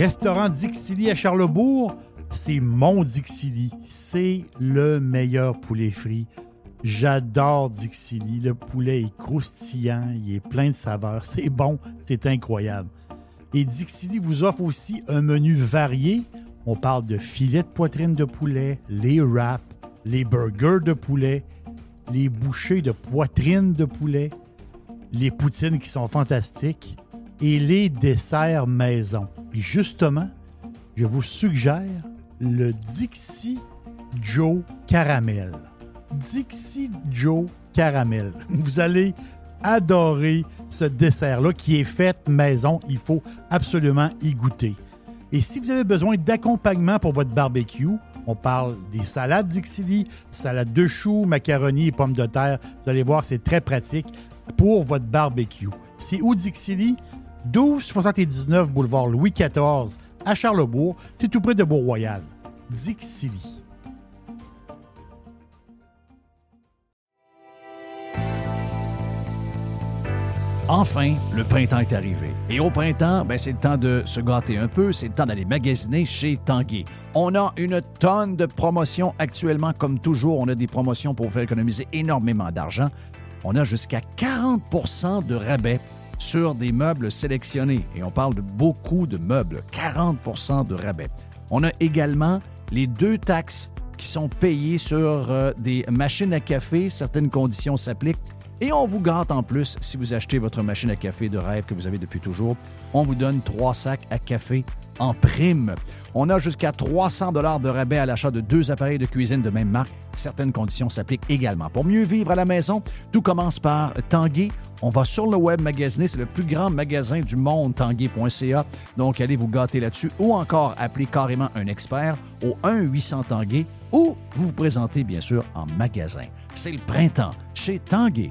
Restaurant Dixili à Charlebourg, c'est mon Dixili. C'est le meilleur poulet frit. J'adore Dixili. Le poulet est croustillant, il est plein de saveurs. C'est bon, c'est incroyable. Et Dixili vous offre aussi un menu varié. On parle de filets de poitrine de poulet, les wraps, les burgers de poulet, les bouchées de poitrine de poulet, les poutines qui sont fantastiques et les desserts maison. Et justement, je vous suggère le Dixie Joe Caramel. Dixie Joe Caramel. Vous allez adorer ce dessert-là qui est fait maison. Il faut absolument y goûter. Et si vous avez besoin d'accompagnement pour votre barbecue, on parle des salades Dixili, salade de choux, macaroni et pommes de terre. Vous allez voir, c'est très pratique pour votre barbecue. C'est où Dixili? 1279 boulevard Louis XIV à Charlebourg. C'est tout près de. Dixili. Enfin, le printemps est arrivé. Et au printemps, ben, c'est le temps de se gâter un peu, c'est le temps d'aller magasiner chez Tanguy. On a une tonne de promotions actuellement, comme toujours. On a des promotions pour faire économiser énormément d'argent. On a jusqu'à 40% de rabais sur des meubles sélectionnés. Et on parle de beaucoup de meubles, 40% de rabais. On a également les deux taxes qui sont payées sur euh, des machines à café. Certaines conditions s'appliquent. Et on vous gâte en plus si vous achetez votre machine à café de rêve que vous avez depuis toujours. On vous donne trois sacs à café en prime. On a jusqu'à 300 dollars de rabais à l'achat de deux appareils de cuisine de même marque. Certaines conditions s'appliquent également. Pour mieux vivre à la maison, tout commence par Tanguy. On va sur le web magasiner. C'est le plus grand magasin du monde, tanguy.ca. Donc, allez vous gâter là-dessus ou encore appeler carrément un expert au 1-800 Tanguy ou vous vous présentez, bien sûr, en magasin. C'est le printemps chez Tanguy.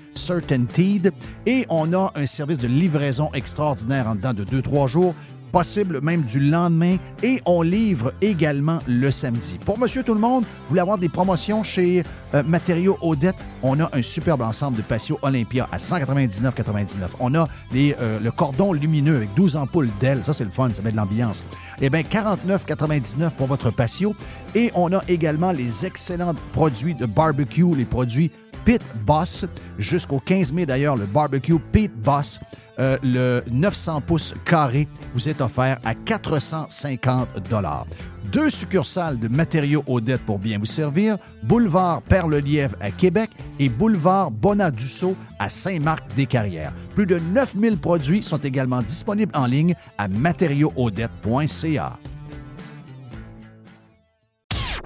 Certainteed. Et on a un service de livraison extraordinaire en dedans de 2-3 jours possible même du lendemain et on livre également le samedi. Pour Monsieur Tout le Monde, vous voulez avoir des promotions chez euh, Matériaux Odette, on a un superbe ensemble de patio Olympia à 199,99. On a euh, le cordon lumineux avec 12 ampoules d'ailes, ça c'est le fun, ça met de l'ambiance. Eh bien 49,99 pour votre patio et on a également les excellents produits de barbecue, les produits Pit Boss jusqu'au 15 mai d'ailleurs, le barbecue Pit Boss. Euh, le 900 pouces carré vous est offert à 450 Deux succursales de matériaux Odette pour bien vous servir, boulevard Perle-Lièvre à Québec et boulevard Bonadusseau à Saint-Marc-des-Carrières. Plus de 9000 produits sont également disponibles en ligne à matériauxaudette.ca.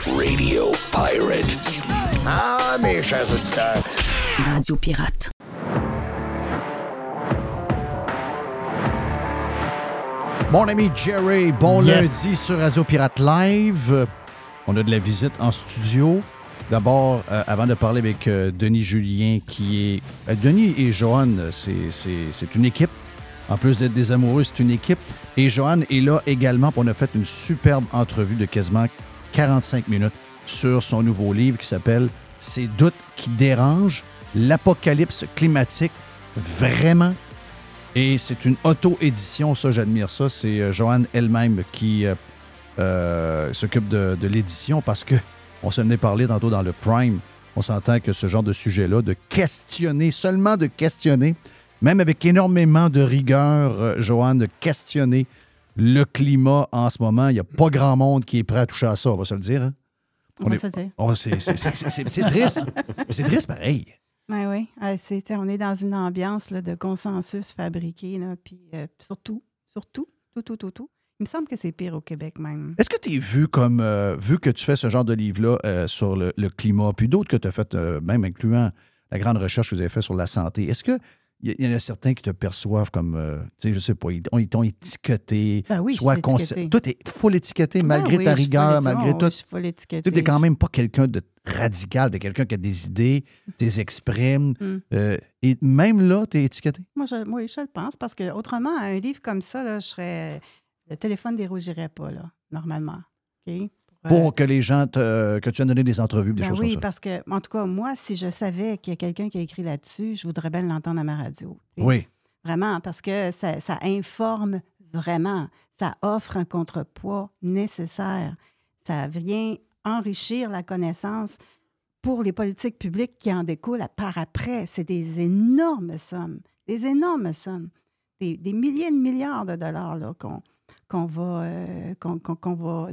Radio Pirate. Ah, mes chers auditeurs. Radio Pirate. Mon ami Jerry, bon Yes. lundi sur Radio Pirate Live. On a de la visite en studio. D'abord, euh, avant de parler avec euh, Denis Julien, qui est. euh, Denis et Johan, c'est- c'est c'est une équipe. En plus d'être des amoureux, c'est une équipe. Et Johan est là également. On a fait une superbe entrevue de quasiment 45 minutes sur son nouveau livre qui s'appelle Ces doutes qui dérangent, l'apocalypse climatique. Vraiment et c'est une auto-édition, ça, j'admire ça. C'est euh, Joanne elle-même qui euh, euh, s'occupe de, l'édition parce que on s'en est parlé tantôt dans le Prime. On s'entend que ce genre de sujet-là, de questionner, seulement de questionner, même avec énormément de rigueur, Joanne, de questionner le climat en ce moment, il n'y a pas grand monde qui est prêt à toucher à ça, on va se le dire. hein? On est-. Oh, c'est triste. C'est triste pareil. Oui, oui. Euh, c'est- on est dans une ambiance là, de consensus fabriqué, là, puis euh, surtout, surtout, tout, tout, tout, tout. Il me semble que c'est pire au Québec même. Est-ce que tu es vu comme, euh, vu que tu fais ce genre de livre-là euh, sur le, le climat, puis d'autres que tu as fait, même incluant la grande recherche que vous avez faite sur la santé, est-ce que il y, en a certains qui te perçoivent comme, euh, tu sais, je sais pas, ils, ils t'ont étiqueté, Ben oui, soit étiquetée. Tout est full étiqueté, malgré Ah oui, ta rigueur, malgré tout. Oh, je suis full étiquetée. Tu n'es quand même pas quelqu'un de radical, de quelqu'un qui a des idées, tu les exprimes, Mm. euh, et même là, tu es étiqueté? Moi, je, oui, je le pense, parce que autrement, un livre comme ça, là, je serais. Le téléphone dérougirait pas, là, normalement. OK? Pour que les gens, te- que tu aies donné des entrevues, des ben choses oui, comme ça. parce que, en tout cas, moi, si je savais qu'il y a quelqu'un qui a écrit là-dessus, je voudrais bien l'entendre à ma radio. Oui. Vraiment, parce que ça, ça informe vraiment. Ça offre un contrepoids nécessaire. Ça vient enrichir la connaissance pour les politiques publiques qui en découlent à- par après. C'est des énormes sommes, des énormes sommes, des, des milliers de milliards de dollars qu'on qu'on va, euh, qu'on va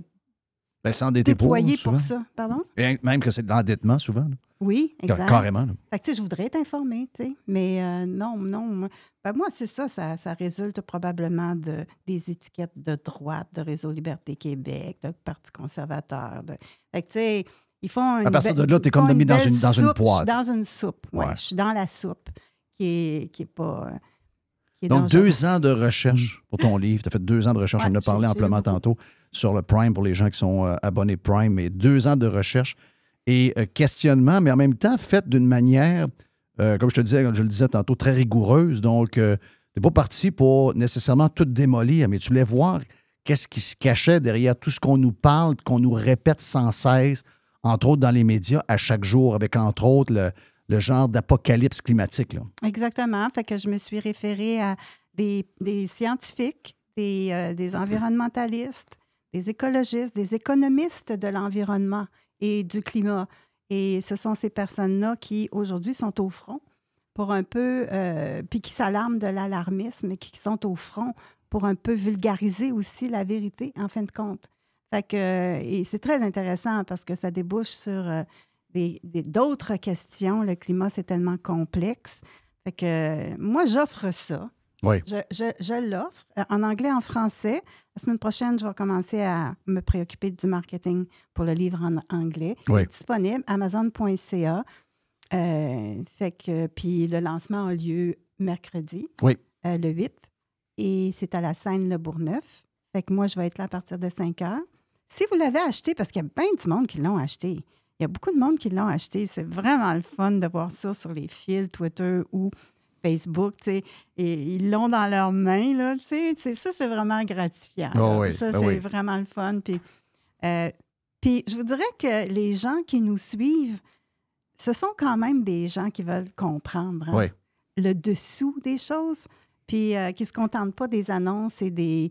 Ben, s'endetter pour, pour ça. Pardon? Et même que c'est de l'endettement, souvent. là. Oui, exact. Carrément. là. Fait que, tu sais, je voudrais être informée, tu sais. Mais euh, non, non. moi- Ben, moi, c'est ça, ça. ça résulte probablement de, des étiquettes de droite, de Réseau Liberté Québec, de Parti conservateur. De... Fait que, tu sais, ils font une À partir de là, t'es ils comme mis dans une- dans une soupe. Je suis dans une soupe, ouais. Ouais. Je suis dans la soupe qui est, qui est pas... qui est Donc, deux ans de recherche pour ton livre. Tu as fait deux ans de recherche. Ouais, On en a parlé amplement tantôt sur le Prime pour les gens qui sont euh, abonnés Prime. Mais deux ans de recherche et euh, questionnement, mais en même temps fait d'une manière, euh, comme je te disais, je le disais tantôt, très rigoureuse. Donc, tu n'es pas parti pour nécessairement tout démolir, mais tu voulais voir qu'est-ce qui se cachait derrière tout ce qu'on nous parle, qu'on nous répète sans cesse, entre autres dans les médias, à chaque jour, avec entre autres le, le genre d'apocalypse climatique. Là. Exactement. Fait que je me suis référée à des, scientifiques, des, euh, des environnementalistes, des écologistes, des économistes de l'environnement et du climat. Et ce sont ces personnes-là qui, aujourd'hui, sont au front pour un peu, euh, puis qui s'alarment de l'alarmisme et qui sont au front pour un peu vulgariser aussi la vérité, en fin de compte. Fait que, et c'est très intéressant parce que ça débouche sur euh, d'autres questions. Le climat, c'est tellement complexe. Fait que moi, j'offre ça. Oui. Je, je- je l'offre euh, en anglais, en français. La semaine prochaine, je vais commencer à me préoccuper du marketing pour le livre en anglais. Oui. Il est disponible, amazon.ca. Euh, fait que, puis le lancement a lieu mercredi, Oui. euh, le 8. Et c'est à la scène Le Bourgneuf. Fait que moi, je vais être là à partir de 5 heures. Si vous l'avez acheté, parce qu'il y a bien du monde qui l'ont acheté, il y a beaucoup de monde qui l'ont acheté. C'est vraiment le fun de voir ça sur les fils Twitter ou Facebook, tu sais. Et ils l'ont dans leurs mains, là, tu sais. C'est- Ça, c'est vraiment gratifiant. Oh oui, ça, ben c'est oui. vraiment le fun. Puis, euh, puis je vous dirais que les gens qui nous suivent, ce sont quand même des gens qui veulent comprendre hein, Oui. le dessous des choses, puis euh, qui ne se contentent pas des annonces et des,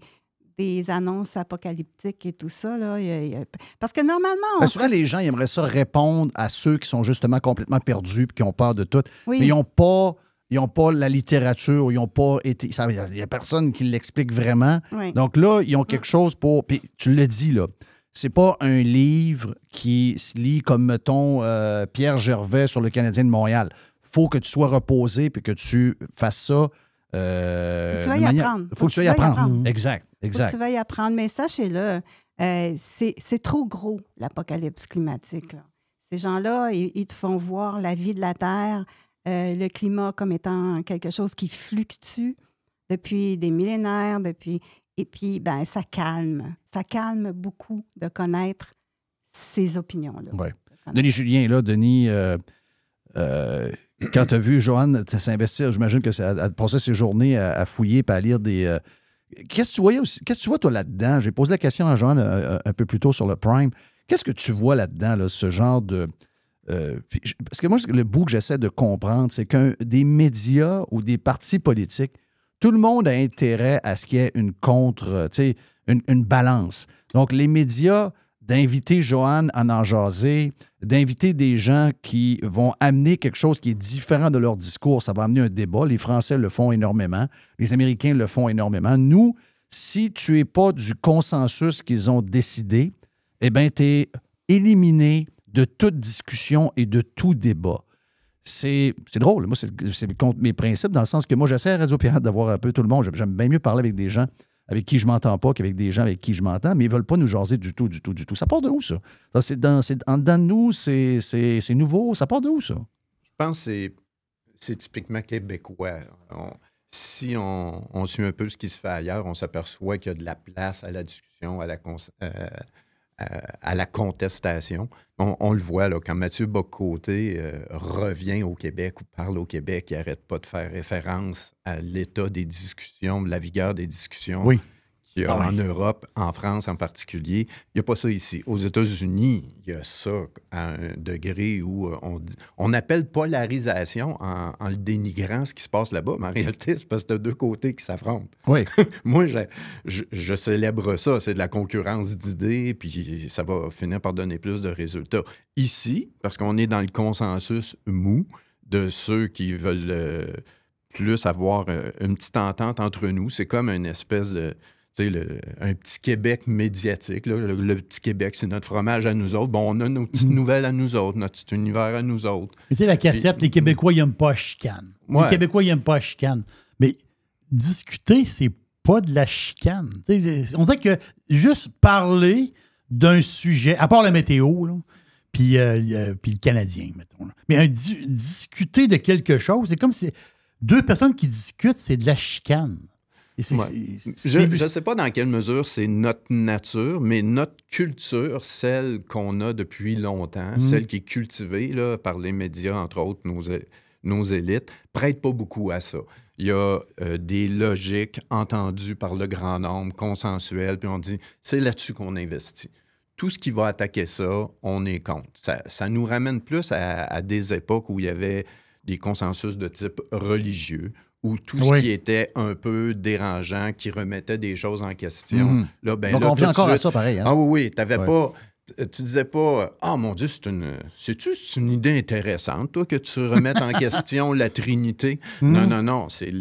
des annonces apocalyptiques et tout ça. Là. Il il Parce que normalement, on Ben, souvent, serait- les gens ils aimeraient ça répondre à ceux qui sont justement complètement perdus et qui ont peur de tout. Oui. Mais ils n'ont pas, ils ont pas la littérature, ils n'ont pas été. Il n'y a personne qui l'explique vraiment. Oui. Donc là, ils ont quelque chose pour. Puis tu l'as dit, là. C'est pas un livre qui se lit comme, mettons, euh, Pierre Gervais sur le Canadien de Montréal. faut que tu sois reposé puis que tu fasses ça. Euh, Faut tu vas y manière- apprendre. faut que tu vas y apprendre. apprendre. Exact, Faut que exact. tu vas y apprendre. Mais sachez-le, euh, c'est trop gros, l'apocalypse climatique. là. Ces gens-là, ils, ils te font voir la vie de la Terre, euh, le climat comme étant quelque chose qui fluctue depuis des millénaires, depuis... Et puis, ben, ça calme. Ça calme beaucoup de connaître ces opinions-là. Ouais. Denis Julien, là, Denis, euh, euh, quand tu as vu Joanne s'investir, j'imagine que ça passé ses journées à, fouiller et à lire des. euh, Qu'est-ce que tu voyais? Qu'est-ce que tu vois, toi, là-dedans? J'ai posé la question à Joanne euh, un peu plus tôt sur le Prime. Qu'est-ce que tu vois là-dedans, là, ce genre de. euh, parce que moi, le bout que j'essaie de comprendre, c'est qu'un des médias ou des partis politiques, tout le monde a intérêt à ce qu'il y ait une contre, euh, une, une balance. Donc, les médias d'inviter Joanne à en jaser, d'inviter des gens qui vont amener quelque chose qui est différent de leur discours. Ça va amener un débat. Les Français le font énormément. Les Américains le font énormément. Nous, si tu n'es pas du consensus qu'ils ont décidé, eh bien, tu es éliminé de toute discussion et de tout débat. C'est drôle. Moi, c'est contre mes principes, dans le sens que moi, j'essaie à Radio Pirate d'avoir un peu tout le monde. J'aime bien mieux parler avec des gens avec qui je m'entends pas qu'avec des gens avec qui je m'entends, mais ils veulent pas nous jaser du tout, du tout, du tout. Ça part de où, ça? c'est dans, en de nous, c'est nouveau. Ça part de où, ça? Je pense que c'est typiquement québécois. si on, suit un peu ce qui se fait ailleurs, on s'aperçoit qu'il y a de la place à la discussion, à la, euh, à la contestation. On, le voit là, quand Mathieu Bocoté euh, revient au Québec ou parle au Québec, il n'arrête pas de faire référence à l'état des discussions, la vigueur des discussions. Oui qu'il y a ah en Europe, en France en particulier. Il n'y a pas ça ici. Aux États-Unis, il y a ça à un degré où euh, on, on appelle polarisation en, le dénigrant ce qui se passe là-bas, mais en réalité, c'est parce que tu deux côtés qui s'affrontent. Oui. Moi, je, je, célèbre ça. C'est de la concurrence d'idées, puis ça va finir par donner plus de résultats. Ici, parce qu'on est dans le consensus mou de ceux qui veulent euh, plus avoir euh, une petite entente entre nous, c'est comme une espèce de le, un petit Québec médiatique. le, petit Québec, c'est notre fromage à nous autres. Bon, on a nos petites mm. nouvelles à nous autres, notre petit univers à nous autres. tu sais, la cassette, les Québécois, ils n'aiment pas chicane. Les Québécois, ils n'aiment pas chicane. Mais discuter, c'est pas de la chicane. on dirait que juste parler d'un sujet, à part la météo, puis, euh, puis le Canadien, mettons. Mais discuter de quelque chose, c'est comme si deux personnes qui discutent, c'est de la chicane. Je ne sais pas dans quelle mesure c'est notre nature, mais notre culture, celle qu'on a depuis longtemps, mm. celle qui est cultivée là, par les médias, entre autres, nos, nos élites, prête pas beaucoup à ça. Il y a euh, des logiques entendues par le grand nombre, consensuelles, puis on dit c'est là-dessus qu'on investit. Tout ce qui va attaquer ça, on est contre. Ça, nous ramène plus à des époques où il y avait des consensus de type religieux, ou tout ce qui était un peu dérangeant, qui remettait des choses en question. Mhm. Là, ben, Donc, on vient encore à ça pareil. Hein? Ah oui, oui. T'avais pas. Tu disais pas, ah mon Dieu, c'est une, c'est-tu une idée intéressante, toi, que tu remettes en question la Trinité? Mhm. Non, non, non, c'est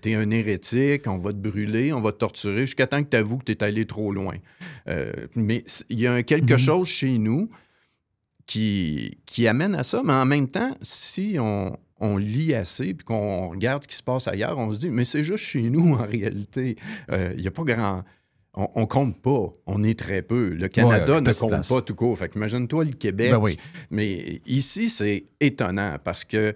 t'es un hérétique, on va te brûler, on va te torturer jusqu'à temps que tu avoues que tu es allé trop loin. Euh, mais il y a quelque mhm. chose chez nous qui, qui amène à ça, mais en même temps, si on, on lit assez, puis qu'on regarde ce qui se passe ailleurs, on se dit, mais c'est juste chez nous en réalité. Il euh, n'y a pas grand. On, ne compte pas. On est très peu. Le Canada ne compte pas tout court. Fait imagine-toi le Québec. Ben mais ici, c'est étonnant parce que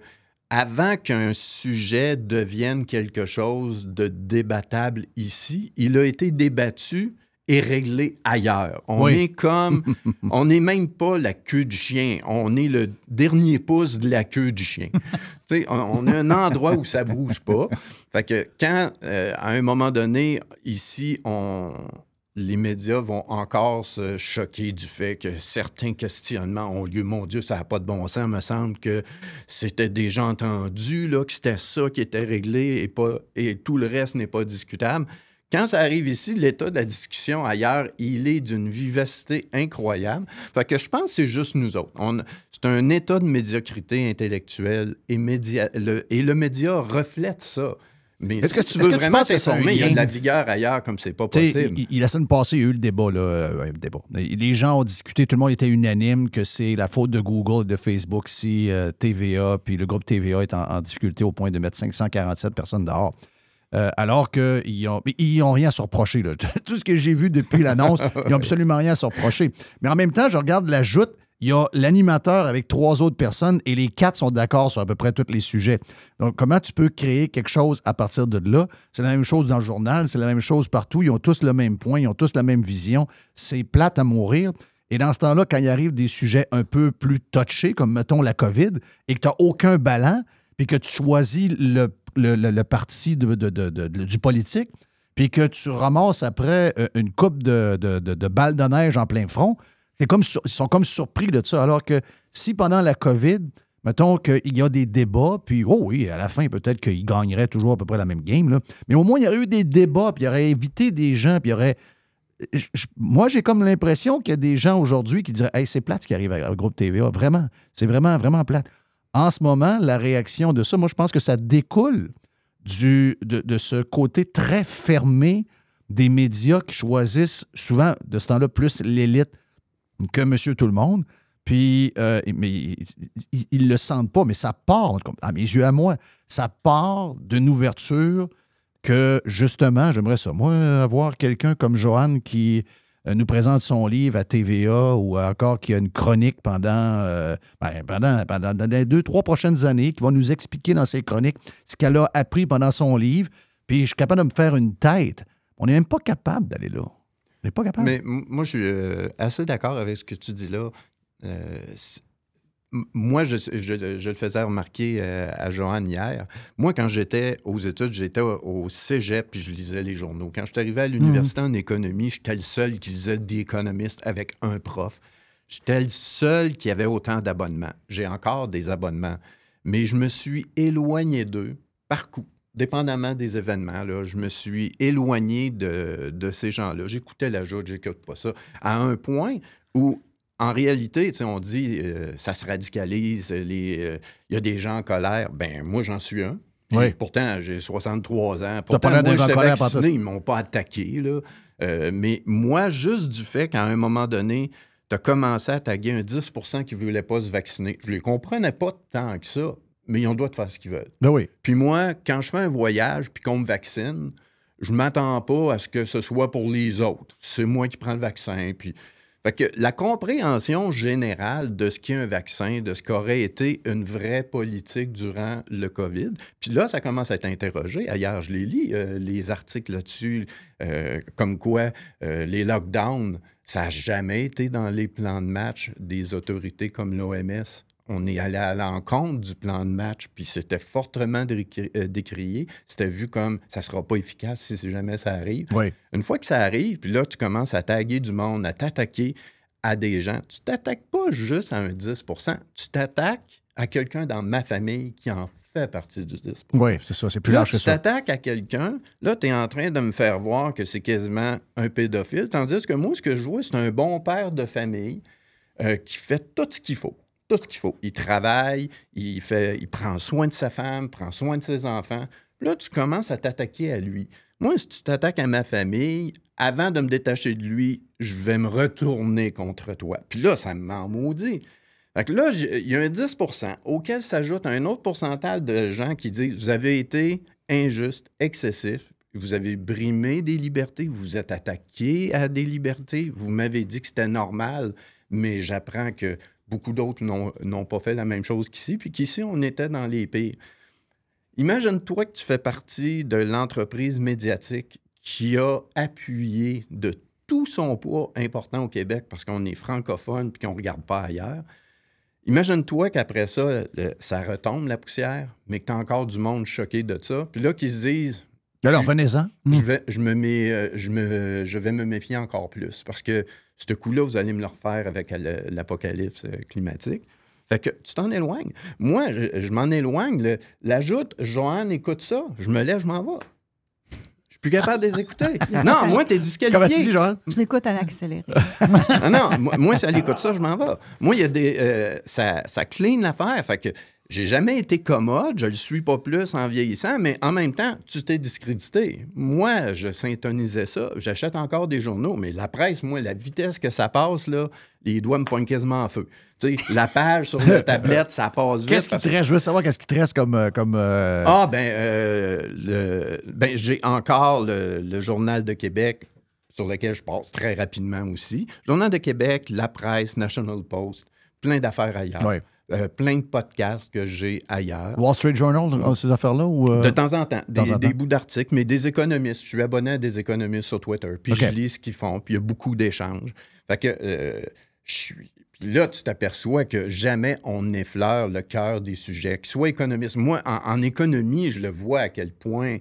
avant qu'un sujet devienne quelque chose de débattable ici, il a été débattu est réglé ailleurs. On est comme, on n'est même pas la queue du chien, on est le dernier pouce de la queue du chien. on, on a un endroit où ça bouge pas. Fait que quand, euh, à un moment donné, ici, on, les médias vont encore se choquer du fait que certains questionnements ont lieu. Mon Dieu, ça n'a pas de bon sens. Il me semble que c'était déjà entendu, là, que c'était ça qui était réglé et, pas, et tout le reste n'est pas discutable. Quand ça arrive ici, l'état de la discussion ailleurs, il est d'une vivacité incroyable. Fait que je pense que c'est juste nous autres. C'est un état de médiocrité intellectuelle et, le, et le média reflète ça. Mais est-ce que tu veux vraiment t'informer, il y a de la vigueur ailleurs comme c'est pas possible. Il, la semaine passée, il y a eu le débat, là, euh, débat. Les gens ont discuté, tout le monde était unanime que c'est la faute de Google, de Facebook, si euh, TVA, puis le groupe TVA est en, difficulté au point de mettre 547 personnes dehors. Euh, alors qu'ils n'ont ils ont rien à se reprocher. Tout ce que j'ai vu depuis l'annonce, ils n'ont absolument rien à se reprocher. Mais en même temps, je regarde la joute. Il y a l'animateur avec trois autres personnes et les quatre sont d'accord sur à peu près tous les sujets. Donc, comment tu peux créer quelque chose à partir de là? C'est la même chose dans le journal, c'est la même chose partout. Ils ont tous le même point, ils ont tous la même vision. C'est plate à mourir. Et dans ce temps-là, quand il arrive des sujets un peu plus touchés, comme mettons la COVID, et que tu n'as aucun ballon, puis que tu choisis le le, parti du politique, puis que tu ramasses après euh, une coupe de, balles de neige en plein front, c'est comme, ils sont comme surpris de ça. Alors que si pendant la COVID, mettons qu'il y a des débats, puis oh oui, à la fin, peut-être qu'ils gagneraient toujours à peu près la même game, là, mais au moins, il y aurait eu des débats, puis il aurait évité des gens, puis il aurait je- je- moi, j'ai comme l'impression qu'il y a des gens aujourd'hui qui diraient Hey, c'est plate ce qui arrive à Groupe TVA. Vraiment. C'est vraiment, vraiment plate. En ce moment, la réaction de ça, moi, je pense que ça découle de, ce côté très fermé des médias qui choisissent souvent, de ce temps-là, plus l'élite que Monsieur Tout-le-Monde. Puis, euh, ils ne le sentent pas, mais ça part, tout à mes yeux à moi, ça part d'une ouverture que, justement, j'aimerais ça, moi, avoir quelqu'un comme Joanne qui nous présente son livre à TVA ou encore qui a une chronique pendant, euh, ben, pendant, pendant les deux, trois prochaines années, qui va nous expliquer dans ses chroniques ce qu'elle a appris pendant son livre. Puis, je suis capable de me faire une tête. On n'est même pas capable d'aller là. On n'est pas capable. Mais moi, je suis euh, assez d'accord avec ce que tu dis là. Euh, moi, je, je- je le faisais remarquer euh, à Joanne hier. Moi, quand j'étais aux études, j'étais au, cégep puis je lisais les journaux. Quand je suis arrivé à l'université en économie, j'étais le seul qui lisait The Economist avec un prof. J'étais le seul qui avait autant d'abonnements. J'ai encore des abonnements. Mais je me suis éloigné d'eux par coup. Dépendamment des événements, là, je me suis éloigné de, de ces gens-là. J'écoutais la joute, j'écoute pas ça. À un point où, en réalité, on dit euh, ça se radicalise, les, euh, il y a des gens en colère. Ben moi, j'en suis un. Oui. Pourtant, j'ai 63 ans. Pourtant, moi, j'étais vacciné, ils m'ont pas attaqué. Là. Euh, mais moi, juste du fait qu'à un moment donné, tu as commencé à taguer un 10% qui ne voulait pas se vacciner. Je les comprenais pas tant que ça, mais ils ont le droit de faire ce qu'ils veulent. Ben oui. Puis moi, quand je fais un voyage puis qu'on me vaccine, je m'attends pas à ce que ce soit pour les autres. C'est moi qui prends le vaccin. Puis... Fait que la compréhension générale de ce qu'est un vaccin, de ce qu'aurait été une vraie politique durant le COVID, puis là, ça commence à être interrogé. Ailleurs, je les lis, euh, les articles là-dessus, euh, comme quoi euh, les lockdowns, ça n'a jamais été dans les plans de match des autorités comme l'OMS. On est allé à l'encontre du plan de match, puis c'était fortement euh, décrié. C'était vu comme ça ne sera pas efficace si jamais ça arrive. Oui. Une fois que ça arrive, puis là, tu commences à taguer du monde, à t'attaquer à des gens, tu t'attaques pas juste à un 10% tu t'attaques à quelqu'un dans ma famille qui en fait partie du 10% Oui, c'est ça. C'est plus Là, large tu que ça. t'attaques à quelqu'un, là, tu es en train de me faire voir que c'est quasiment un pédophile, tandis que moi, ce que je vois, c'est un bon père de famille euh, qui fait tout ce qu'il faut. Ce qu'il faut. Il travaille, il, fait, il prend soin de sa femme, prend soin de ses enfants. Là, tu commences à t'attaquer à lui. Moi, si tu t'attaques à ma famille, avant de me détacher de lui, je vais me retourner contre toi. Puis là, ça m'en maudit. Fait que là, il y a un 10% auquel s'ajoute un autre pourcentage de gens qui disent Vous avez été injuste, excessif, vous avez brimé des libertés, vous vous êtes attaqué à des libertés, vous m'avez dit que c'était normal, mais j'apprends que beaucoup d'autres n'ont pas fait la même chose qu'ici, puis qu'ici, on était dans les pires. Imagine-toi que tu fais partie de l'entreprise médiatique qui a appuyé de tout son poids important au Québec parce qu'on est francophone puis qu'on ne regarde pas ailleurs. Imagine-toi qu'après ça, le- ça retombe la poussière, mais que tu as encore du monde choqué de ça. Puis là, qu'ils se disent Alors, venez-en. je vais, je, me mets, euh, je, me, je vais me méfier encore plus parce que ce coup-là, vous allez me le refaire avec l'apocalypse euh, climatique. Fait que tu t'en éloignes. Moi, je, je m'en éloigne. Le- L'ajoute, Joanne écoute ça. Je me lève, je m'en vais. Je suis plus capable de les écouter. non, moi, t'es Comment tu dis, disqualifié. Joanne? Je l'écoute à l'accéléré. Non, moi, moi, si elle écoute ça, je m'en vais. Moi, il y a des. euh, ça, ça clean l'affaire. Fait que j'ai jamais été commode, je le suis pas plus en vieillissant, mais en même temps, tu t'es discrédité. Moi, je syntonisais ça. J'achète encore des journaux, mais la presse, moi, la vitesse que ça passe, là, les doigts me poignent quasiment en feu. Tu sais, la page sur la tablette, ça passe vite. Qu'est-ce qui te reste? Je veux savoir qu'est-ce qui te reste comme. euh, comme euh, ah, ben, euh, le, ben j'ai encore le, le Journal de Québec sur lequel je passe très rapidement aussi. Journal de Québec, La Presse, National Post, plein d'affaires ailleurs. Ouais. Euh, plein de podcasts que j'ai ailleurs. Wall Street Journal, ces affaires-là? Ou, euh, De temps en temps, des, temps en des temps? bouts d'articles, mais des économistes. Je suis abonné à des économistes sur Twitter, puis je lis ce qu'ils font, puis il y a beaucoup d'échanges. Fait que euh, je suis. Puis là, tu t'aperçois que jamais on effleure le cœur des sujets, qu'ils soient économistes. Moi, en, en économie, je le vois à quel point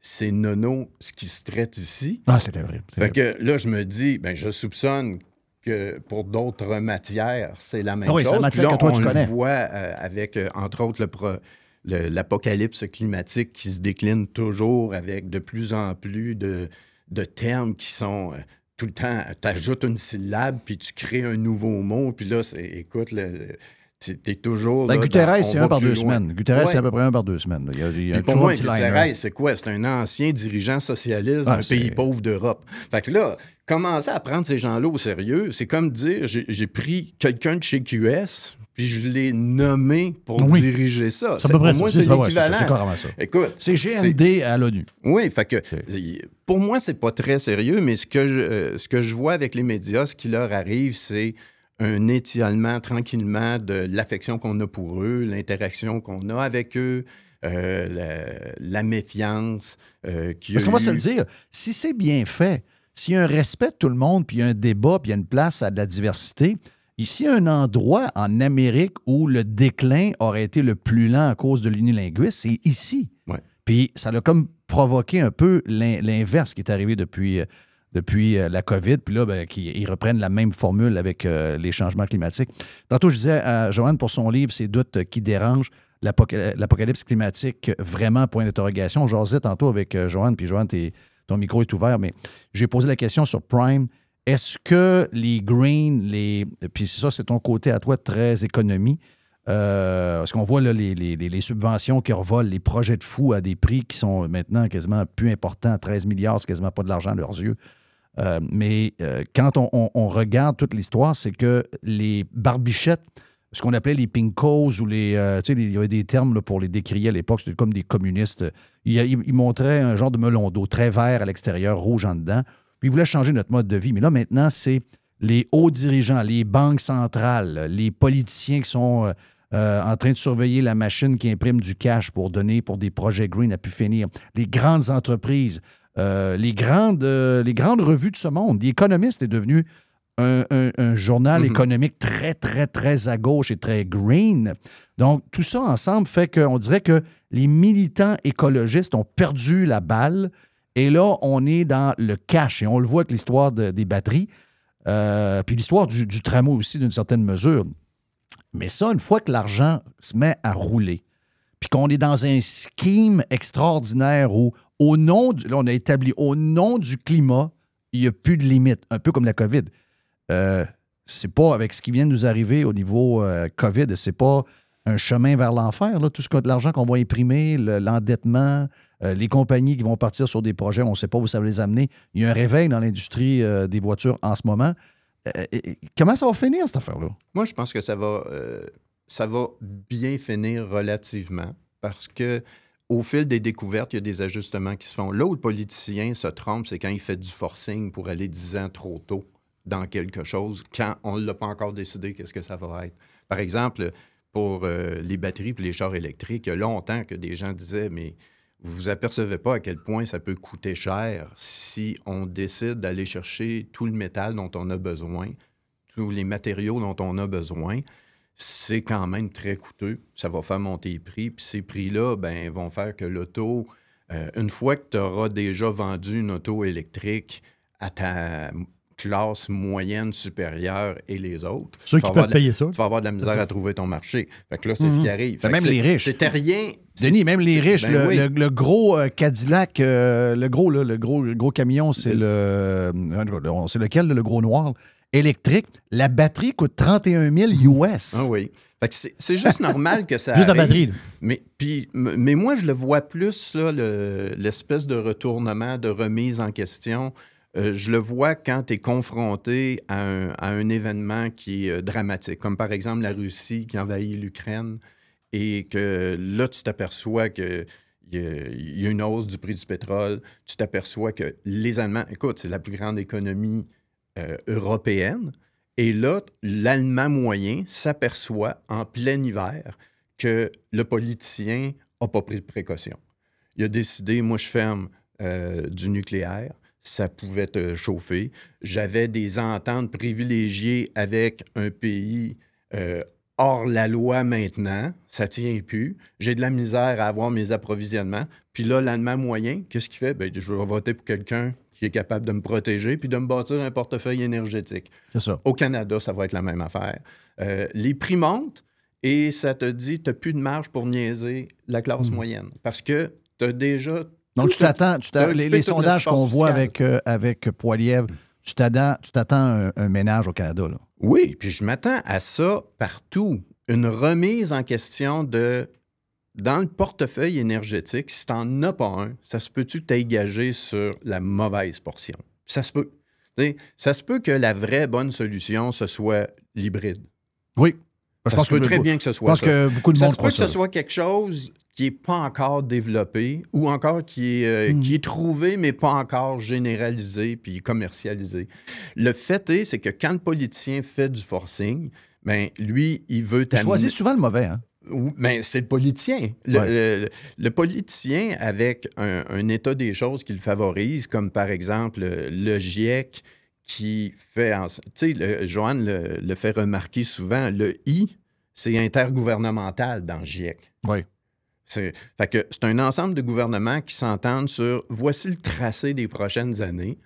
c'est nono ce qui se traite ici. Ah, c'est Fait vrai. que là, je me dis, ben, je soupçonne que pour d'autres matières, c'est la même Ah oui, chose. là, que toi, on tu le connais. voit euh, avec, euh, entre autres, le pro- le- l'apocalypse climatique qui se décline toujours avec de plus en plus de, de termes qui sont euh, tout le temps, tu ajoutes une syllabe, puis tu crées un nouveau mot, puis là, c'est, écoute, le, tu es toujours. Ben, Guterres, c'est un par deux loin. semaines. Guterres, c'est à peu près un par deux semaines. Il y a, il y a pour moi. Guterres, c'est quoi? C'est un ancien dirigeant socialiste Ah, d'un pays pauvre d'Europe. Fait que là, commencer à prendre ces gens-là au sérieux, c'est comme dire j'ai pris quelqu'un de chez QS, puis je l'ai nommé pour Oui. diriger ça. Pour ça. moi, C'est l'équivalent. Écoute, C'est GMD à l'ONU. oui, fait que pour moi, c'est pas très sérieux, mais ce que je, euh, ce que je vois avec les médias, ce qui leur arrive, c'est un étialement tranquillement de l'affection qu'on a pour eux, l'interaction qu'on a avec eux, euh, la, la méfiance. euh, a Parce qu'on va se le dire, si c'est bien fait, s'il y a un respect de tout le monde, puis il y a un débat, puis il y a une place à de la diversité, ici, il y a un endroit en Amérique où le déclin aurait été le plus lent à cause de l'unilinguisme, c'est ici. Ouais. Puis ça a comme provoqué un peu l'in- l'inverse qui est arrivé depuis, euh, depuis euh, la COVID. Puis là, ben, ils reprennent la même formule avec euh, les changements climatiques. Tantôt, je disais à Joanne pour son livre Ces doutes qui dérangent, l'apoca- l'apocalypse climatique, vraiment, point d'interrogation. Je jasais tantôt avec Joanne, puis Joanne, t'es- ton micro est ouvert, mais j'ai posé la question sur Prime. Est-ce que les green, les. Puis ça, c'est ton côté à toi très économie. Euh, parce qu'on voit là, les, les- les- subventions qui revolent, les projets de fous à des prix qui sont maintenant quasiment plus importants. 13 milliards, c'est quasiment pas de l'argent à leurs yeux. Euh, mais euh, quand on regarde toute l'histoire, c'est que les barbichettes, ce qu'on appelait les pinkos ou les. euh, tu sais, il y avait des termes pour les décrier à l'époque, c'était comme des communistes. Ils, montraient un genre de melon d'eau très vert à l'extérieur, rouge en dedans. Puis ils voulaient changer notre mode de vie. Mais là, maintenant, c'est les hauts dirigeants, les banques centrales, les politiciens qui sont euh, euh, en train de surveiller la machine qui imprime du cash pour donner pour des projets green à pu finir, les grandes entreprises, les, grandes, les grandes revues de ce monde. The Economist est devenu un, un- un journal Mhm. économique très, très, très à gauche et très green. Donc, tout ça ensemble fait qu'on dirait que les militants écologistes ont perdu la balle. Et là, on est dans le cash. Et on le voit avec l'histoire de- des batteries. Euh, puis l'histoire du, du tramway aussi, d'une certaine mesure. Mais ça, une fois que l'argent se met à rouler, puis qu'on est dans un scheme extraordinaire où, au nom, du, là, on a établi, au nom du climat, il n'y a plus de limite, un peu comme la COVID. Euh, c'est pas avec ce qui vient de nous arriver au niveau euh, COVID, c'est pas un chemin vers l'enfer. Tout ce que l'argent qu'on va imprimer, le- l'endettement, euh, les compagnies qui vont partir sur des projets, on ne sait pas où ça va les amener. Il y a un réveil dans l'industrie des voitures en ce moment. Comment ça va finir, cette affaire-là? Moi, je pense que ça va, ça va bien finir relativement parce que au fil des découvertes, il y a des ajustements qui se font. Là où le politicien se trompe, c'est quand il fait du forcing pour aller 10 ans trop tôt dans quelque chose, quand on ne l'a pas encore décidé qu'est-ce que ça va être. Par exemple, pour euh, les batteries et les chars électriques, il y a longtemps que des gens disaient, mais vous vous apercevez pas à quel point ça peut coûter cher si on décide d'aller chercher tout le métal dont on a besoin, tous les matériaux dont on a besoin. C'est quand même très coûteux. Ça va faire monter les prix. Puis ces prix-là ben, vont faire que l'auto, euh, une fois que tu auras déjà vendu une auto électrique à ta classe moyenne supérieure et les autres, Ceux tu qui vas peuvent avoir de- payer ça. tu vas avoir de la misère à trouver ton marché. Fait que là, c'est ce qui arrive. Ben, Fait que même les riches. C'était rien. Denis, même les riches, ben le, oui. le- le gros euh, Cadillac, euh, le gros, là, le gros, le gros camion, c'est le. euh, c'est lequel, le gros noir? Électrique. La batterie coûte 31 000 US. Ah oui. Fait que c'est c'est juste normal que ça Juste la batterie. Mais, puis, mais moi, je le vois plus, le- l'espèce de retournement, de remise en question. Euh, je le vois quand tu es confronté à un, événement qui est euh, dramatique, comme par exemple la Russie qui envahit l'Ukraine et que là, tu t'aperçois que il y, a, une hausse du prix du pétrole. Tu t'aperçois que les Allemands, écoute, c'est la plus grande économie euh, européenne. Et là, l'Allemand moyen s'aperçoit en plein hiver que le politicien n'a pas pris de précaution. Il a décidé, moi, je ferme du nucléaire. Ça pouvait te chauffer. J'avais des ententes privilégiées avec un pays euh, hors la loi maintenant. Ça tient plus. J'ai de la misère à avoir mes approvisionnements. Puis là, l'Allemand moyen, qu'est-ce qu'il fait? Ben, je vais voter pour quelqu'un qui est capable de me protéger puis de me bâtir un portefeuille énergétique. C'est ça. Au Canada, ça va être la même affaire. Euh, les prix montent et ça te dit, tu n'as plus de marge pour niaiser la classe moyenne. Parce que tu as déjà... Donc, tu t'attends, les, sondages qu'on voit avec, euh, avec Poilièvre tu t'attends, tu t'attends un, un ménage au Canada. Là. Oui, puis je m'attends à ça partout. Une remise en question de. Dans le portefeuille énergétique, si tu n'en as pas un, ça se peut-tu t'engager sur la mauvaise portion? Ça se peut. Ça se peut que la vraie bonne solution, ce soit l'hybride. Oui. Je pense se peut que, très je bien que ce soit pense ça. que beaucoup de ça monde se peut que ce soit quelque chose qui n'est pas encore développé ou encore qui est, euh, Hmm. qui est trouvé, mais pas encore généralisé puis commercialisé. Le fait est, c'est que quand le politicien fait du forcing, ben, lui, il veut Il t'amener... choisit souvent le mauvais. Hein? Mais c'est le politicien. Le, Ouais. le- le politicien, avec un, un état des choses qui le favorise, comme par exemple le, le GIEC qui fait. en- Tu sais, Joanne le, le fait remarquer souvent, le I, c'est intergouvernemental dans le GIEC. Oui. C'est un ensemble de gouvernements qui s'entendent sur voici le tracé des prochaines années.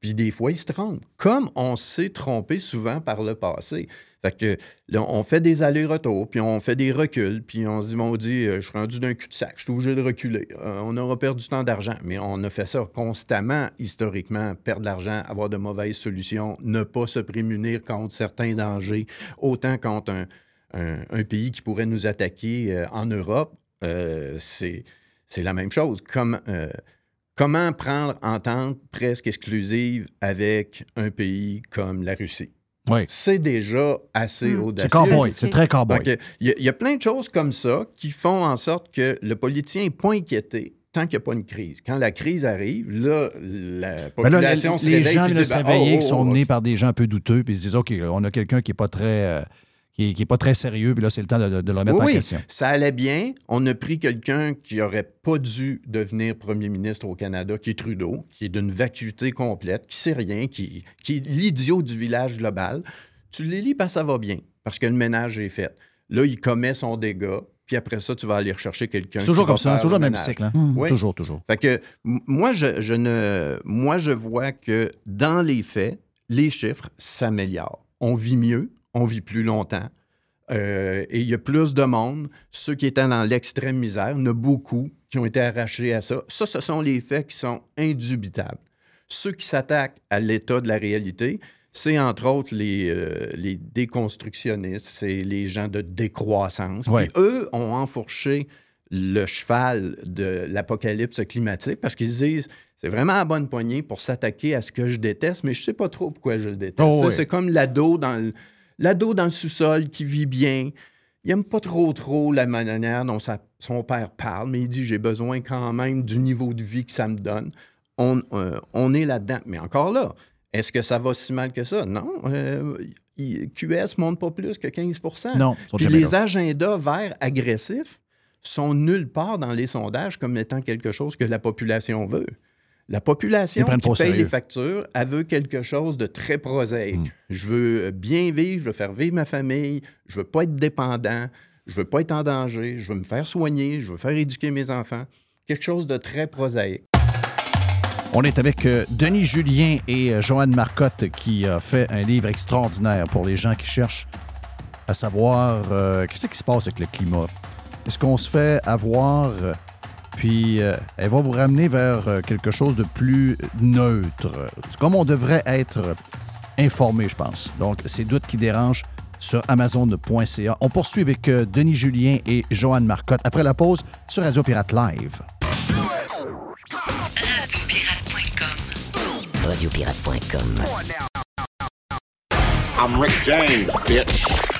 Puis des fois, ils se trompent. Comme on s'est trompé souvent par le passé. Fait que là, on fait des allers-retours, puis on fait des reculs, puis on se dit, mon dit, je suis rendu d'un cul-de-sac, je suis obligé de reculer. Euh, on aura perdu tant d'argent. Mais on a fait ça constamment, historiquement, perdre de l'argent, avoir de mauvaises solutions, ne pas se prémunir contre certains dangers, autant contre un, un- un pays qui pourrait nous attaquer euh, en Europe. Euh, c'est c'est la même chose. Comme, euh, comment prendre entente presque exclusive avec un pays comme la Russie? Oui. C'est déjà assez Hmm. audacieux. C'est cowboy. c'est- très cowboy. Il y, a- il y a plein de choses comme ça qui font en sorte que le politicien n'est pas inquiété tant qu'il n'y a pas une crise. Quand la crise arrive, là, la Ben là, population les, se les réveille gens de dit, se réveiller, oh, sont oh, menés par des gens un peu douteux, puis ils se disent OK, on a quelqu'un qui n'est pas très. euh, qui est, qui est pas très sérieux, puis là, c'est le temps de, de le remettre Oui, en question. ça allait bien. On a pris quelqu'un qui n'aurait pas dû devenir premier ministre au Canada, qui est Trudeau, qui est d'une vacuité complète, qui sait rien, qui, qui est l'idiot du village global. Tu parce que ça va bien, parce que le ménage est fait. Là, il commet son dégât, puis après ça, tu vas aller rechercher quelqu'un. C'est toujours comme ça, toujours le même cycle. Hein? Oui. Toujours, toujours. Fait que moi, je, je ne, moi, je vois que dans les faits, les chiffres s'améliorent. On vit mieux, on vit plus longtemps. euh, et il y a plus de monde. Ceux qui étaient dans l'extrême misère, il y en a beaucoup qui ont été arrachés à ça. Ça, ce sont les faits qui sont indubitables. Ceux qui s'attaquent à l'état de la réalité, c'est entre autres les, euh, les déconstructionnistes, c'est les gens de décroissance. Ouais. Puis eux ont enfourché le cheval de l'apocalypse climatique parce qu'ils se disent c'est vraiment à bonne poignée pour s'attaquer à ce que je déteste, mais je sais pas trop pourquoi je le déteste. Oh. C'est comme l'ado dans le, l'ado dans le sous-sol qui vit bien. Il aime pas trop trop la manière dont sa- son père parle, mais il dit j'ai besoin quand même du niveau de vie que ça me donne. On, euh, on est là-dedans. Mais encore là, est-ce que ça va si mal que ça? Non. Euh, QS monte pas plus que 15% Non, Puis les là. agendas verts agressifs sont nulle part dans les sondages comme étant quelque chose que la population veut. La population qui paye sérieux. les factures, elle veut quelque chose de très prosaïque. Mm. Je veux euh, bien vivre, je veux faire vivre ma famille, je veux pas être dépendant, je veux pas être en danger, je veux me faire soigner, je veux faire éduquer mes enfants. Quelque chose de très prosaïque. On est avec euh, Denis Julien et euh, Joanne Marcotte qui a fait un livre extraordinaire pour les gens qui cherchent à savoir euh, qu'est-ce qui se passe avec le climat? Est-ce qu'on se fait avoir? Puis euh, elle va vous ramener vers euh, quelque chose de plus neutre. C'est comme on devrait être informé, je pense. Donc, ces doutes qui dérangent sur amazon.ca. On poursuit avec euh, Denis Julien et Joanne Marcotte après la pause sur Radio Pirate Live. Radiopirate.com. Radiopirate.com. I'm Rick James, bitch.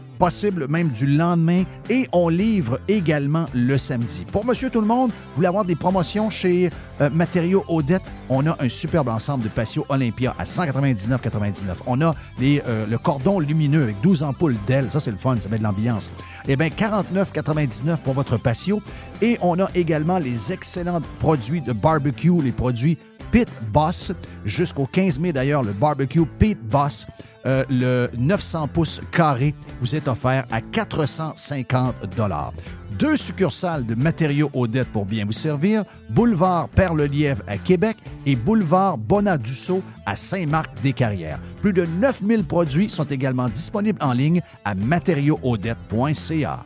possible même du lendemain et on livre également le samedi. Pour Monsieur Tout-le-Monde, vous voulez avoir des promotions chez euh, Matériaux Odette, on a un superbe ensemble de patio Olympia à 199,99. On a les, euh, le cordon lumineux avec 12 ampoules d'ailes, ça c'est le fun, ça met de l'ambiance. Eh bien, 49,99 pour votre patio et on a également les excellents produits de barbecue, les produits Pit Boss. Jusqu'au 15 mai, d'ailleurs, le barbecue Pit Boss, euh, le 900 pouces carré, vous est offert à 450 Deux succursales de matériaux Odette pour bien vous servir, boulevard Perle-Lièvre à Québec et boulevard Bonadusseau à Saint-Marc-des-Carrières. Plus de 9000 produits sont également disponibles en ligne à matériauxaudette.ca.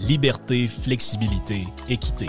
liberté, flexibilité, équité.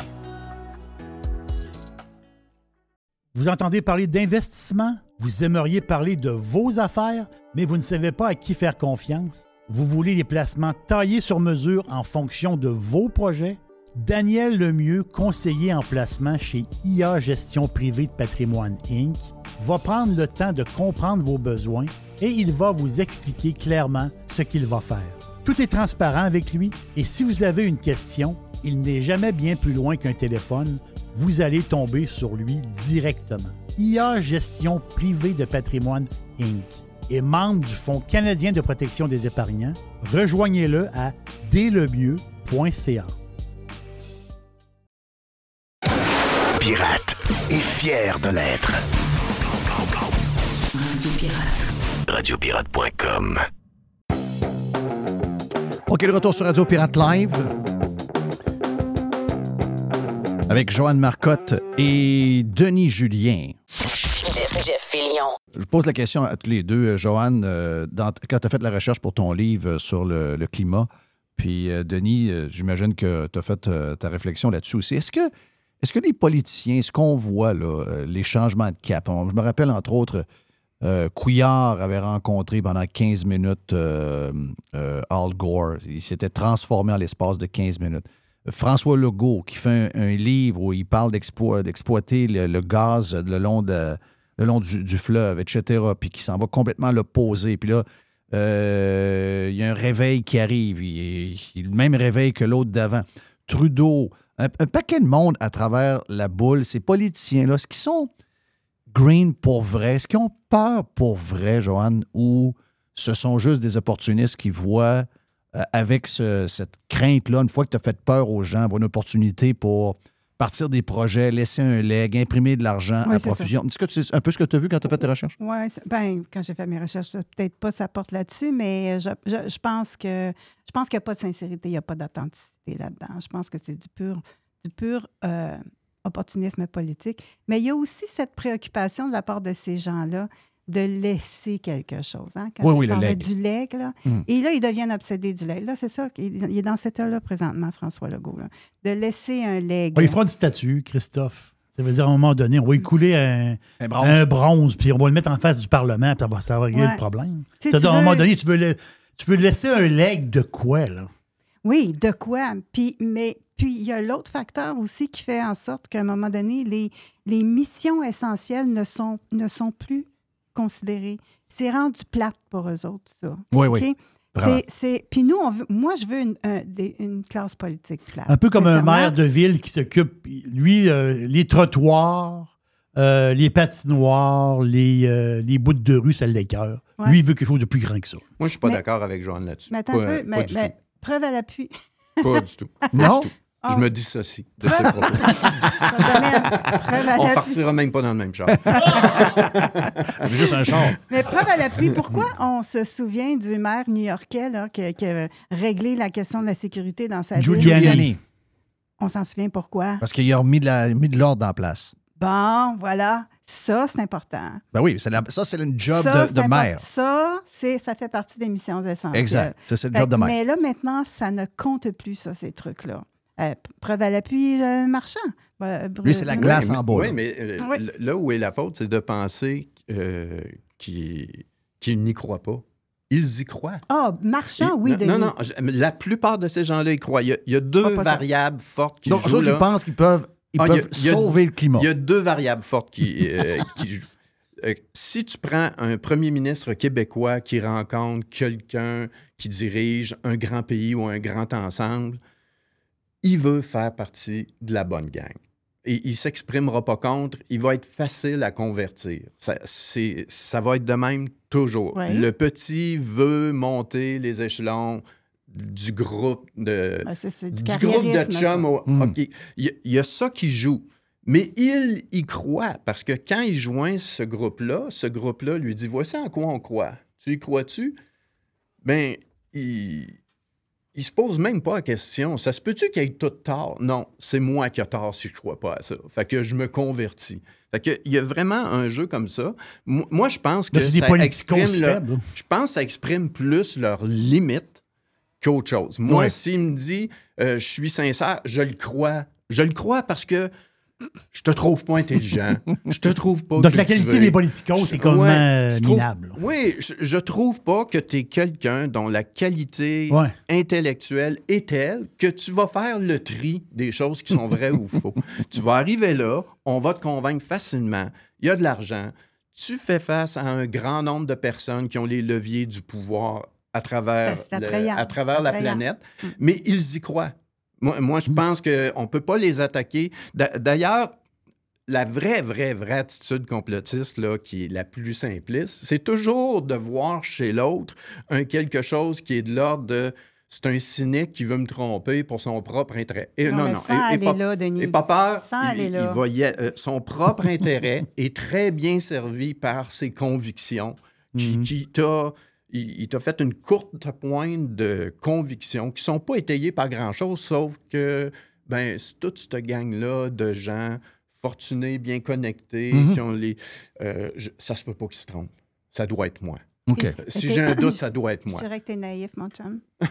Vous entendez parler d'investissement? Vous aimeriez parler de vos affaires, mais vous ne savez pas à qui faire confiance? Vous voulez les placements taillés sur mesure en fonction de vos projets? Daniel Lemieux, conseiller en placement chez IA Gestion Privée de Patrimoine Inc., va prendre le temps de comprendre vos besoins et il va vous expliquer clairement ce qu'il va faire. Tout est transparent avec lui et si vous avez une question, il n'est jamais bien plus loin qu'un téléphone. Vous allez tomber sur lui directement. IA Gestion privée de patrimoine Inc. est membre du Fonds canadien de protection des épargnants. Rejoignez-le à délemieux.ca. Pirate est fier de l'être. Radio Pirate. Radiopirate.com OK, le retour sur Radio Pirate Live? Avec Joanne Marcotte et Denis Julien. Jeff, Jeff Fillion. Je pose la question à tous les deux. Joanne, euh, dans- quand tu as fait la recherche pour ton livre sur le, le climat, puis euh, Denis, euh, j'imagine que tu as fait euh, ta réflexion là-dessus aussi. Est-ce que, est-ce que les politiciens, ce qu'on voit, là, euh, les changements de cap, on- je me rappelle entre autres, euh, Couillard avait rencontré pendant 15 minutes euh, euh, Al Gore. Il s'était transformé en l'espace de 15 minutes. François Legault, qui fait un, livre où il parle d'explo- d'exploiter le, gaz le long, du, fleuve, etc., puis qui s'en va complètement à l'opposé. Puis là, il y a un réveil qui arrive. Il, le même réveil que l'autre d'avant. Trudeau, un, un paquet de monde à travers la boule, ces politiciens-là, ce qui sont green pour vrai, est-ce qu'ils ont peur pour vrai, Joanne, ou ce sont juste des opportunistes qui voient euh, avec ce- cette crainte-là, une fois que tu as fait peur aux gens, avoir une opportunité pour partir des projets, laisser un leg, imprimer de l'argent Oui, à profusion? Est-ce que tu sais un peu ce que tu as vu quand tu as fait tes recherches? Oui, ben, quand j'ai fait mes recherches, peut-être pas ça porte là-dessus, mais je, je- je pense que je pense qu'il n'y a pas de sincérité, il n'y a pas d'authenticité là-dedans. Je pense que c'est du pur, du pur euh, opportunisme politique. Mais il y a aussi cette préoccupation de la part de ces gens-là de laisser quelque chose. Hein? Quand Oui, tu oui, le du leg, là. Mm. Et là, ils deviennent obsédés du leg. Là, c'est ça. Il est dans cet état-là présentement, François Legault. là. De laisser un leg. On lui fera une statue, Christophe. Ça veut dire à un moment donné, on va écouler un, Un bronze. un bronze, puis on va le mettre en face du Parlement, puis ça va- régler Ouais. le problème. C'est-à-dire, à un moment donné, tu veux, le- tu veux laisser un leg de quoi, là? Oui, de quoi? Puis, mais puis il y a l'autre facteur aussi qui fait en sorte qu'à un moment donné, les, les missions essentielles ne sont, ne sont plus considérées. C'est rendu plate pour eux autres, ça. Oui, oui. C'est- c'est- Puis nous, on veut, moi, je veux une, un- des- une classe politique plate. Un peu comme un maire de ville qui s'occupe, lui, euh, les trottoirs, euh, les patinoires, les, euh, les bouts de rue, ça l'écœure. Ouais. Lui, il veut quelque chose de plus grand que ça. Moi, je suis pas Mais- d'accord avec Joanne là-dessus. Mais attends Pas- un peu, pas mais, preuve à l'appui. tout. Pas du tout. Pas Non? du tout. Ah. Je me dissocie de ces propos. On partira même pas dans le même char. Juste un char. Mais preuve à l'appui, pourquoi on se souvient du maire new-yorkais qui, qui a réglé la question de la sécurité dans sa ville? Giuliani. Giuliani. On s'en souvient pourquoi? Parce qu'il a remis de la- mis de l'ordre en place. Bon, voilà. Ça, c'est important. Ben oui, c'est la- ça, c'est une job Ça, de, maire. Ça, c'est, ça fait partie des missions essentielles. Exact. Ça, c'est le Fait job de maire. Mais là, maintenant, ça ne compte plus, ça, ces trucs-là. Euh, preuve à l'appui, euh, marchand. Euh, Lui, c'est la glace Oui, en mais- bas. Oui, là. mais euh, Oui. là où est la faute, c'est de penser euh, qu'ils n'y croient pas. Ils y croient. Ah, marchand, Ils- oui, non, Denis. non, non, la plupart de ces gens-là y croient. Il y a, il y a deux ça. variables fortes qui Donc, jouent. là. ils pensent qu'ils peuvent, ils Ah, il y a- peuvent il y a- sauver le climat. Il y a deux variables fortes qui, qui jouent. Euh, si tu prends un premier ministre québécois qui rencontre quelqu'un qui dirige un grand pays ou un grand ensemble, il veut faire partie de la bonne gang. Et il ne s'exprimera pas contre, il va être facile à convertir. Ça, va être de même toujours. Ouais. Le petit veut monter les échelons du groupe de, Ah, du, du groupe de carriérisme, ça. chums. au- Mm. OK. Il y, a- il y a ça qui joue. Mais il y croit parce que quand il joint ce groupe-là, ce groupe-là lui dit Voici en quoi on croit. Tu y crois-tu? Ben, il, il se pose même pas la question. Ça se peut-tu qu'il ait tout tort? Non, c'est moi qui ai tort si je crois pas à ça. Fait que je me convertis. Fait que il y a vraiment un jeu comme ça. Mo- Moi, je pense que ça exprime leur- je pense que ça exprime plus leurs limites qu'autre chose. Moi, Ouais. s'il me dit euh, je suis sincère, je le crois. Je le crois parce que je te trouve pas intelligent. je te trouve pas. Donc, la qualité des politicos, c'est comme Ouais, euh, trouve- minable. Oui, je, je trouve pas que tu es quelqu'un dont la qualité Ouais. intellectuelle est telle que tu vas faire le tri des choses qui sont vraies ou faux. Tu vas arriver là, on va te convaincre facilement. Il y a de l'argent. Tu fais face à un grand nombre de personnes qui ont les leviers du pouvoir à travers, le- à travers la planète, mais ils y croient. Moi, moi je pense qu'on ne peut pas les attaquer. D'a- D'ailleurs, la vraie, vraie, vraie attitude complotiste, là, qui est la plus simpliste, c'est toujours de voir chez l'autre un quelque chose qui est de l'ordre de c'est un cynique qui veut me tromper pour son propre intérêt. Et, Non, mais sans aller pas, là, Denis. et pas peur, Sans il- il là. y a- euh, son propre intérêt est très bien servi par ses convictions qui, qui t'a il, il t'a fait une courte pointe de convictions qui sont pas étayées par grand-chose, sauf que ben, c'est toute cette gang-là de gens fortunés, bien connectés, Mhm. qui ont les... euh, je- ça se peut pas qu'ils se trompent. Ça doit être moi. OK. Euh, Si j'ai un doute, ça doit être Je moi. dirais que t'es naïf, mon chum.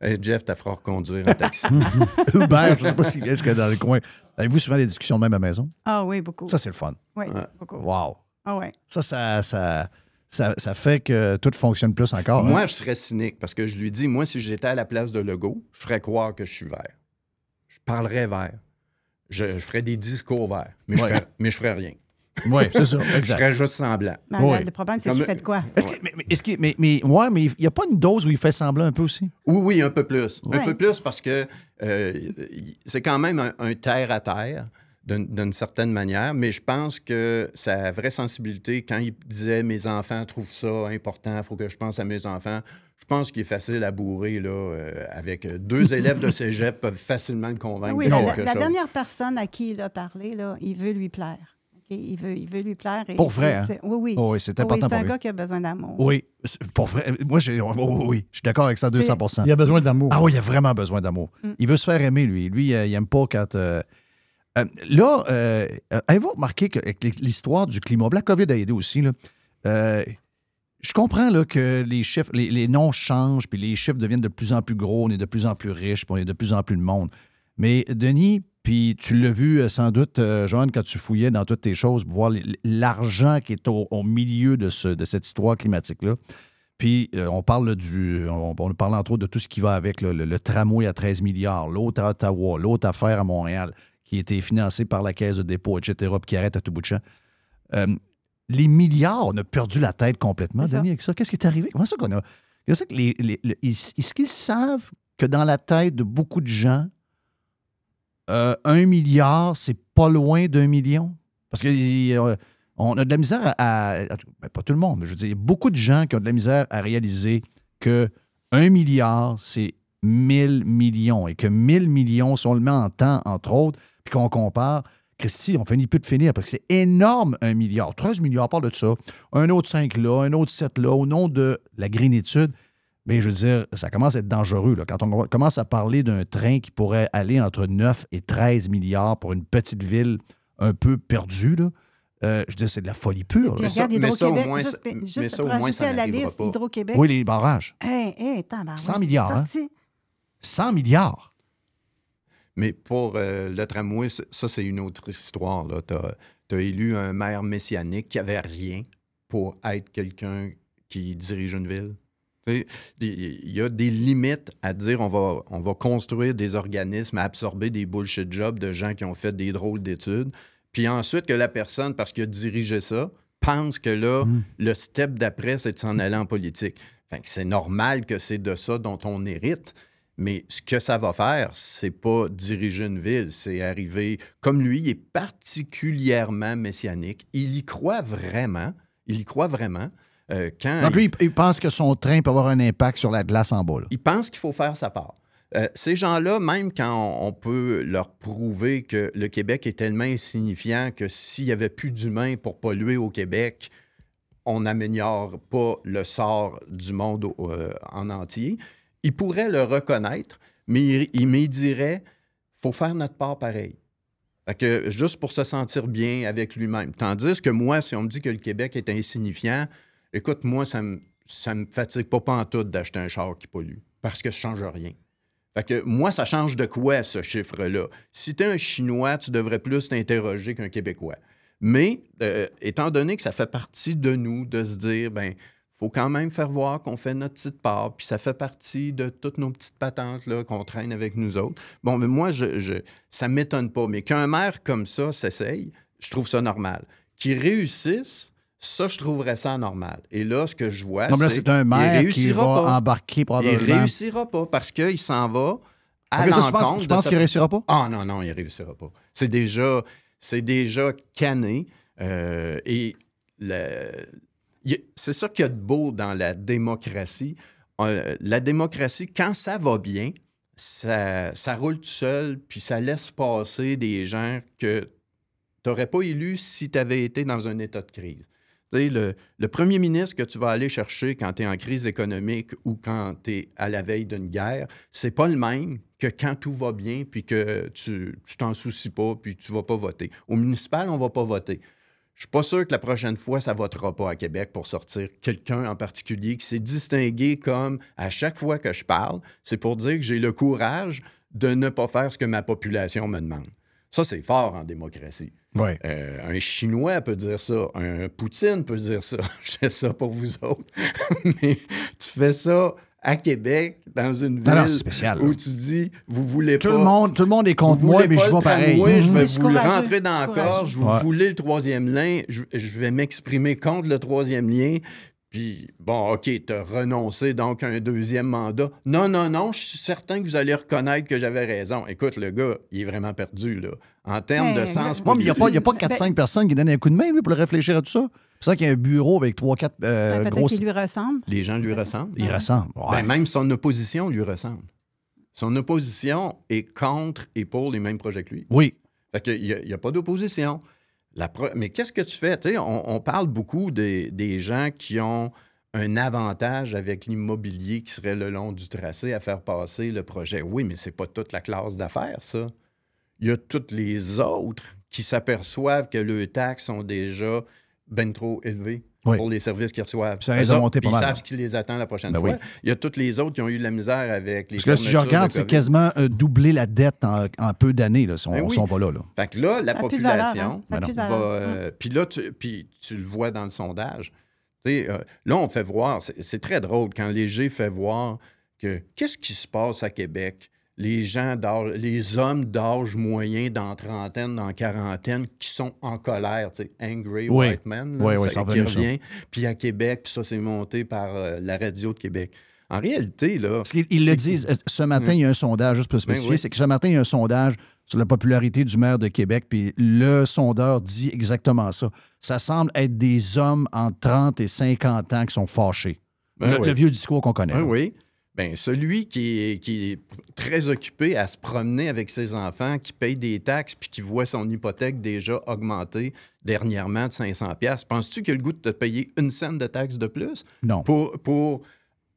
Hey, Jeff, t'as fera reconduire un taxi. Uber, je ne sais pas si bien jusque dans le coin. Avez-vous souvent des discussions de même à la maison? Ah oui, beaucoup. Ça, c'est le fun. oui, Ouais. beaucoup. Wow. Ah ouais. Ça, ça, ça, ça, ça fait que tout fonctionne plus encore. hein? Moi, je serais cynique parce que je lui dis, moi, si j'étais à la place de Legault, je ferais croire que je suis vert. Je parlerais vert. Je, je ferais des discours verts, mais, je ferais, mais je ferais rien. Oui, c'est ça, Je exact. ferais juste semblant. Mais Oui. Le problème, c'est tu fais de quoi? Est-ce que- mais, mais- est-ce que- mais, mais, ouais, mais il n'y a pas une dose où il fait semblant un peu aussi? Oui, oui, un peu plus. Un peu plus parce que euh, c'est quand même un, un terre à terre d'une certaine manière, mais je pense que sa vraie sensibilité, quand il disait mes enfants trouvent ça important, il faut que je pense à mes enfants, je pense qu'il est facile à bourrer là, euh, avec euh, deux élèves de cégep peuvent facilement le convaincre Oui, de la, quelque la chose. dernière personne à qui il a parlé, là, il veut lui plaire. Il, veut, il veut lui plaire. et Pour vrai, c'est- hein? c'est- Oui, oui. Oh, oui, c'est Oui, important c'est pour un lui. gars qui a besoin d'amour. Oui, c'est- pour vrai. Moi, j'ai, oh, oh, oui, je suis d'accord avec ça à 200 Il a besoin d'amour. Ah oui, il a vraiment besoin d'amour. Mm. Il veut se faire aimer, lui. Lui, il aime pas quand. euh, euh, là, euh, euh, avez-vous remarqué qu'avec l'histoire du climat, la COVID a aidé aussi, je comprends que les chiffres, les, noms changent, puis les chiffres deviennent de plus en plus gros, on est de plus en plus riches, puis on est de plus en plus de monde. Mais Denis, puis tu l'as vu sans doute, Joanne, quand tu fouillais dans toutes tes choses, voir l'argent qui est au, milieu de, ce- de cette histoire climatique-là. Puis on parle du. On, parle entre autres de tout ce qui va avec le, le tramway à 13 milliards, l'autre à Ottawa, l'autre affaire à Montréal, qui a été financée par la Caisse de dépôt, etc., puis qui arrête à tout bout de champ. Euh, les milliards, on a perdu la tête complètement. Denis, avec ça. Qu'est-ce qui est arrivé? Comment ça qu'on a? Est-ce qu'ils savent que dans la tête de beaucoup de gens, euh, un milliard, c'est pas loin d'un million? Parce que euh, on a de la misère à. à- ben, pas tout le monde, mais je veux dire, il y a beaucoup de gens qui ont de la misère à réaliser que un milliard, c'est 1000 millions et que 1000 millions, si on le met en temps, entre autres, puis qu'on compare, Christy, on finit plus de finir parce que c'est énorme, un milliard. 13 milliards, parle de ça. Un autre 5 là, un autre 7 là, au nom de la greenitude. Mais je veux dire, ça commence à être dangereux. Là. Quand on commence à parler d'un train qui pourrait aller entre 9 et 13 milliards pour une petite ville un peu perdue, là, euh, je veux dire, c'est de la folie pure. Puis regarde, mais ça, au Hydro-Québec, moins, juste, mais ça, au pour moins, ça à la liste. Hydro-Québec. Oui, les barrages. Hey, hey, tabarouette. 100 milliards, hein? Sorti. 100 milliards. Mais pour euh, le tramway, ça, c'est une autre histoire. Tu as, élu un maire messianique qui avait rien pour être quelqu'un qui dirige une ville. Il y a des limites à dire on va, on va construire des organismes à absorber des bullshit jobs de gens qui ont fait des drôles d'études. Puis ensuite, que la personne, parce qu'il a dirigé ça, pense que là, le step d'après, c'est de s'en aller en politique. C'est normal que c'est de ça dont on hérite. Mais ce que ça va faire, c'est pas diriger une ville, c'est arriver. Comme lui, il est particulièrement messianique. Il y croit vraiment. Il y croit vraiment. Euh, quand Donc il- lui, il, pense que son train peut avoir un impact sur la glace en bas. là. il pense qu'il faut faire sa part. Euh, ces gens-là, même quand on, on peut leur prouver que le Québec est tellement insignifiant que s'il n'y avait plus d'humains pour polluer au Québec, on n'améliore pas le sort du monde euh, en entier, ils pourraient le reconnaître, mais il, il dirait faut faire notre part pareil. Fait que juste pour se sentir bien avec lui-même. Tandis que moi, si on me dit que le Québec est insignifiant, écoute, moi, ça me, me fatigue pas pantoute d'acheter un char qui pollue parce que ça change rien. Fait que moi, ça change de quoi, ce chiffre-là? Si tu es un Chinois, tu devrais plus t'interroger qu'un Québécois. Mais, euh, étant donné que ça fait partie de nous de se dire, ben, faut quand même faire voir qu'on fait notre petite part, puis ça fait partie de toutes nos petites patentes là, qu'on traîne avec nous autres. Bon, mais moi, je, je, ça ne m'étonne pas. Mais qu'un maire comme ça s'essaye, je trouve ça normal. Qu'il réussisse, ça, je trouverais ça normal. Et là, ce que je vois, Non, là, c'est c'est un il maire qui va pas. embarquer Il probablement. réussira pas parce qu'il s'en va à Ok, toi, tu penses- l'encontre tu penses sa- qu'il réussira pas? Ah non, non, il réussira pas. C'est déjà, c'est déjà canné. euh, et le- il c'est ça qu'il y a de beau dans la démocratie. Euh, la démocratie, quand ça va bien, ça, roule tout seul, puis ça laisse passer des gens que tu n'aurais pas élus si tu avais été dans un état de crise. Le, le premier ministre que tu vas aller chercher quand tu es en crise économique ou quand tu es à la veille d'une guerre, c'est pas le même que quand tout va bien puis que tu tu t'en soucies pas puis tu vas pas voter. Au municipal, on va pas voter. Je suis pas sûr que la prochaine fois, ça votera pas à Québec pour sortir quelqu'un en particulier qui s'est distingué comme à chaque fois que je parle, c'est pour dire que j'ai le courage de ne pas faire ce que ma population me demande. Ça, c'est fort en démocratie. Ouais. Euh, un Chinois peut dire ça, un Poutine peut dire ça. Je fais ça pour vous autres. Mais tu fais ça à Québec, dans une ville Non, non, spécial, où tu dis, vous voulez Tout pas... le monde, tout le monde est contre moi, mais je le vois pareil. Je Mhm. vais Je suis vous le rentrer dans Je la suis gorge. Vous Ouais. voulez le troisième lien. Je, je vais m'exprimer contre le troisième lien. Puis, bon, OK, tu as renoncé donc à un deuxième mandat. Non, non, non, je suis certain que vous allez reconnaître que j'avais raison. Écoute, le gars, il est vraiment perdu, là. En termes de sens Ouais, mais il n'y a pas, il y a pas 4-5 personnes qui donnent un coup de main lui, pour le réfléchir à tout ça. C'est ça qu'il y a un bureau avec 3-4 euh, Ben, grosses. lui ressemble. Les gens lui ressemblent. Il ressemble. Ouais. Ben, même son opposition lui ressemble. Son opposition est contre et pour les mêmes projets que lui. Oui. Fait qu'il n'y a, a pas d'opposition. Mais qu'est-ce que tu fais? On, parle beaucoup des, gens qui ont un avantage avec l'immobilier qui serait le long du tracé à faire passer le projet. Oui, mais c'est pas toute la classe d'affaires, ça. Il y a toutes les autres qui s'aperçoivent que leurs taxes sont déjà ben trop élevées Oui. pour les services qu'ils reçoivent. Ça autres, monter pas mal. Ils savent ce qui les attend la prochaine Ben fois. oui. Il y a toutes les autres qui ont eu de la misère avec les Parce que si je regarde, c'est quasiment euh, doubler la dette en, en peu d'années. Là, si on Ben ne oui. sont pas là. là. Fait que là, la Ça a plus de valeur, population hein? Ça a Ben plus de va. valeur. euh, Puis là, tu, puis tu le vois dans le sondage. Euh, là, on fait voir, c'est c'est très drôle quand Léger fait voir que qu'est-ce qui se passe à Québec? Les gens d'âge, les hommes d'âge moyen dans trentaine, dans quarantaine, qui sont en colère, tu sais, angry Oui. white man, là, Oui, oui, ça- ça qui revient. Puis à Québec, puis ça c'est monté par euh, la radio de Québec. En réalité, là. Parce qu'ils ils le disent. euh, Ce matin, il y a un sondage, juste pour spécifier, Ben oui. c'est que ce matin, il y a un sondage sur la popularité du maire de Québec, puis le sondeur dit exactement ça. Ça semble être des hommes entre 30 et 50 ans qui sont fâchés. Ben le, oui. le vieux discours qu'on connaît. Oui, là. oui. Ben, celui qui est, qui est très occupé à se promener avec ses enfants, qui paye des taxes, puis qui voit son hypothèque déjà augmenter dernièrement de 500 pièces, penses-tu qu'il a le goût de te payer une scène de taxes de plus? Non. Pour, pour,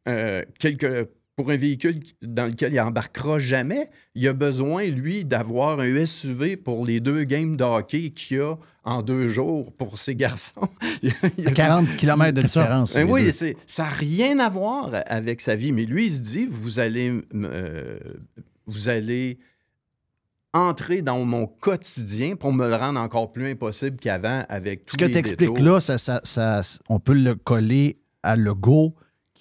euh, quelque- pour un véhicule dans lequel il embarquera jamais, il a besoin, lui, d'avoir un SUV pour les deux games de hockey qu'il a en deux jours pour ses garçons. Il a- il a- À 40 km de différence. ben oui, ça n'a rien à voir avec sa vie. Mais lui, il se dit, vous allez, euh, vous allez entrer dans mon quotidien pour me le rendre encore plus impossible qu'avant avec Ce tous que les tu expliques détours. là, ça, ça- ça- on peut le coller à Legault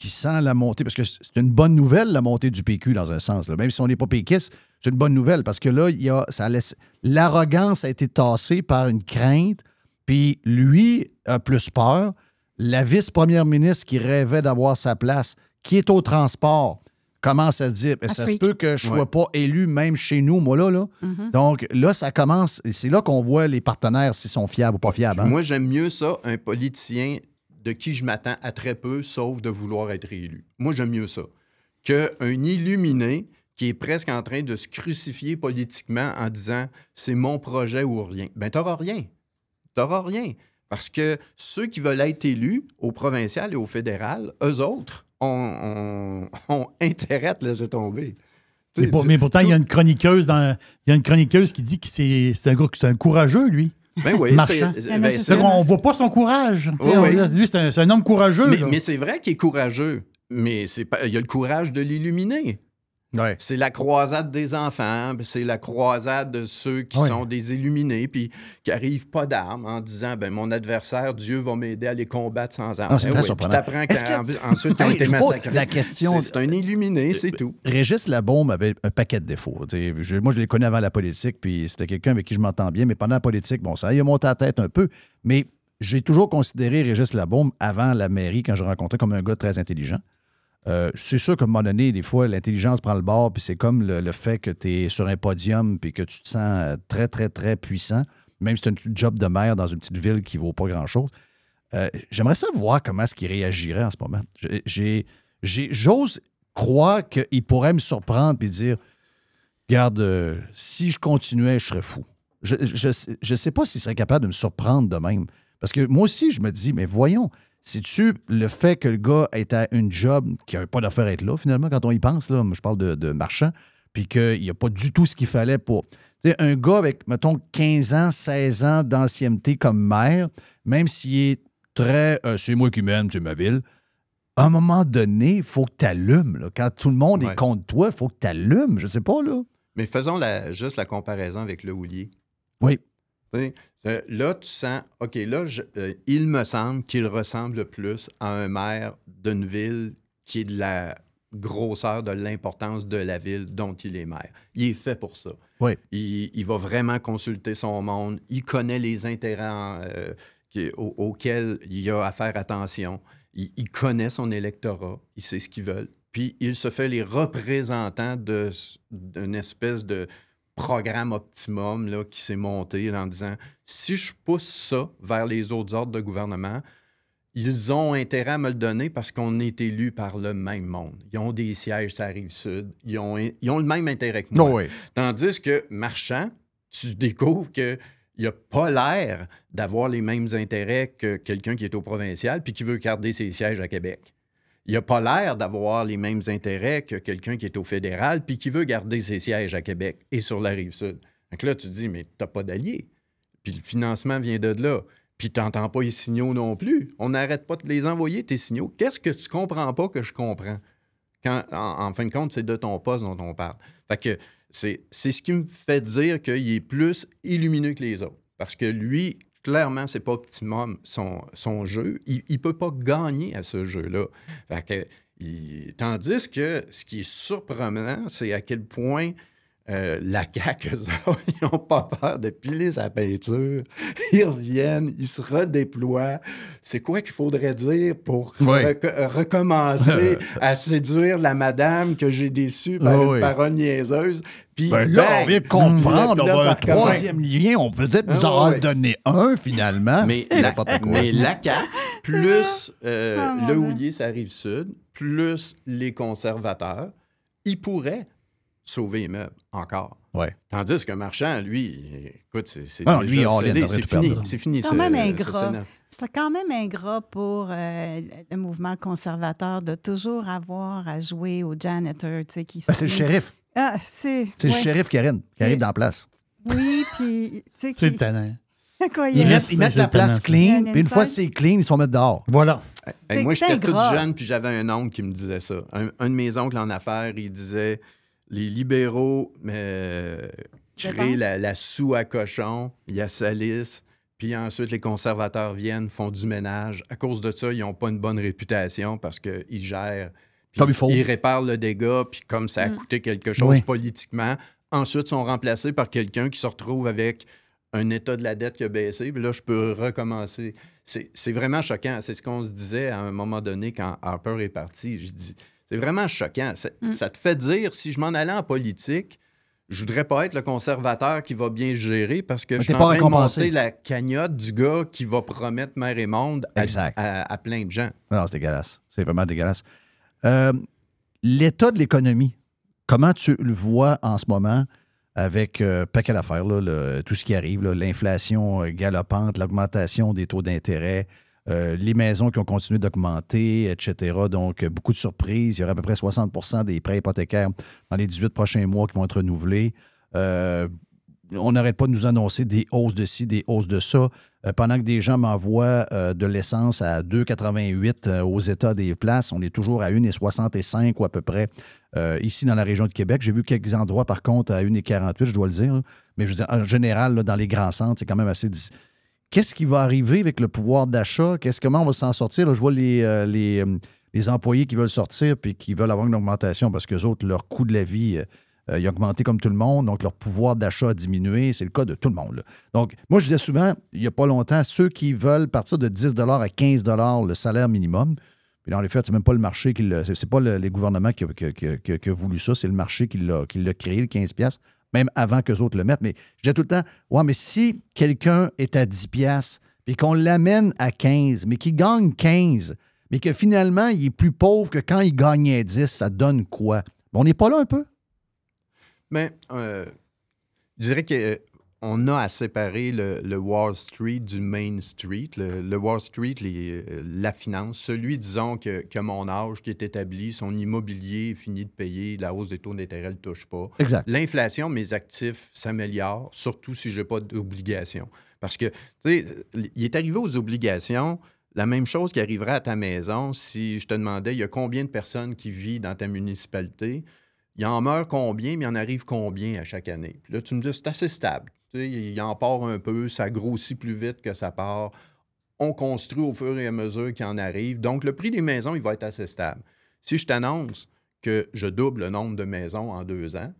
qui sent la montée, parce que c'est une bonne nouvelle, la montée du PQ, dans un sens. là. Même si on n'est pas péquiste, c'est une bonne nouvelle, parce que là, il y a, ça laisse, l'arrogance a été tassée par une crainte, puis lui a plus peur. La vice-première ministre qui rêvait d'avoir sa place, qui est au transport, commence à se dire, ça se peut que je ne sois pas élu même chez nous, moi là. là. Mhm. Donc là, ça commence, et c'est là qu'on voit les partenaires s'ils sont fiables ou pas fiables. hein. Moi, j'aime mieux ça, un politicien de qui je m'attends à très peu, sauf de vouloir être élu. Moi, j'aime mieux ça qu'un illuminé qui est presque en train de se crucifier politiquement en disant c'est mon projet ou rien. Ben, t'auras rien. T'auras rien. Parce que ceux qui veulent être élus au provincial et au fédéral, eux autres ont, ont- ont intérêt à te laisser tomber. Mais, pour- pourtant, il y a une chroniqueuse dans, il y a une chroniqueuse qui dit que c'est c'est un gars, c'est un courageux, lui. Ben oui, marchand. ben, qu'on voit pas son courage. Oui, on- oui. Lui, c'est un, homme courageux. Mais, c'est vrai qu'il est courageux. Mais c'est pas, il a le courage de l'illuminer. Ouais. C'est la croisade des enfants, c'est la croisade de ceux qui Ouais. sont des illuminés, puis qui arrivent pas d'armes en disant ben mon adversaire, Dieu va m'aider à les combattre sans armes. Ah, c'est très oui, surprenant. Puis t'apprends qu'ensuite ils ont Hey, été massacrés. la question- C'est un illuminé, c'est tout. Régis Labaume avait un paquet de défauts. Je- moi, je l'ai connu avant la politique, puis c'était quelqu'un avec qui je m'entends bien, mais pendant la politique, bon, ça y a monté à la tête un peu. Mais j'ai toujours considéré Régis Labaume, avant la mairie, quand je le rencontrais, comme un gars très intelligent. Euh, c'est sûr qu'à un moment donné, des fois, l'intelligence prend le bord, puis c'est comme le, fait que tu es sur un podium, puis que tu te sens euh, très, très, très puissant, même si c'est un job de maire dans une petite ville qui vaut pas grand-chose. Euh, J'aimerais ça voir comment est-ce qu'il réagirait en ce moment. J'ose croire qu'il pourrait me surprendre et dire Regarde, euh, si je continuais, je serais fou. Je ne sais pas s'il serait capable de me surprendre de même. Parce que moi aussi, je me dis, mais voyons, c'est-tu le fait que le gars est à une job qui n'a pas d'affaire à être là, finalement, quand on y pense, là, moi, je parle de, de marchand, puis qu'il n'y a pas du tout ce qu'il fallait pour. Tu sais, un gars avec, mettons, 15 ans, 16 ans d'ancienneté comme maire, même s'il est très. euh, c'est moi qui mène, c'est ma ville. À un moment donné, il faut que tu allumes. Quand tout le monde est contre toi, il faut que tu allumes. Je sais pas, là. Mais faisons la- juste la comparaison avec le houlier. Oui. Là, tu sens, OK, là, je- euh, il me semble qu'il ressemble le plus à un maire d'une ville qui est de la grosseur, de l'importance de la ville dont il est maire. Il est fait pour ça. Oui. Il, il va vraiment consulter son monde. Il connaît les intérêts en, euh, qui- auxquels il a à faire attention. Il, il connaît son électorat. Il sait ce qu'ils veulent. Puis il se fait les représentants d'une espèce de programme optimum là, qui s'est monté là, en disant si je pousse ça vers les autres ordres de gouvernement, ils ont intérêt à me le donner parce qu'on est élu par le même monde. Ils ont des sièges, ça arrive sud. Ils ont, ils ont le même intérêt que moi. Non, oui. Tandis que marchand, tu découvres qu'il n'a pas l'air d'avoir les mêmes intérêts que quelqu'un qui est au provincial puis qui veut garder ses sièges à Québec. Il n'a pas l'air d'avoir les mêmes intérêts que quelqu'un qui est au fédéral puis qui veut garder ses sièges à Québec et sur la rive sud. Donc là, tu te dis, mais tu n'as pas d'alliés. Puis le financement vient de là. Puis tu n'entends pas les signaux non plus. On n'arrête pas de les envoyer, tes signaux. Qu'est-ce que tu comprends pas que je comprends? Quand, en, fin de compte, c'est de ton poste dont on parle. Fait que c'est c'est ce qui me fait dire qu'il est plus illumineux que les autres. Parce que lui, clairement, c'est pas optimum son, son jeu. Il ne peut pas gagner à ce jeu-là. Tandis que ce qui est surprenant, c'est à quel point euh, la CAQ, autres, ils n'ont pas peur de piler sa peinture. Ils reviennent, ils se redéploient. C'est quoi qu'il faudrait dire pour Oui. recommencer à séduire la madame que j'ai déçue par Oui, une oui. parole niaiseuse? Puis, Ben là, on vient de comprendre. On va un troisième lien. On peut peut-être nous Ah, en donner un, finalement. Mais la, n'importe quoi. mais la CAQ, plus euh, Ah, le houlier, ça rive sud, plus les conservateurs, ils pourraient sauver les meubles encore. Ouais. Tandis que Marchand, lui, écoute, c'est c'est Ah non, lui, c'est fini, c'est fini. C'est ce- quand même ingrat. C'est quand même ingrat pour euh, le mouvement conservateur de toujours avoir à jouer au janitor, tu sais, qui Ben, c'est le shérif. Ah, c'est... C'est le shérif qui arrive, qui arrive dans la place. Oui, puis, tu sais, C'est qui... tannant. Quoi, il Ils mettent, ils mettent la place clean, puis une fois c'est clean, ils se font mettre dehors. Voilà. Hey, moi, j'étais tout ingrat. jeune, puis j'avais un oncle qui me disait ça. Un, un de mes oncles en affaires, il disait les libéraux euh, créent la, la soue à cochon, ils assalissent, puis ensuite les conservateurs viennent, font du ménage. À cause de ça, ils n'ont pas une bonne réputation parce qu'ils gèrent. puis Comme il faut. Ils réparent le dégât, puis comme ça a Mm. coûté quelque chose Oui. politiquement, ensuite sont remplacés par quelqu'un qui se retrouve avec un état de la dette qui a baissé, puis là, je peux recommencer. C'est c'est vraiment choquant. C'est ce qu'on se disait à un moment donné quand Harper est parti. Je dis, c'est vraiment choquant. Ça, Mm. ça te fait dire, si je m'en allais en politique, je voudrais pas être le conservateur qui va bien gérer parce que Mais je t'es suis pas en train de monter la cagnotte du gars qui va promettre mer et monde à, Exact. à- à plein de gens. Non, c'est dégueulasse. C'est vraiment dégueulasse. Euh, L'état de l'économie, comment tu le vois en ce moment avec euh, paquet d'affaires, tout ce qui arrive, l'inflation euh, galopante, l'augmentation des taux d'intérêt, euh, les maisons qui ont continué d'augmenter, etc. Donc, euh, beaucoup de surprises. Il y aura à peu près 60% des prêts hypothécaires dans les 18 prochains mois qui vont être renouvelés. Euh, on n'arrête pas de nous annoncer des hausses de ci, des hausses de ça. Pendant que des gens m'envoient de l'essence à 2,88 euh, aux États des places, on est toujours à 1,65 ou à peu près ici dans la région de Québec. J'ai vu quelques endroits, par contre, à 1,48, je dois le dire. Mais je veux dire, en général, dans les grands centres, c'est quand même assez... Qu'est-ce qui va arriver avec le pouvoir d'achat? Qu'est-ce, comment on va s'en sortir? Je vois les, euh, euh, les employés qui veulent sortir puis qui veulent avoir une augmentation parce que autres, leur coût de la vie... euh, a augmenté comme tout le monde, donc leur pouvoir d'achat a diminué. C'est le cas de tout le monde. Donc, moi, je disais souvent, il n'y a pas longtemps, ceux qui veulent partir de 10 à 15 le salaire minimum, puis dans les faits, c'est même pas le marché qui l'a. C'est pas le- les gouvernements qui qui qui a- voulu ça, c'est le marché qui l'a qui créé, le 15 piastres, même avant que autres le mettent. Mais je disais tout le temps, ouais, mais si quelqu'un est à 10 piastres, puis qu'on l'amène à 15, mais qu'il gagne 15, mais que finalement, il est plus pauvre que quand il gagnait 10, ça donne quoi? On n'est pas là un peu? Mais euh, je dirais qu'on a à séparer le, le Wall Street du Main Street. Le, le Wall Street, les- euh, la finance, celui, disons, que, que mon âge qui est établi, son immobilier est fini de payer, la hausse des taux d'intérêt ne le touche pas. Exact. L'inflation, mes actifs s'améliorent, surtout si je n'ai pas d'obligations. Parce que, tu sais, il est arrivé aux obligations la même chose qui arriverait à ta maison si je te demandais, il y a combien de personnes qui vivent dans ta municipalité? Il en meurt combien, mais il en arrive combien à chaque année? Puis là, tu me dis, c'est assez stable. Il en part un peu, ça grossit plus vite que ça part. On construit au fur et à mesure qu'il en arrive. Donc, le prix des maisons, il va être assez stable. Si je t'annonce que je double le nombre de maisons en deux ans,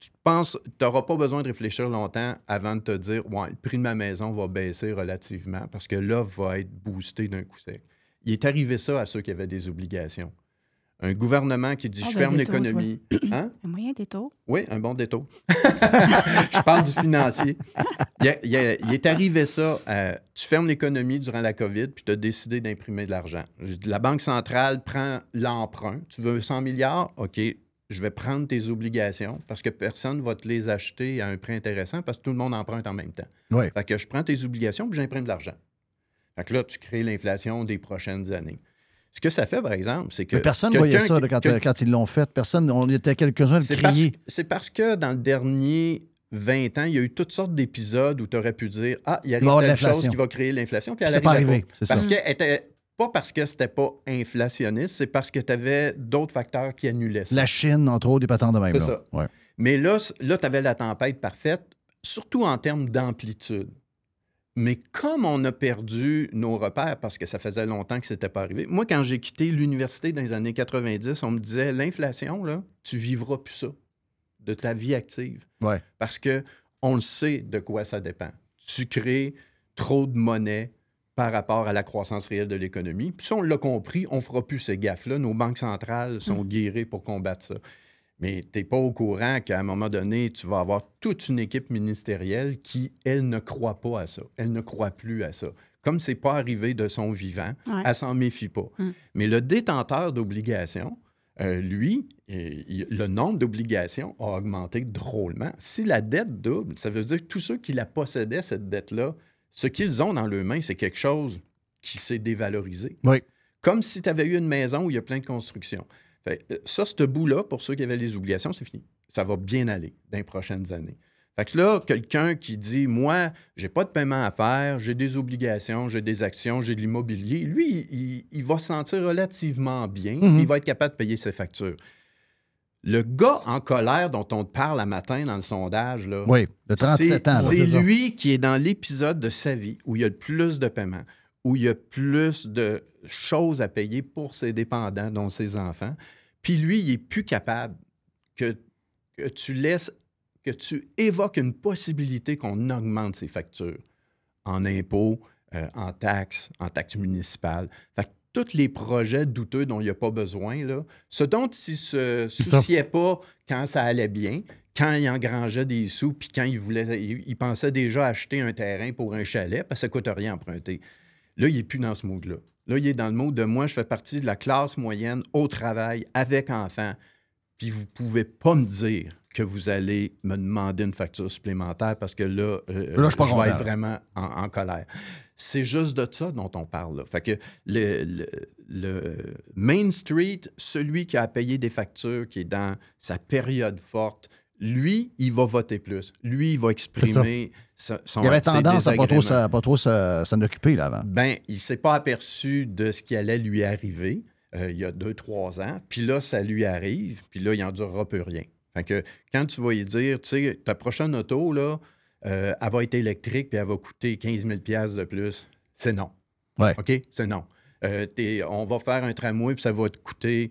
tu penses, tu n'auras pas besoin de réfléchir longtemps avant de te dire, ouais, le prix de ma maison va baisser relativement parce que l'offre va être boostée d'un coup sec. Il est arrivé ça à ceux qui avaient des obligations. Un gouvernement qui dit, Ah, je ben, ferme l'économie. Hein? Un moyen des taux. Oui, un bon détour. je parle du financier. Il, y a- il y a- il est arrivé ça. euh, tu fermes l'économie durant la COVID, puis tu as décidé d'imprimer de l'argent. La Banque centrale prend l'emprunt. Tu veux 100 milliards? OK, je vais prendre tes obligations parce que personne ne va te les acheter à un prix intéressant parce que tout le monde emprunte en même temps. Oui. Fait que je prends tes obligations puis j'imprime de l'argent. Fait que là, tu crées l'inflation des prochaines années. Ce que ça fait, par exemple, c'est que. Mais personne ne voyait ça là, quand, que- quand ils l'ont fait. Personne, on était quelques-uns à le c'est parce, crier. c'est parce que dans le dernier 20 ans, il y a eu toutes sortes d'épisodes où tu aurais pu dire Ah, il y a de telle chose qui va créer l'inflation. Puis elle C'est pas arrivé, c'est Parce ça. que était, pas parce que c'était pas inflationniste, c'est parce que tu avais d'autres facteurs qui annulaient ça. La Chine, entre autres, des patents de même. C'est ça. Ouais. Mais là, là tu avais la tempête parfaite, surtout en termes d'amplitude. Mais comme on a perdu nos repères parce que ça faisait longtemps que ce n'était pas arrivé, moi, quand j'ai quitté l'université dans les années 90, on me disait l'inflation, là, tu vivras plus ça de ta vie active. Ouais. Parce que on le sait de quoi ça dépend. Tu crées trop de monnaie par rapport à la croissance réelle de l'économie. Puis si on l'a compris, on ne fera plus ces gaffes-là. Nos banques centrales sont guérées pour combattre ça. Mais tu n'es pas au courant qu'à un moment donné, tu vas avoir toute une équipe ministérielle qui, elle, ne croit pas à ça. Elle ne croit plus à ça. Comme c'est pas arrivé de son vivant, Ouais. elle s'en méfie pas. Mm. Mais le détenteur d'obligations, euh, lui, il- le nombre d'obligations a augmenté drôlement. Si la dette double, ça veut dire que tous ceux qui la possédaient, cette dette-là, ce qu'ils ont dans leurs mains, c'est quelque chose qui s'est dévalorisé. Oui. Comme si tu avais eu une maison où il y a plein de constructions. Fait, euh, ça, ce bout-là, pour ceux qui avaient les obligations, c'est fini. Ça va bien aller dans les prochaines années. Fait que là, quelqu'un qui dit Moi, j'ai pas de paiement à faire, j'ai des obligations, j'ai des actions, j'ai de l'immobilier, lui, il, il va se sentir relativement bien, Mhm. il va être capable de payer ses factures. Le gars en colère dont on te parle à matin dans le sondage, là, Oui, de 37 c'est- ans. lui qui est dans l'épisode de sa vie où il y a le plus de paiements, où il y a plus de choses à payer pour ses dépendants, dont ses enfants. Puis lui, il est plus capable que, que tu laisses, que tu évoques une possibilité qu'on augmente ses factures en impôts, euh, en taxes, en taxes municipales. Fait que tous les projets douteux dont il n'y a pas besoin, là, ce dont il se ça. souciait pas quand ça allait bien, quand il engrangeait des sous, puis quand il voulait, il, il pensait déjà acheter un terrain pour un chalet, parce que ça ne coûte rien emprunter. Là, il n'est plus dans ce mood-là. Là, il est dans le mode de moi, je fais partie de la classe moyenne au travail, avec enfants, puis vous ne pouvez pas me dire que vous allez me demander une facture supplémentaire parce que là, euh, Là, je vais être vraiment en, en colère. C'est juste de ça dont on parle. Là. Fait que le, le- le Main Street, celui qui a payé des factures, qui est dans sa période forte, lui, il va voter plus. Lui, il va exprimer son Il avait tendance à pas trop, s'en- pas trop s'en occuper là, avant. Ben, il s'est pas aperçu de ce qui allait lui arriver euh, il y a deux, trois ans. Puis là, ça lui arrive. Puis là, il n'en durera plus rien. Fait que quand tu vas lui dire, tu sais, ta prochaine auto, là, euh, elle va être électrique puis elle va coûter 15 000 de plus, c'est non. Ouais. OK? C'est non. Euh, on va faire un tramway puis ça va te coûter 1000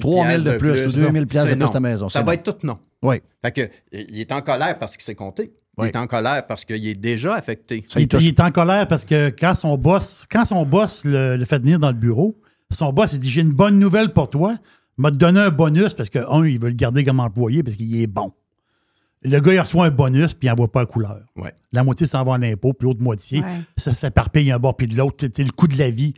3 000 de plus ou 2 000 de C'est plus non. ta maison. Ça va non. être tout non. Oui. Fait que, il est en colère parce qu'il s'est compté. Il est en colère parce qu'il est déjà affecté. Ça Il, est en colère parce que quand son boss, quand son boss le, le fait venir dans le bureau, son boss il dit J'ai une bonne nouvelle pour toi. Il m'a donné un bonus parce que, un, il veut le garder comme employé parce qu'il est bon. Le gars, il reçoit un bonus puis il n'envoie pas la couleur. Ouais. La moitié s'en va en impôt, puis l'autre moitié, Ouais. ça s'éparpille un bord puis de l'autre. Le coût de la vie.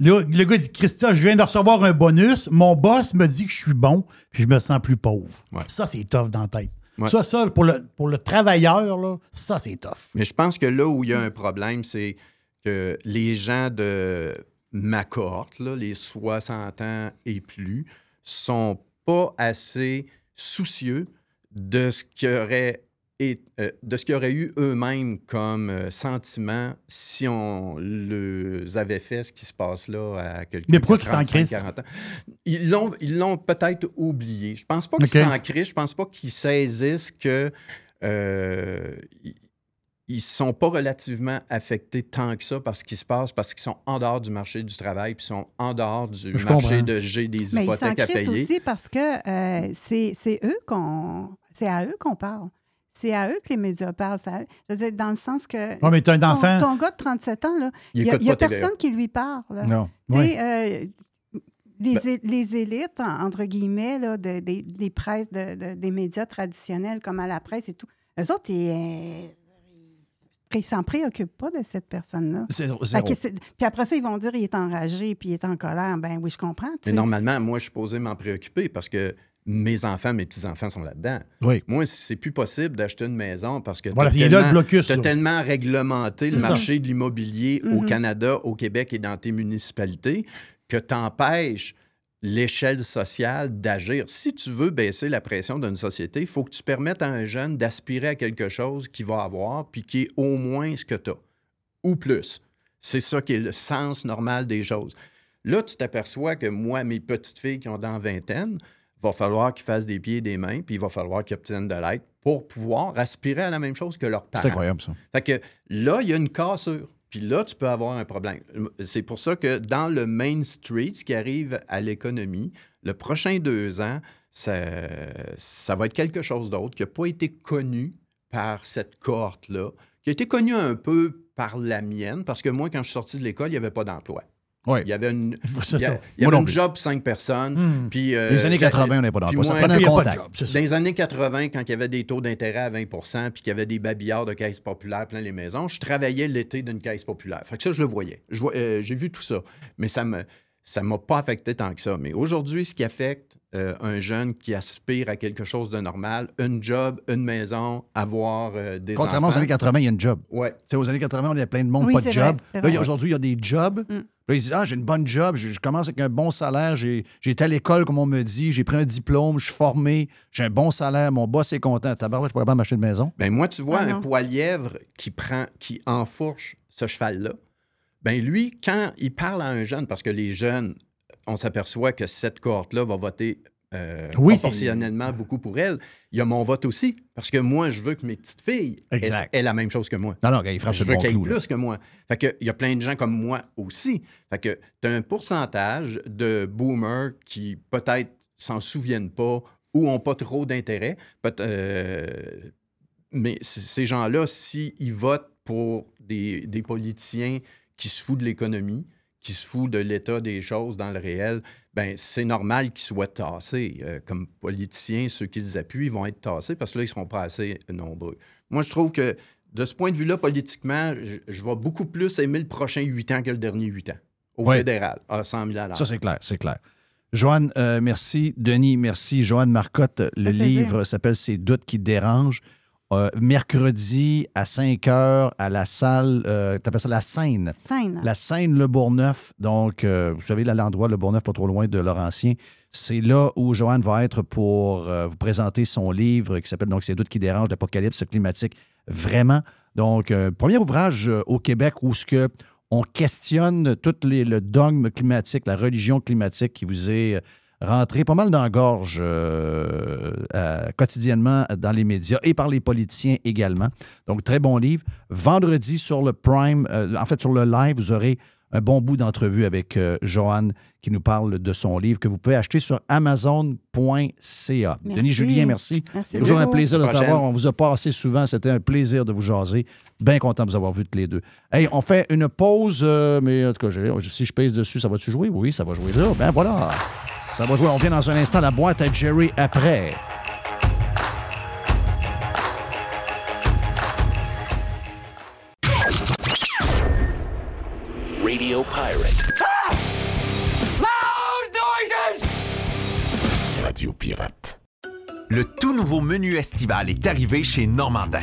Le gars dit Christian, je viens de recevoir un bonus. Mon boss me dit que je suis bon, puis je me sens plus pauvre. Ouais. Ça, c'est tough dans la tête. Ouais. Ça, ça, pour le, pour le travailleur, là, ça, c'est tough. Mais je pense que là où il y a un problème, c'est que les gens de ma cohorte, là, les 60 ans et plus, sont pas assez soucieux de ce qu'il y aurait, et- euh, de ce qu'il y aurait eu eux-mêmes comme euh, sentiment si on les avait fait ce qui se passe là à quelqu'un Mais pourquoi qui qu'ils a s'en 35, crissent? 40 ans? Ils l'ont, ils l'ont peut-être oublié. Je pense pas qu'ils OK. s'en crient. Je pense pas qu'ils saisissent que euh, ils- ils sont pas relativement affectés tant que ça par ce qui se passe, parce qu'ils sont en dehors du marché du travail, puis sont en dehors du Je marché comprends. de j'ai des Mais ils hypothèques à crissent payer. aussi parce que euh, c'est c'est eux qu'on. C'est à eux qu'on parle. C'est à eux que les médias parlent. c'est à eux. Je veux dire, dans le sens que. Ouais, mais t'as un ton, enfant. ton gars de 37 ans, là, Il n'y a, personne qui lui parle. là. Non. Tu euh, les, Ben les élites, en- entre guillemets, là, de- des- des presses, de- de- des médias traditionnels comme à la presse et tout, eux autres, ils euh, ils s'en préoccupent pas de cette personne-là. Puis après ça, ils vont dire il est enragé puis il est en colère. Ben oui, je comprends. tu Mais sais. normalement, moi, je suis posé m'en préoccuper parce que mes enfants, mes petits-enfants sont là-dedans. Oui. Moi, c'est plus possible d'acheter une maison parce que Voilà, là, le tellement- blocus, t'as là. tellement réglementé le ça. marché de l'immobilier au Mhm. Canada, au Québec et dans tes municipalités que t'empêches l'échelle sociale d'agir. Si tu veux baisser la pression d'une société, il faut que tu permettes à un jeune d'aspirer à quelque chose qu'il va avoir puis qui est au moins ce que tu as, ou plus. C'est ça qui est le sens normal des choses. Là, tu t'aperçois que moi, mes petites filles qui ont dans vingtaine, va falloir qu'ils fassent des pieds et des mains, puis il va falloir qu'ils obtiennent de l'aide pour pouvoir aspirer à la même chose que leurs parents. C'est incroyable, ça. Fait que là, il y a une cassure. Puis là, tu peux avoir un problème. C'est pour ça que dans le Main Street, ce qui arrive à l'économie, le prochain deux ans, ça, ça va être quelque chose d'autre qui n'a pas été connu par cette cohorte-là, qui a été connu un peu par la mienne, parce que moi, quand je suis sorti de l'école, il n'y avait pas d'emploi. Oui. Il y avait une, il y a- il y avait une job pour cinq personnes. Hmm. Puis, euh, Les années ça- 80, on n'avait pas puis Ça prenait un contact. job, c'est ça. dans les années 80, quand il y avait des taux d'intérêt à 20% puis qu'il y avait des babillards de caisse populaire plein les maisons, je travaillais l'été d'une caisse populaire. Fait que ça, je le voyais. Euh, J'ai vu tout ça. Mais ça me ça m'a pas affecté tant que ça. Mais aujourd'hui, ce qui affecte euh, un jeune qui aspire à quelque chose de normal, une job, une maison, avoir euh, des Contrairement aux années 80, il y a une job. Ouais. Tu sais, aux années 80, on avait plein de monde, Oui, pas de job. Là, aujourd'hui, il y a des jobs. Mm. Là, ils disent Ah, j'ai une bonne job, je, je commence avec un bon salaire, j'ai j'ai été à l'école, comme on me dit, j'ai pris un diplôme, je suis formé, j'ai un bon salaire, mon boss est content. Tabarouette, je pourrais pas m'acheter de maison. Ben moi, tu vois, Ah un poilièvre qui prend, qui enfourche ce cheval-là, ben lui, quand il parle à un jeune, parce que les jeunes, on s'aperçoit que cette cohorte-là va voter euh, Oui, proportionnellement beaucoup pour elle. Il y a mon vote aussi, parce que moi, je veux que mes petites filles aient, aient la même chose que moi. Non, non, il frappe Je veux bon clou. là. plus que moi. Fait que il y a plein de gens comme moi aussi. Fait que tu as un pourcentage de boomers qui peut-être s'en souviennent pas ou ont pas trop d'intérêt. Euh, mais ces gens-là, s'ils votent pour des, des politiciens qui se foutent de l'économie, qui se foutent de l'état des choses dans le réel, ben c'est normal qu'ils soient tassés. Euh, comme politiciens, ceux qui les appuient vont être tassés parce que là, ils ne seront pas assez nombreux. Moi, je trouve que de ce point de vue-là, politiquement, je, je vais beaucoup plus aimer le prochain huit ans que le dernier huit ans. Au fédéral, à 100 000 à l'heure. Ça, c'est clair, c'est clair. Joanne, euh, merci. Denis, merci. Joanne Marcotte, le livre s'appelle Ces doutes qui dérangent. Euh, mercredi à 5 heures à la salle, euh, t'appelles ça la. Scène. La scène Le Bourgneuf. Donc, euh, vous savez, là, l'endroit, Le Bourgneuf, pas trop loin de Laurentien. C'est là où Joanne va être pour vous présenter son livre qui s'appelle donc Ces doutes qui dérangent, l'apocalypse climatique. Vraiment. Donc, premier ouvrage au Québec où ce que on questionne tout les- le dogme climatique, la religion climatique qui vous est rentré pas mal dans la gorge euh, euh, quotidiennement dans les médias et par les politiciens également. Donc, très bon livre. Vendredi, sur le Prime, euh, en fait, sur le live, vous aurez un bon bout d'entrevue avec euh, Joanne qui nous parle de son livre que vous pouvez acheter sur amazon.ca. Denis Julien, merci. Merci Toujours un plaisir de t'avoir. On vous a pas assez souvent. C'était un plaisir de vous jaser. Bien content de vous avoir vus tous les deux. Hey, on fait une pause, euh, mais en tout cas, si je pèse dessus, ça va-tu jouer? Oui, ça va jouer là. Ben voilà. Ça va jouer. On vient dans un instant la boîte à Jerry après. Radio Pirate. Radio Pirate. Le tout nouveau menu estival est arrivé chez Normandin.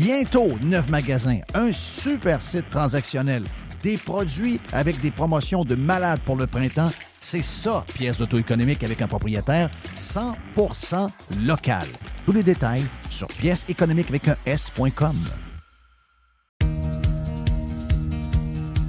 Bientôt, neuf magasins, un super site transactionnel, des produits avec des promotions de malades pour le printemps. C'est ça, pièce d'auto économique avec un propriétaire 100% local. Tous les détails sur pièce économique avec un S.com.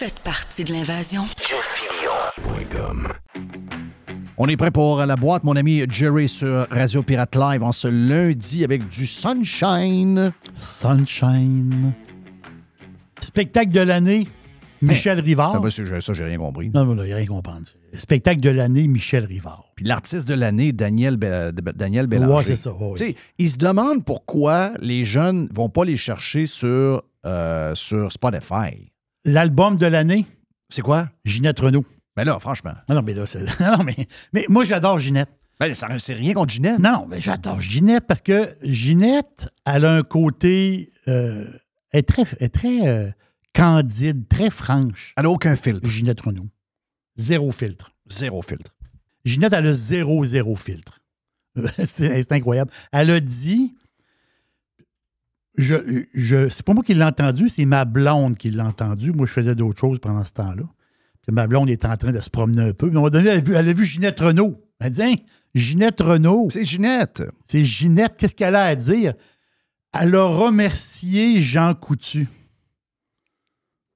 Faites partie de l'invasion. On est prêt pour la boîte, mon ami Jerry sur Radio Pirate Live en ce lundi avec du sunshine. Sunshine. Spectacle de l'année, Michel Rivard. Ah ben, c'est- ça, j'ai rien compris. Non, non, non, il n'y a rien comprendre. Spectacle de l'année, Michel Rivard. Puis l'artiste de l'année, Daniel, Be- Daniel Bélanger. Ouais, c'est ça, ouais, ouais. Tu sais, il se demande pourquoi les jeunes vont pas les chercher sur, euh, sur Spotify. L'album de l'année, C'est quoi? Ginette Renault. Ben là, franchement. Non, non, mais là, c'est. Non, mais, mais moi, j'adore Ginette. Ben, ça- c'est rien contre Ginette. Non, non, mais j'adore Ginette parce que Ginette, elle a un côté. euh, elle est très, elle est très euh, candide, très franche. Elle n'a aucun filtre. Ginette Renault. Zéro filtre. Zéro filtre. Ginette, elle a zéro, zéro filtre. c'est c'est incroyable. Elle a dit. Je, je, c'est pas moi qui l'ai entendu, c'est ma blonde qui l'a entendu. Moi, je faisais d'autres choses pendant ce temps-là. Puis ma blonde était en train de se promener un peu. Puis à un moment donné, elle a vu, elle a vu Ginette Renault. Elle dit Hein, Ginette Renault. C'est Ginette. C'est Ginette. Qu'est-ce qu'elle a à dire? Elle a remercié Jean Coutu.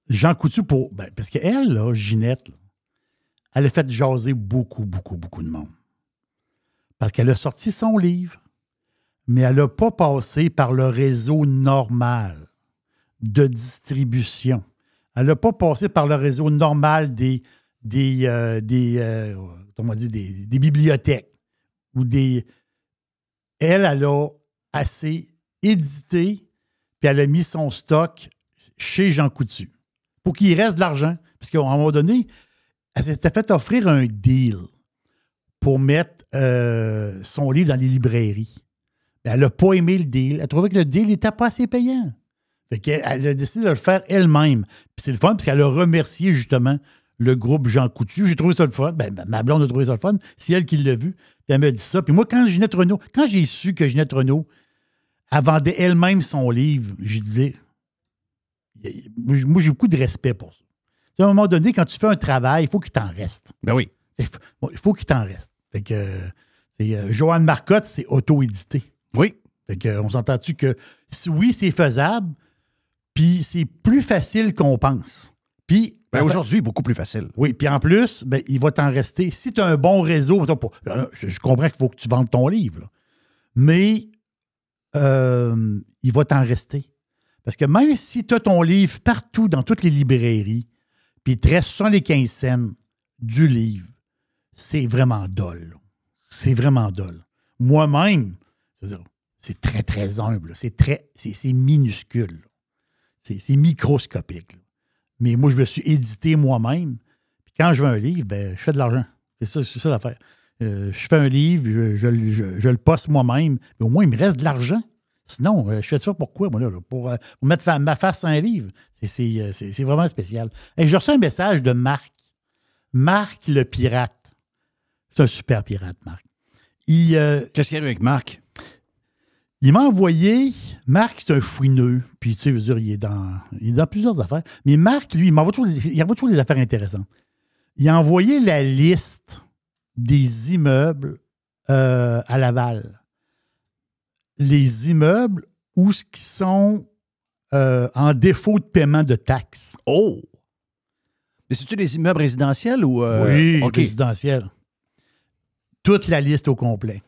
Jean Coutu pour. ben, parce qu'elle, là, Ginette, là, elle a fait jaser beaucoup, beaucoup, beaucoup de monde. Parce qu'elle a sorti son livre, mais elle n'a pas passé par le réseau normal de distribution. Elle n'a pas passé par le réseau normal euh, euh, des bibliothèques ou des. Elle, elle a assez édité, puis elle a mis son stock chez Jean Coutu pour qu'il reste de l'argent. Parce qu'à un moment donné, elle s'était fait offrir un deal pour mettre euh, son livre dans les librairies. Elle n'a pas aimé le deal. Elle trouvait que le deal n'était pas assez payant. Fait qu'elle elle a décidé de le faire elle-même. Puis c'est le fun, parce qu'elle a remercié justement le groupe Jean Coutu. J'ai trouvé ça le fun. Ben, ma blonde a trouvé ça le fun. C'est elle qui l'a vu. Puis elle m'a dit ça. Puis moi, quand Ginette Renault, quand j'ai su que Ginette Renault, elle vendait elle-même son livre, j'ai dit, moi, j'ai beaucoup de respect pour ça. À un moment donné, quand tu fais un travail, il faut qu'il t'en reste. Ben oui. Il faut, bon, il faut qu'il t'en reste. Fait que, euh, c'est, euh, Joanne Marcotte, c'est auto-édité. Oui. Fait que, on s'entend-tu que si- oui, c'est faisable, puis c'est plus facile qu'on pense. Puis. Ben, Aujourd'hui, beaucoup plus facile. Oui, puis en plus, ben, il va t'en rester. Si tu as un bon réseau, euh, je, comprends qu'il faut que tu vendes ton livre, là. mais euh, il va t'en rester. Parce que même si tu as ton livre partout dans toutes les librairies, puis il te reste 75 cents du livre, c'est vraiment dole. là. C'est vraiment dole. Moi-même, c'est très, très humble. C'est très, c'est minuscule. C'est microscopique. Mais moi, je me suis édité moi-même. Quand je veux un livre, ben, je fais de l'argent. C'est ça, ça l'affaire. Euh, je fais un livre, je, le- poste moi-même, mais au moins, il me reste de l'argent. Sinon, euh, je fais ça pourquoi, moi, là? euh, pour mettre ma face sur un livre. C'est- vraiment spécial. Et j'ai reçu un message de Marc. Marc le pirate. C'est un super pirate, Marc. Qu'est-ce qu'il y a avec Marc? Il m'a envoyé. Marc, c'est un fouineux. Puis, tu sais, je veux dire, il est dans, il est dans plusieurs affaires. Mais Marc, lui, il m'envoie toujours, des- il envoie toujours des affaires intéressantes. Il a envoyé la liste des immeubles euh, à Laval. Les immeubles où ce qui sont euh, en défaut de paiement de taxes. Oh! Mais c'est-tu des immeubles résidentiels ou. euh, oui, résidentiels. Toute la liste au complet.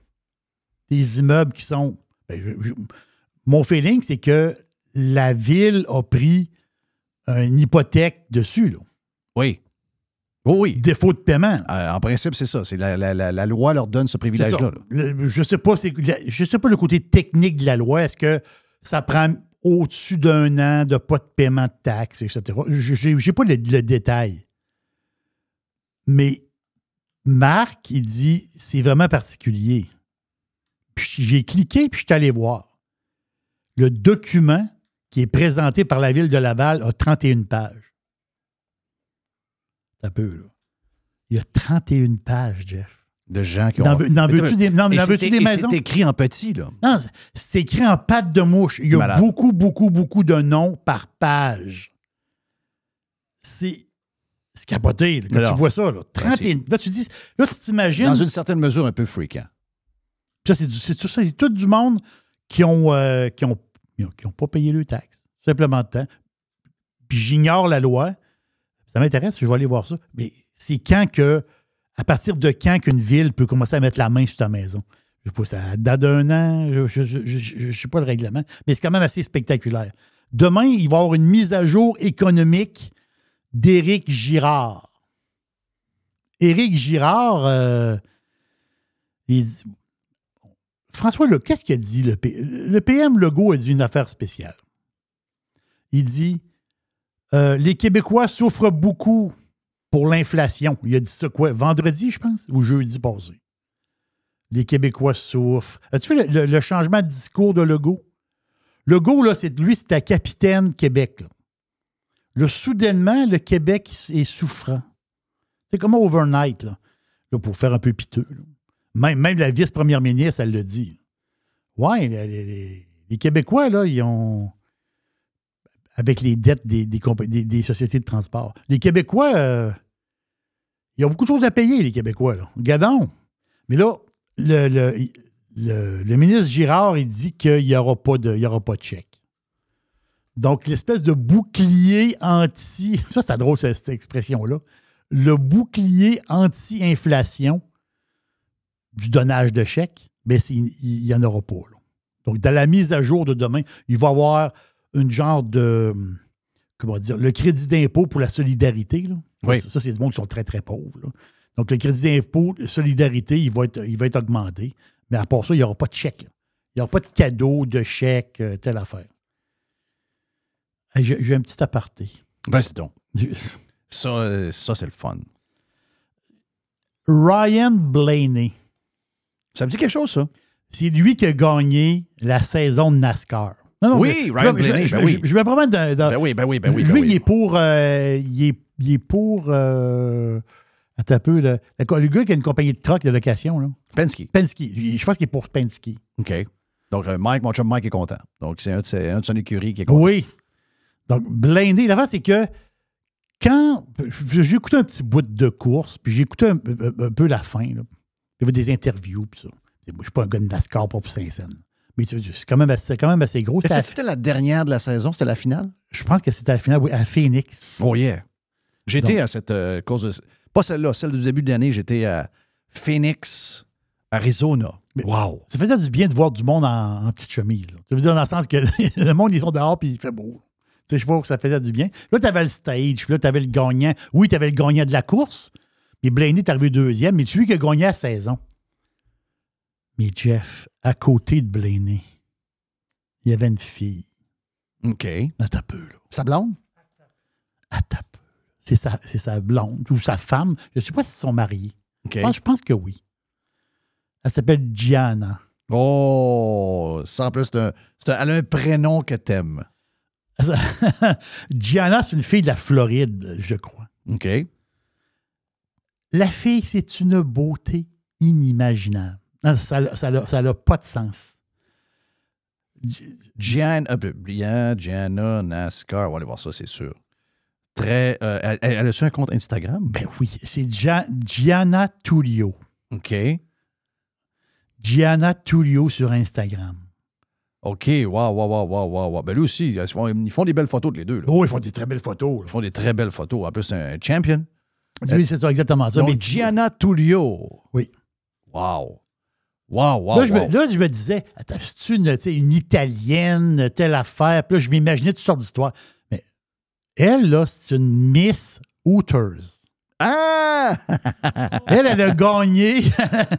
Des immeubles qui sont. Ben, je- je- mon feeling, c'est que la ville a pris une hypothèque dessus. Là. Oui. Oh oui. Défaut de paiement. Euh, en principe, c'est ça. C'est la, la- la- la loi leur donne ce privilège-là. je sais pas, je sais pas le côté technique de la loi. Est-ce que ça prend au-dessus d'un an de pas de paiement de taxes, etc. Je n'ai pas le, le détail. Mais Marc, il dit c'est vraiment particulier. Puis j'ai cliqué puis je suis allé voir. Le document qui est présenté par la ville de Laval a 31 pages. Ça peut, là. Il y a 31 pages, Jeff. De gens qui ont. N'en veux- veux-tu des, non, veux-tu des maisons? C'est écrit en petit, là. Non, c'est- écrit en patte de mouche. Il y a malade. beaucoup, beaucoup, beaucoup de noms par page. C'est c'est capoté. là, quand Alors, tu vois ça, là. 30 c'est- et- là, tu dis, là, tu t'imagines. Dans une certaine mesure, un peu fréquent. Puis ça, c'est tout ça, c'est tout du monde qui ont, euh, qui ont, qui ont- pas payé le taxe. Simplement de temps. Puis j'ignore la loi. Ça m'intéresse, je vais aller voir ça. Mais c'est quand que, à partir de quand qu'une ville peut commencer à mettre la main sur ta maison? Je sais pas, ça date d'un an, je ne sais pas le règlement, mais c'est quand même assez spectaculaire. Demain, il va y avoir une mise à jour économique d'Éric Girard. Éric Girard, euh, il dit, François, qu'est-ce qu'il a dit? Le, le PM Legault a dit une affaire spéciale. Il dit euh, Les Québécois souffrent beaucoup pour l'inflation. Il a dit ça quoi? Vendredi, je pense, ou jeudi passé? Les Québécois souffrent. As-tu vu le, le- le changement de discours de Legault? Legault, là, c'est, lui, c'était capitaine Québec. Là, soudainement, le Québec est souffrant. C'est comme overnight, là, Là, pour faire un peu piteux. Même, la vice-première ministre, elle le dit. Ouais, les, Québécois, là, ils ont. Avec les dettes des, sociétés de transport. Les Québécois, euh, ils ont beaucoup de choses à payer, les Québécois. Là. Gadon. Mais là, le, ministre Girard, il dit qu'il n'y aura, pas de- il y aura pas de chèque. Donc, l'espèce de bouclier anti. Ça, c'est drôle, cette expression-là. Le bouclier anti-inflation du donnage de chèques, c'est- il n'y en aura pas. là. Donc, dans la mise à jour de demain, il va y avoir une genre de. Comment dire, le crédit d'impôt pour la solidarité. Là. Oui. Ça, c'est du monde qui sont très, très pauvres. là. Donc, le crédit d'impôt, solidarité, il va, être, il va être augmenté. Mais à part ça, il n'y aura pas de chèque. Il n'y aura pas de cadeau, de chèque, euh, telle affaire. J'ai un petit aparté. Vas-y donc. Ça, euh, ça c'est le fun. Ryan Blaney. Ça me dit quelque chose, ça? C'est lui qui a gagné la saison de NASCAR. Non, non, Oui, Ryan Blaney, ben oui. je- promets d'un. d'un- Ben oui, ben oui, ben oui. ben lui, oui. il est pour. euh, il, est, il est pour. Euh, attends un peu. là. Le, le gars qui a une compagnie de truck de location. Là. Penske. Penske. Je pense qu'il est pour Penske. OK. Donc, euh, Mike, mon chum Mike est content. Donc, c'est un, de un de son écurie qui est content. Oui. Donc, blindé. L'affaire, c'est que quand. J'ai écouté un petit bout de course, puis j'ai écouté un, un- un peu la fin. Là. Il y avait des interviews, puis ça. Moi, je ne suis pas un gars de NASCAR pour saint Mais c'est quand, même assez- c'est quand même assez gros. Est-ce C'était que c'était la dernière de la saison? C'était la finale? je pense que c'était la finale oui, à Phoenix. Oh yeah. J'étais à cette euh, course de. Pas celle-là, celle du début de l'année, j'étais à Phoenix, Arizona. Wow! Ça faisait du bien de voir du monde en, en petite chemise. là. Ça veut dire dans le sens que le monde, ils sont dehors puis il fait beau. Tu sais, je sais pas que ça faisait du bien. Là, tu avais le stage, puis là, tu avais le gagnant. Oui, tu avais le gagnant de la course, mais Blaney est arrivé deuxième, mais celui qui a gagné la saison. Mais Jeff, à côté de Blaney, il y avait une fille. OK. À ta peu, là. Sa blonde? À ta peu. C'est sa, c'est sa blonde ou sa femme. Je ne sais pas s'ils sont mariés. OK. Je, pense, je pense que oui. Elle s'appelle Gianna. Oh! Ça, en plus, c'est un- c'est un- elle a un prénom que t'aimes. Gianna, c'est une fille de la Floride, je crois. OK. La fille, c'est une beauté inimaginable. Non, Ça n'a ça ça pas de sens. Gian, euh, Gianna, NASCAR, on va aller voir ça, c'est sûr. Très. euh, elle, elle- a-tu un compte Instagram? Ben oui, c'est Gia- Gianna Tullio. OK. Gianna Tullio sur Instagram. OK, wow, wow, wow, wow, wow, wow. Ben lui aussi, ils font, ils font des belles photos, les deux. là. Oh, ils font des très belles photos. Ils font des très belles photos. En plus, c'est un champion. Oui, c'est ça, exactement ça. Donc, Mais Gianna Tullio. Oui. Wow. Wow, wow, là, je me, wow. là, je me disais, attends, c'est une, une italienne, telle affaire? Puis là, je m'imaginais toutes sortes d'histoires. Mais elle, là, c'est une Miss Hooters. Ah! Elle, elle a gagné.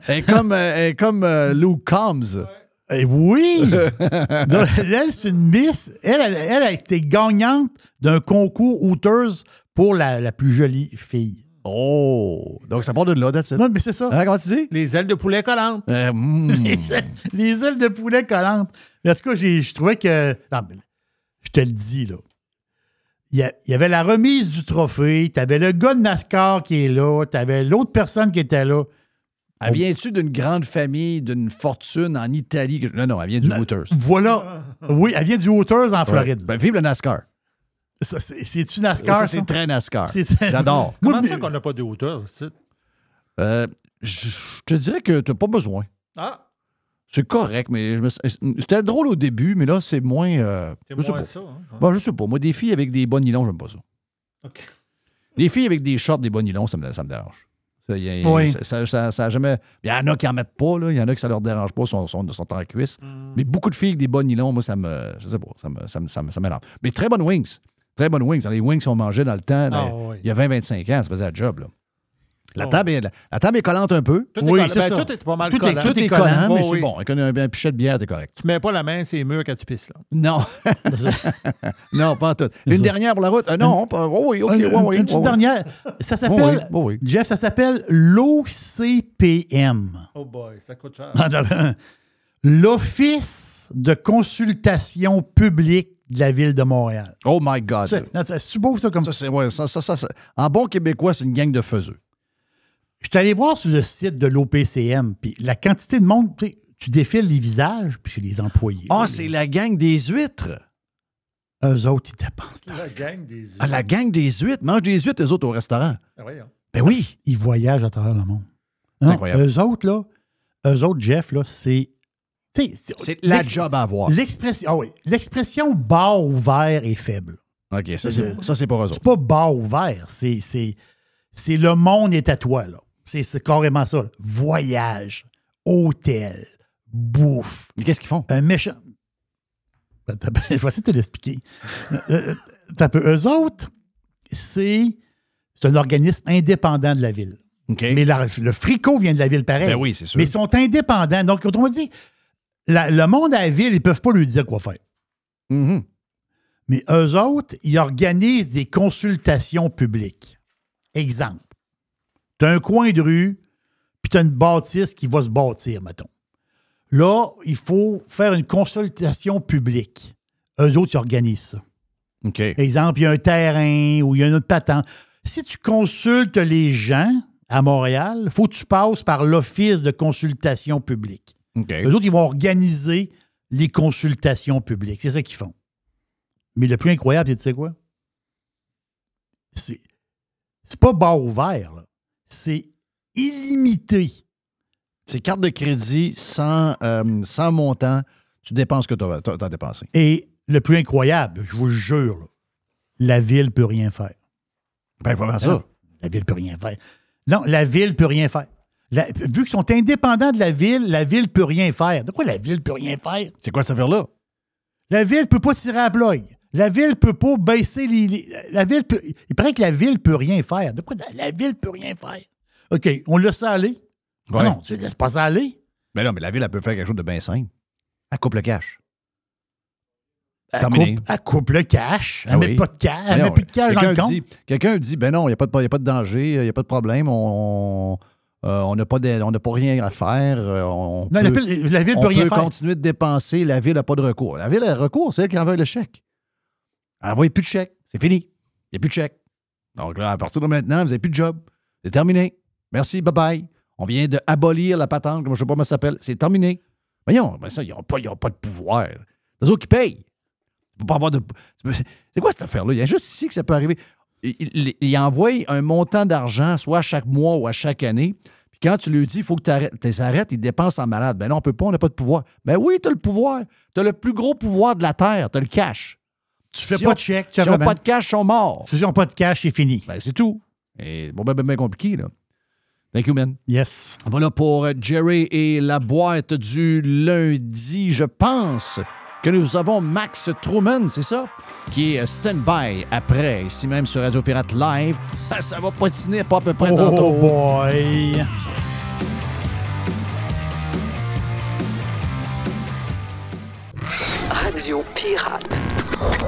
elle est comme, euh, elle est comme euh, Lou Combs. Eh oui! Donc, elle, c'est une Miss. Elle, elle, elle a été gagnante d'un concours Hooters pour la, la plus jolie fille. Oh! Donc, ça part de là, that's it. Non, mais c'est ça. Hein, comment tu dis? Les ailes de poulet collantes. Euh, mm. Les, ailes, les ailes de poulet collantes. Mais en tout cas, j'ai- je trouvais que. Non, mais je te le dis, là. Il y, avait la remise du trophée, tu avais le gars de NASCAR qui est là, tu avais l'autre personne qui était là. Elle vient-tu d'une grande famille, d'une fortune en Italie? Non, non, elle vient du Hooters. Voilà. Oui, elle vient du Hooters en Floride. Ouais. Ben, vive le NASCAR. C'est- C'est-tu NASCAR? C'est très NASCAR. C'est- J'adore. Comment mais- qu'on n'a pas de hauteur? Euh, je, je te dirais que tu n'as pas besoin. Ah, C'est correct, mais je me- c'était drôle au début, mais là, c'est moins. euh, c'est je sais moins pas. ça. hein? Bon, je sais pas. Moi, des filles avec des bas nylons, j'aime pas ça. OK. Les filles avec des shorts, des bas nylons, ça me, ça me dérange. Ça, y a- Oui. ça, ça- ça- ça a jamais... Il y en a qui en mettent pas, là. Il y en a qui ça leur dérange pas, sont, sont, sont en cuisse. Mm. Mais beaucoup de filles avec des bas nylons, moi, ça me. Je sais pas, ça me- ça me- ça me- ça m'énerve. Mais très bonnes wings. Très bonnes wings. Les wings qu'on mangeait dans le temps, là, Ah, oui. il y a 20-25 ans, ça faisait la job, là. La, Oh. table est, la, la table est collante un peu. Tout est Oui, collant. c'est Ben, ça. tout est pas mal Tout est- collant. Tout est collant. collant, mais Oh, c'est oui. bon. Avec un, un pichet de bière, t'es correct. Tu mets pas la main, c'est murs quand tu pisses, là. Non. non, pas en tout. Une dernière pour la route? Euh, non, pas- oh oui, OK. Une- ouais, une, petite dernière. Ça Oh s'appelle, oui, oh oui. Jeff, ça s'appelle l'OCPM. Oh boy, ça coûte cher. L'Office de consultation publique de la Ville de Montréal. Oh my God. C'est beau, ça, comme Ça, c'est, ouais, ça, ça, ça, ça- En bon québécois, c'est une gang de faiseux. Je suis allé voir sur le site de l'OPCM, puis la quantité de monde, tu sais, tu défiles les visages, puis c'est les employés. Ah, c'est la gang des huîtres. Eux autres, ils dépensent. La gang des Ah, la gang des huîtres. Mange des huîtres, eux autres, au restaurant. Ah. Ben oui. Ils voyagent à travers le monde. C'est Non, incroyable. Eux autres, là, eux autres, Jeff, là, c'est. C'est la job à avoir. L'expression, ah oui, l'expression bar ouvert est faible. OK, ça, c'est, pour eux C'est pas bar ouvert, c'est, c'est, le monde est à toi, là. C'est, carrément ça. Voyage, hôtel, bouffe, Mais qu'est-ce qu'ils font? un méchant. Attends, Je vais essayer de te l'expliquer. Euh, euh, t'as peu. Eux autres, c'est, c'est un organisme indépendant de la ville. OK. Mais la- le fricot vient de la ville pareil. Ben oui, c'est sûr. Mais ils sont indépendants. Donc, autrement dit, la- le monde à la ville, ils ne peuvent pas lui dire quoi faire. Mhm. Mais eux autres, ils organisent des consultations publiques. Exemple, tu as un coin de rue, puis tu as une bâtisse qui va se bâtir, mettons. Là, il faut faire une consultation publique. Eux autres, ils organisent ça. OK. Exemple, il y a un terrain ou il y a une autre patente. Si tu consultes les gens à Montréal, il faut que tu passes par l'Office de consultation publique. OK. Eux autres, ils vont organiser les consultations publiques. C'est ça qu'ils font. Mais le plus incroyable, tu sais quoi? C'est, c'est pas bar ouvert, là. C'est illimité. C'est carte de crédit sans, euh, sans montant. Tu dépenses ce que tu as, dépensé. Et le plus incroyable, je vous jure, là, la ville peut rien faire. Ben, comment ça? La ville peut rien faire. Non, la ville peut rien faire. La- vu qu'ils sont indépendants de la ville, la ville peut rien faire. De quoi la ville peut rien faire? C'est quoi cette affaire-là? La ville peut pas tirer à bloc. La ville peut pas baisser les, les- La ville peut. Il paraît que la ville peut rien faire. De quoi la, la ville peut rien faire? OK, on laisse ça aller. Ouais. Non, tu laisses pas ça aller. Mais non, mais la ville, elle peut faire quelque chose de bien simple. Elle coupe le cash. Elle coupe, elle coupe le cash. Elle Ah met oui. pas de cash. Elle Mais met plus de cash dans quelqu'un le compte. dit- Quelqu'un dit, ben non, il n'y a, a pas de danger, il n'y a pas de problème, on euh, on n'a pas, de- on n'a pas rien à faire. euh, On Non, la ville- la ville on peut rien faire. continuer de dépenser, la ville n'a pas de recours. La ville a recours, c'est elle qui envoie le chèque. Elle n'envoie plus de chèque, c'est fini. Il n'y a plus de chèque. Donc là, à partir de maintenant, vous n'avez plus de job. C'est terminé. Merci, bye-bye. On vient d'abolir la patente, comme je ne sais pas comment ça s'appelle. C'est terminé. Voyons, ben ça, ils n'ont pas, de pouvoir. C'est eux qui payent. Peut pas avoir de. C'est quoi cette affaire-là? Il y a juste ici que ça peut arriver. Il, envoie un montant d'argent, soit à chaque mois ou à chaque année. Puis quand tu lui dis, il faut que tu arrêtes, arrêtes, il dépense en malade. Ben non, on peut pas, on n'a pas de pouvoir. Ben oui, tu as le pouvoir. Tu as le plus gros pouvoir de la Terre, tu as le cash. Tu fais pas de chèque, tu Si on pas de cash, ils sont morts. Si ils n'ont pas de cash, c'est fini. Ben, c'est tout. Et bon, ben, ben, ben compliqué, là. Thank you, man. Yes. Voilà pour euh, Jerry et la boîte du lundi. Je pense que nous avons Max Truman, c'est ça? Qui est euh, stand-by après, ici même sur Radio Pirate Live. Ah, Ça va patiner pas à peu près Oh tantôt. boy! Radio Pirate.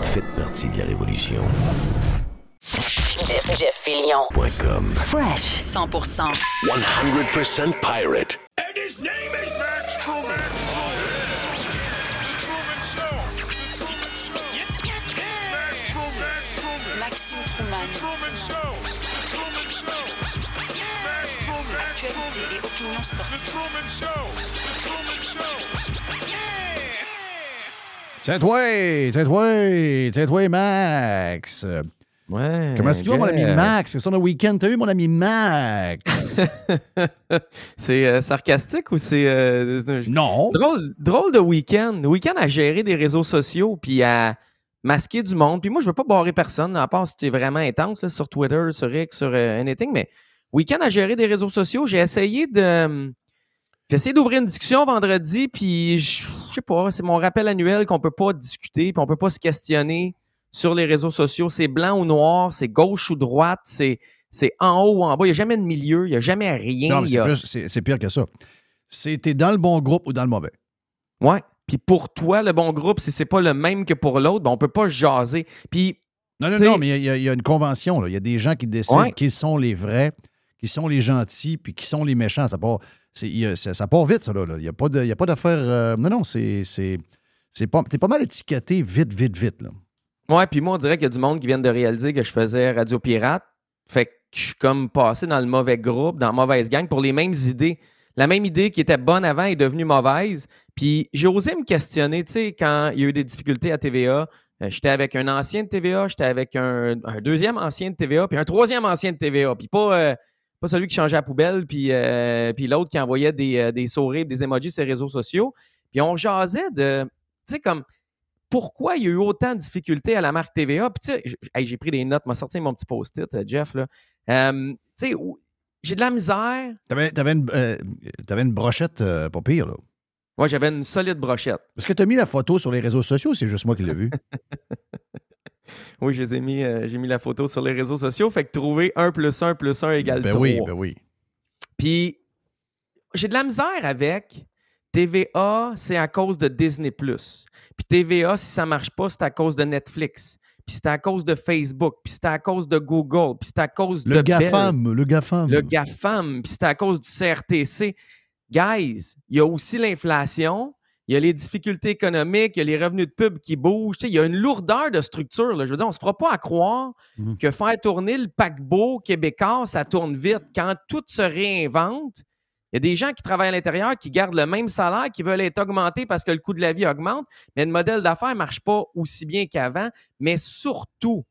Faites partie de la révolution. Jeff, Jeff com. Fresh 100%. 100% pirate. And his name is Max. Truman Truman. Truman Show. Truman Show. Max Truman. Actualité et opinions sportives. Truman Show. Truman Show. Tiens-toi, tiens-toi, tiens-toi, Max. Ouais. Comment est-ce qu'il va, mon ami? Max? C'est ça le week-end? T'as eu, mon ami Max? c'est euh, sarcastique ou c'est. euh, non. Drôle, drôle de week-end. Week-end à gérer des réseaux sociaux puis à masquer du monde. Puis moi, je veux pas barrer personne, à part si tu es vraiment intense là, sur Twitter, sur X, sur euh, anything. Mais week-end à gérer des réseaux sociaux, j'ai essayé de. J'ai essayé d'ouvrir une discussion vendredi, puis je je sais pas, c'est mon rappel annuel qu'on peut pas discuter, puis on peut pas se questionner sur les réseaux sociaux. C'est blanc ou noir, c'est gauche ou droite, c'est c'est en haut ou en bas. Il n'y a jamais de milieu, il n'y a jamais rien. non, mais il y c'est a- plus- c'est c'est pire que ça. C'est t'es dans le bon groupe ou dans le mauvais. Ouais. Puis pour toi, le bon groupe, si c'est pas le même que pour l'autre, ben on peut pas jaser. Puis. Non, non, non, mais il y a- y, y une convention. là. Il y a des gens qui décident Ouais. qui sont les vrais, qui sont les gentils, puis qui sont les méchants. Ça part, a- ça, ça part vite, ça. là. Il n'y a pas a d'affaire. euh, non, non, c'est. c'est- c'est pas, t'es pas mal étiqueté vite, vite, vite. Là. Ouais, puis moi, on dirait qu'il y a du monde qui vient de réaliser que je faisais Radio Pirate. Fait que je suis comme passé dans le mauvais groupe, dans la mauvaise gang pour les mêmes idées. La même idée qui était bonne avant est devenue mauvaise. Puis j'ai osé me questionner, tu sais, quand il y a eu des difficultés à TVA. euh, j'étais avec un ancien de TVA, j'étais avec un, deuxième ancien de TVA, puis un troisième ancien de TVA. Puis pas, euh, pas celui qui changeait la poubelle, puis, euh, l'autre qui envoyait des, des sourires, des emojis sur les réseaux sociaux. Puis on jasait de, tu sais, comme pourquoi il y a eu autant de difficultés à la marque TVA. Puis, tu sais, j'ai pris des notes, m'a sorti mon petit post-it, Jeff. Là. Tu sais, j'ai de la misère. T'avais, t'avais une, euh, une brochette euh, pas pire. Là. Moi, j'avais une solide brochette. Est-ce que tu as mis la photo sur les réseaux sociaux c'est juste moi qui l'ai vu? Oui, je les ai mis, euh, j'ai mis la photo sur les réseaux sociaux. Fait que trouver 1 plus 1 plus 1 égale ben 3. oui, ben oui. Puis, j'ai de la misère avec TVA, c'est à cause de Disney. Puis TVA, si ça marche pas, c'est à cause de Netflix. Puis c'est à cause de Facebook. Puis c'est à cause de Google. Puis c'est à cause Le de. Bell. GAFAM, le GAFAM. Le GAFAM, puis c'est à cause du CRTC. Guys, il y a aussi l'inflation, il y a les difficultés économiques, il y a les revenus de pub qui bougent. Il y a une lourdeur de structure. là. Je veux dire, on ne se fera pas à croire Mhm. que faire tourner le paquebot québécois, ça tourne vite. Quand tout se réinvente, il y a des gens qui travaillent à l'intérieur, qui gardent le même salaire, qui veulent être augmentés parce que le coût de la vie augmente, mais le modèle d'affaires ne marche pas aussi bien qu'avant. Mais surtout,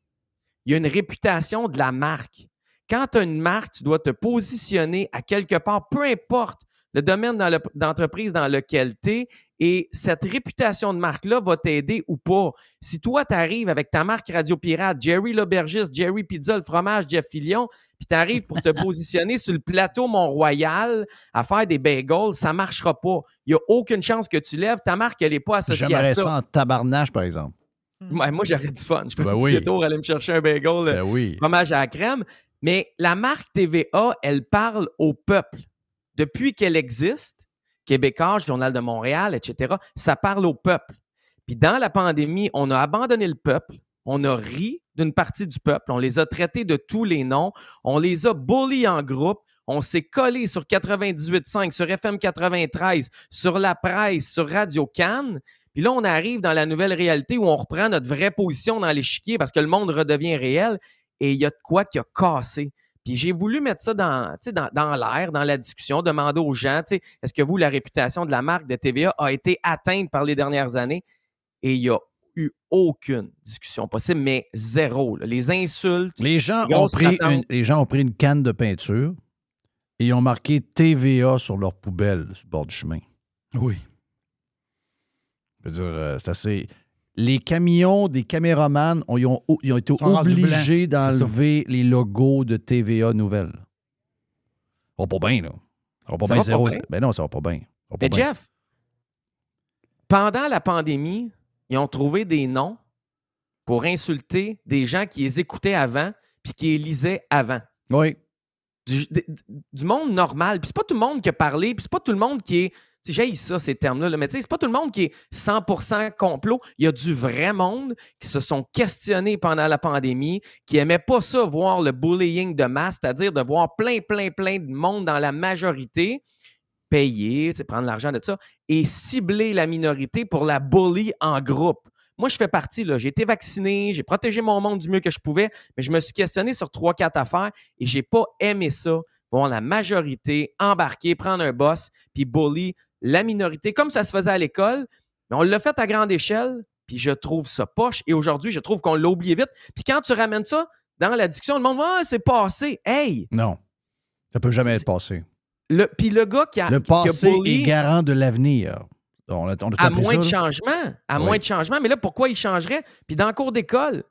il y a une réputation de la marque. Quand tu as une marque, tu dois te positionner à quelque part, peu importe le domaine dans le- d'entreprise dans lequel tu es et cette réputation de marque-là va t'aider ou pas. Si toi, tu arrives avec ta marque Radio Pirate, Jerry l'aubergiste, Jerry Pizza, le fromage, Jeff Fillion, puis tu arrives pour te positionner sur le plateau Mont-Royal à faire des bagels, ça marchera pas. Il n'y a aucune chance que tu lèves. Ta marque, elle n'est pas associée à J'aimerais ça. ça en tabarnage, par exemple. Ouais, moi, j'aurais du fun. Je fais Ben un petit oui. détour, aller me chercher un bagel, Ben oui. fromage à la crème. Mais la marque TVA, elle parle au peuple. Depuis qu'elle existe, Québécois, Journal de Montréal, etc., ça parle au peuple. Puis dans la pandémie, on a abandonné le peuple, on a ri d'une partie du peuple, on les a traités de tous les noms, on les a bullies en groupe, on s'est collé sur 98.5, sur FM 93, sur la presse, sur Radio Cannes. Puis là, on arrive dans la nouvelle réalité où on reprend notre vraie position dans l'échiquier parce que le monde redevient réel et il y a de quoi qui a cassé. Puis j'ai voulu mettre ça dans, tu sais, dans, dans l'air, dans la discussion, demander aux gens, tu sais, est-ce que vous, la réputation de la marque de TVA a été atteinte par les dernières années? Et il n'y a eu aucune discussion possible, mais zéro. là. Les insultes. Les gens, ont pris une, les gens ont pris une canne de peinture et ils ont marqué TVA sur leur poubelle sur le bord du chemin. Oui. Je veux dire, euh, c'est assez. Les camions des caméramans ont, ils ont, ils ont été obligés d'enlever les logos de TVA Nouvelles. Ça va pas bien, là. Ça va pas bien pas zéro. bien? Ben non, ça va pas bien. Ça va pas Mais bien. Jeff, pendant la pandémie, ils ont trouvé des noms pour insulter des gens qui les écoutaient avant puis qui les lisaient avant. Oui. Du, du monde normal. Puis c'est pas tout le monde qui a parlé, puis c'est pas tout le monde qui est. J'ai ça, ces termes-là, là, mais tu sais, c'est pas tout le monde qui est 100% complot. Il y a du vrai monde qui se sont questionnés pendant la pandémie, qui aimaient pas ça, voir le bullying de masse, c'est-à-dire de voir plein, plein, plein de monde dans la majorité payer, prendre l'argent de ça et cibler la minorité pour la bully en groupe. Moi, je fais partie, là. J'ai été vacciné, j'ai protégé mon monde du mieux que je pouvais, mais je me suis questionné sur trois, quatre affaires et j'ai pas aimé ça. Voir la majorité embarquer, prendre un boss, puis bully la minorité, comme ça se faisait à l'école. Mais on l'a fait à grande échelle, puis je trouve ça poche. Et aujourd'hui, je trouve qu'on l'a oublié vite. Puis quand tu ramènes ça dans la discussion, le monde, ah, c'est passé. Hey! Non. Ça peut jamais être passé. Le, puis le gars qui a, Le a passé bully- est garant de l'avenir. On a, on a à moins ça, de changement. À Oui. moins de changement. Mais là, pourquoi il changerait? Puis dans le cours d'école,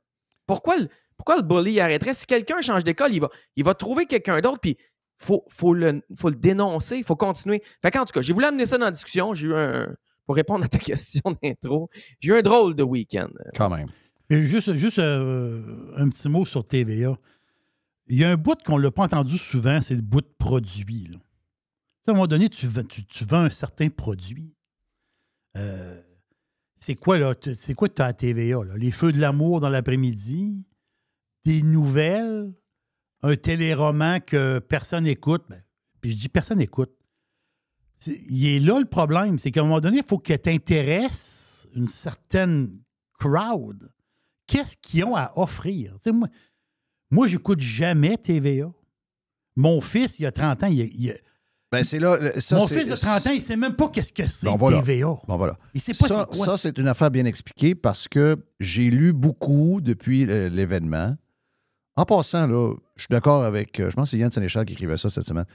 pourquoi le, pourquoi le bully arrêterait? Si quelqu'un change d'école, il va, il va trouver quelqu'un d'autre, puis faut, faut, le, faut le dénoncer, il faut continuer. Fait qu'en tout cas, j'ai voulu amener ça dans la discussion. J'ai eu un. Pour répondre à ta question d'intro, j'ai eu un drôle de week-end. Quand même. Et juste juste euh, un petit mot sur TVA. Il y a un bout qu'on ne l'a pas entendu souvent, c'est le bout de produit. là. À un moment donné, tu vends, tu, tu vends un certain produit. Euh, c'est quoi, là? C'est quoi que tu as à TVA? là? Les feux de l'amour dans l'après-midi? Des nouvelles? Un téléroman que personne écoute? Ben, puis je dis personne écoute. C'est- Il est là le problème. C'est qu'à un moment donné, il faut que tu intéresses une certaine crowd. Qu'est-ce qu'ils ont à offrir? Moi, moi j'écoute jamais TVA. Mon fils, il a 30 ans, il, il- Ben, c'est là. ça, mon fils de 30 ans, il sait même pas qu'est-ce que c'est Bon, voilà. TVA. Bon, voilà. Il sait pas ça, c'est ça, c'est une affaire bien expliquée parce que j'ai lu beaucoup depuis euh, l'événement. En passant, là, je suis d'accord avec, euh, je pense que c'est Yann Sénéchal qui écrivait ça cette semaine.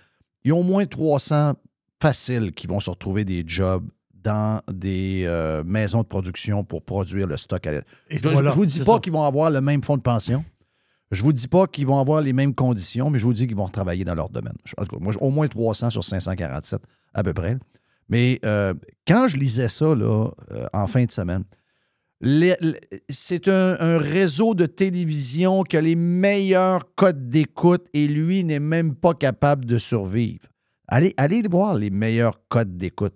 Il y a au moins 300 faciles qui vont se retrouver des jobs dans des euh, maisons de production pour produire le stock. À Et je ne voilà, vous dis pas qu'ils vont avoir le même fonds de pension. Je vous dis pas qu'ils vont avoir les mêmes conditions, mais je vous dis qu'ils vont travailler dans leur domaine. Je- En tout cas, moi, au moins 300 sur 547 à peu près. Mais euh, quand je lisais ça là, euh, en fin de semaine, c'est un, réseau de télévision qui a les meilleurs codes d'écoute et lui n'est même pas capable de survivre. Allez, voir les meilleurs codes d'écoute.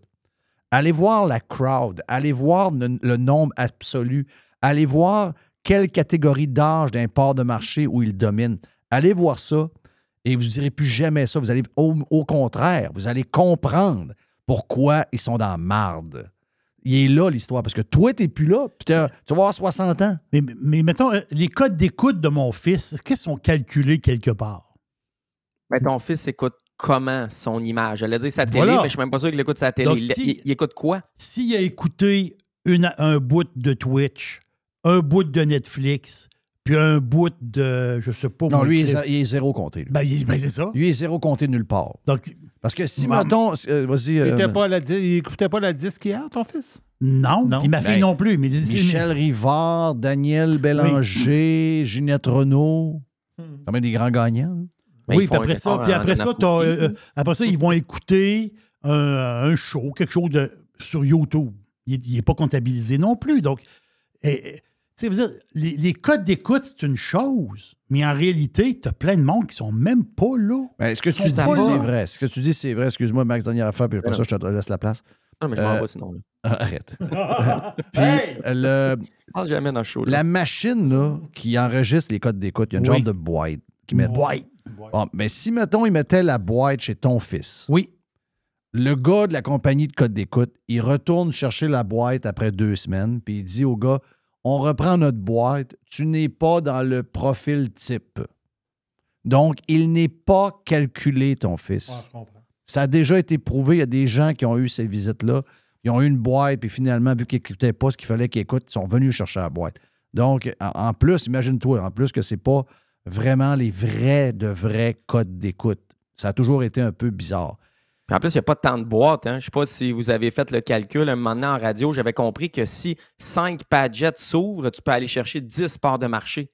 Allez voir la crowd. Allez voir le, nombre absolu. Allez voir quelle catégorie d'âge d'un port de marché où il domine. Allez voir ça et vous ne direz plus jamais ça. Vous allez, au, au contraire, vous allez comprendre pourquoi ils sont dans marde. Il est là, l'histoire, parce que toi, tu n'es plus là. puis t'as- tu vas avoir 60 ans. Mais, mais mettons, euh, les codes d'écoute de mon fils, est-ce qu'ils sont calculés quelque part? Mais ton fils écoute comment son image? J'allais dire sa télé, Voilà. mais je suis même pas sûr qu'il écoute sa télé. Donc, il, si- il- il écoute quoi? S'il a écouté une- un bout de Twitch, un bout de Netflix, puis un bout de, je sais pas... Non, moi, lui, il est, il est zéro compté. lui. Ben, il- ben, c'est ça. Lui, il est zéro compté nulle part. Donc, Parce que si, Maman. mettons, euh, vas-y. Il euh, pas à la di- il écoutait pas la disque hier, ton fils? Non, Non. puis ma fille Ben, non plus. Mais Michel Rivard, Daniel Bélanger, Ginette Renault. Quand même des grands gagnants. Mais oui, puis après ça, puis après ça, euh, après ça, ils vont écouter un, un show, quelque chose de, sur YouTube. Il n'est pas comptabilisé non plus. Donc, tu sais, veux dire, les, les codes d'écoute, c'est une chose, mais en réalité, tu as plein de monde qui sont même pas là. Ben, ce que tu dis, c'est vrai? Ce que tu dis, c'est vrai? Excuse-moi, Max, dernière affaire, puis après ça, je te laisse la place. Non, mais je m'en Euh, vais sinon. là. Arrête. Puis, le, Je parle jamais dans le show. la machine là, qui enregistre les codes d'écoute, il y a une Oui. genre de boîte qui met. Boîte. Bon, mais si, mettons, il mettait la boîte chez ton fils, Oui. le gars de la compagnie de code d'écoute, il retourne chercher la boîte après deux semaines, puis il dit au gars On reprend notre boîte, tu n'es pas dans le profil type. Donc, il n'est pas calculé, ton fils. je comprends. Ça a déjà été prouvé. Il y a des gens qui ont eu ces visites-là. Ils ont eu une boîte, puis finalement, vu qu'ils n'écoutaient pas ce qu'il fallait qu'ils écoutent, ils sont venus chercher la boîte. Donc, en, plus, imagine-toi, en plus que c'est pas vraiment les vrais, de vrais codes d'écoute. Ça a toujours été un peu bizarre. Puis en plus, il n'y a pas tant de boîtes. Hein. Je ne sais pas si vous avez fait le calcul. Un moment donné, en radio, j'avais compris que si 5 Padgets s'ouvrent, tu peux aller chercher 10 parts de marché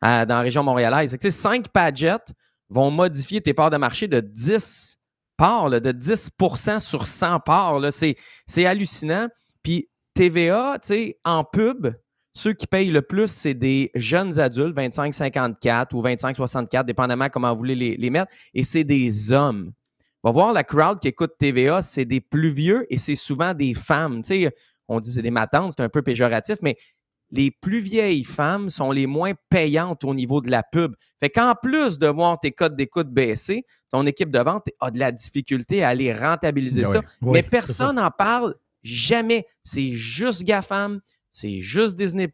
à- dans la région montréalaise. Sais, 5 Padgets vont modifier tes parts de marché de 10 parts, là, de 10% sur 100 parts. C'est c'est hallucinant. Puis TVA, en pub, ceux qui payent le plus, c'est des jeunes adultes, 25-54 ou 25-64, dépendamment comment vous voulez les mettre, et c'est des hommes. Va voir la crowd qui écoute TVA, c'est des plus vieux et c'est souvent des femmes. Tu sais, on dit c'est des matantes, c'est un peu péjoratif, mais les plus vieilles femmes sont les moins payantes au niveau de la pub. Fait qu'en plus de voir tes codes d'écoute baisser, ton équipe de vente a de la difficulté à aller rentabiliser Ah ça. oui. Mais personne n'en parle jamais. C'est juste GAFAM, c'est juste Disney+,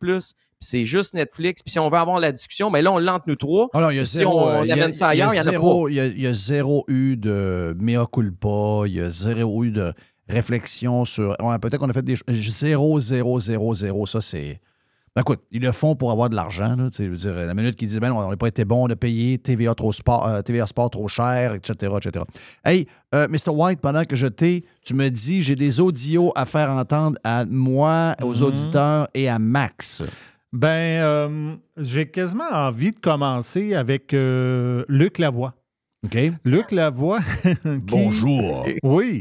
c'est juste Netflix. Puis si on veut avoir la discussion, mais là, on l'entre nous trois. Alors, il y a si zéro, on, euh, il y a- amène ça il y a ailleurs, il y en a zéro- pas. Il y a, il y a zéro eu de mea culpa, il y a zéro eu de réflexion sur. ouais, Peut-être qu'on a fait des choses. Zéro, zéro, zéro, zéro. Ça, c'est. Ben écoute, ils le font pour avoir de l'argent. la minute qu'ils disent, ben, on n'a pas été bon, on a payé TVA, trop sport, euh, TVA Sport trop cher, etc. etc. Hey, euh, Mr. White, pendant que je t'ai, tu me dis, j'ai des audios à faire entendre à moi, aux Mhm. auditeurs et à Max. Ben, euh, j'ai quasiment envie de commencer avec euh, Luc Lavoie. OK? Luc Lavoie. qui- Bonjour. Oui.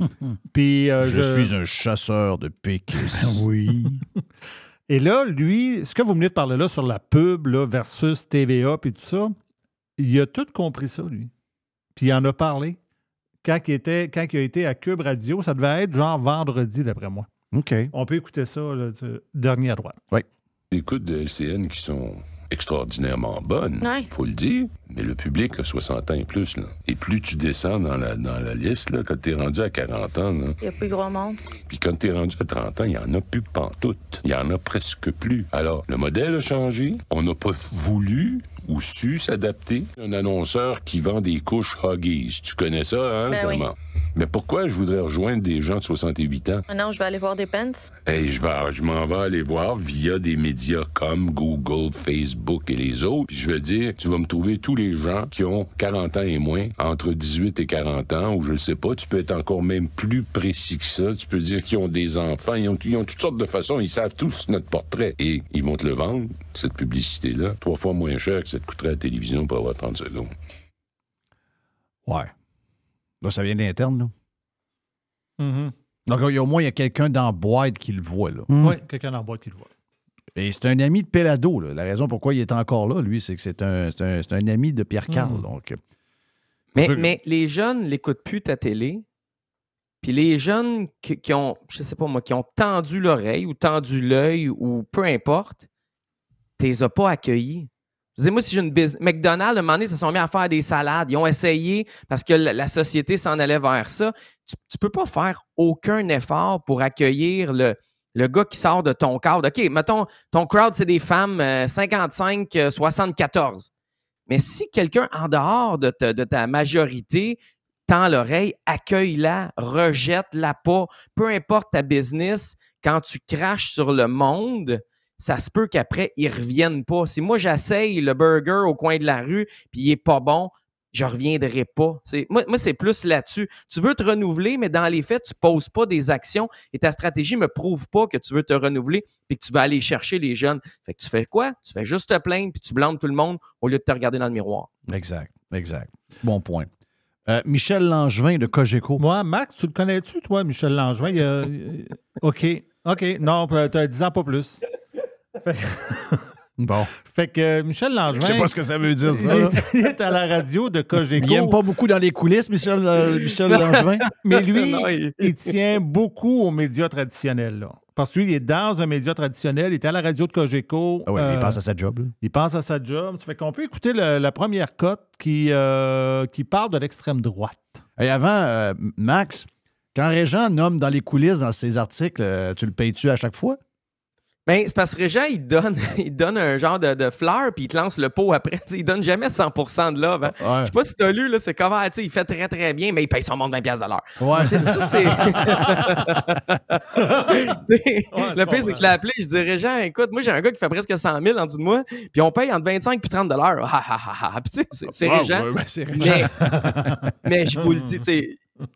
Puis euh, Je suis un chasseur de péquistes. Oui. Et là, lui, ce que vous venez de parler là sur la pub là, versus TVA puis tout ça, il a tout compris ça, lui. Puis il en a parlé. Quand il, était, quand il a été à Cube Radio, ça devait être genre vendredi, d'après moi. OK. On peut écouter ça, là, de- dernier à droite. Des écoutes de LCN qui sont extraordinairement bonnes, Ouais. faut le dire, mais le public a 60 ans et plus. Là. Et plus tu descends dans la, dans la liste, là, quand t'es rendu à 40 ans, là, Il n'y a plus grand monde. puis quand t'es rendu à 30 ans, il y en a plus pantoute. Il y en a presque plus. Alors, le modèle a changé. On n'a pas voulu ou su s'adapter. Un annonceur qui vend des couches Huggies. Tu connais ça, hein? Ben oui. Comment? Mais pourquoi je voudrais rejoindre des gens de 68 ans? Maintenant, je vais aller voir des pants. Hey, je, vais- je m'en vais aller voir via des médias comme Google, Facebook et les autres. Puis je vais dire, tu vas me trouver tous les gens qui ont 40 ans et moins, entre 18 et 40 ans, ou je ne sais pas, tu peux être encore même plus précis que ça. Tu peux dire qu'ils ont des enfants, ils ont, ils ont toutes sortes de façons, ils savent tous notre portrait. Et ils vont te le vendre, cette publicité-là, trois fois moins cher que ça te coûterait à la télévision pour avoir 30 secondes. Ouais. Là, ça vient d'interne, là. Donc, il y a- au moins, il y a quelqu'un dans la boîte qui le voit, là. Oui, quelqu'un en boîte qui le voit. Et c'est un ami de Pelado, là. La raison pourquoi il est encore là, lui, c'est que c'est un, c'est un, c'est un ami de Pierre Carl. Mm. Donc, Mais, Je- mais les jeunes n'écoutent plus ta télé. Puis les jeunes qui, qui ont, je sais pas moi, qui ont tendu l'oreille ou tendu l'œil ou peu importe, tu les as pas accueillis. Je dis, moi, si j'ai une business. McDonald's, à un moment donné, se sont mis à faire des salades. Ils ont essayé parce que la, la société s'en allait vers ça. Tu, tu peux pas faire aucun effort pour accueillir le, le gars qui sort de ton cadre. OK, mettons, ton crowd, c'est des femmes euh, 55, euh, 74. Mais si quelqu'un en dehors de, ta- de ta majorité tend l'oreille, accueille-la, rejette-la pas, peu importe ta business, quand tu craches sur le monde, ça se peut qu'après, ils reviennent pas. Si moi, j'essaye le burger au coin de la rue, puis il est pas bon, je reviendrai pas. C'est- moi, moi c'est plus là-dessus. Tu veux te renouveler, mais dans les faits, tu poses pas des actions et ta stratégie me prouve pas que tu veux te renouveler puis que tu vas aller chercher les jeunes. Fait que tu fais quoi? Tu fais juste te plaindre puis tu blâmes tout le monde au lieu de te regarder dans le miroir. Exact, exact. Bon point. Euh, Michel Langevin de Cogeco. Moi, Max, tu le connais-tu, toi, Michel Langevin? Il OK. OK. Non, tu as 10 ans, pas plus. Fait, Bon. fait que euh, Michel Langevin. Je sais pas ce que ça veut dire, ça. Il est, à la radio de Cogeco. Il aime pas beaucoup dans les coulisses, Michel, euh, Michel Langevin. Mais lui, Non, il- il tient beaucoup aux médias traditionnels. Là. Parce que lui, il est dans un média traditionnel, il est à la radio de Cogeco. Ah ouais, mais il Euh, pense à sa job. là. il pense à sa job. Ça fait qu'on peut écouter le- la première cote qui, euh, qui parle de l'extrême droite. Et avant, euh, Max, quand Régent nomme dans les coulisses, dans ses articles, euh, tu le payes-tu à chaque fois? Ben, c'est parce que Régent, il donne, il donne un genre de, de fleur, puis il te lance le pot après. Tu sais, il donne jamais 100% de love. hein. Ouais. Je sais pas si tu as lu, là, c'est comment, il fait très très bien, mais il paye son monde 20$ de l'heure. Ouais, C'est ça, c'est. Le pire, c'est que je l'ai appelé, je dis Régent, écoute, moi j'ai un gars qui fait presque 100 000 en dessous de moi, puis on paye entre 25 et 30 dollars. Ah, ah, ah, ah. Puis tu sais, c'est- c'est Ah, Régent. ouais, ben, c'est Régent. Mais, mais je vous le dis, tu sais,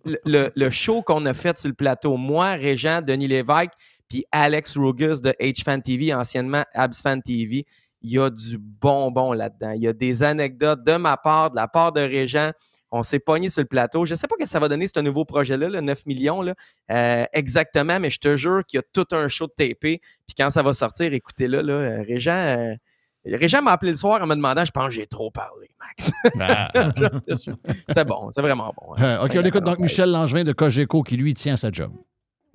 le, le- le show qu'on a fait sur le plateau, moi, Régent, Denis Lévesque, puis Alex Rugus de H-Fan TV, anciennement Abs-Fan TV, il y a du bonbon là-dedans. Il y a des anecdotes de ma part, de la part de Régent. On s'est pogné sur le plateau. Je ne sais pas ce que ça va donner, ce nouveau projet-là, le 9 millions, là, euh, exactement, mais je te jure qu'il y a tout un show de tapé. Puis quand ça va sortir, écoutez-le, là, euh, Régent, euh, Régent m'a appelé le soir en me demandant, je pense que j'ai trop parlé, Max. C'était bon, c'est vraiment bon. hein. Euh, OK, on écoute donc Michel Langevin de Cogeco qui, lui, tient sa job.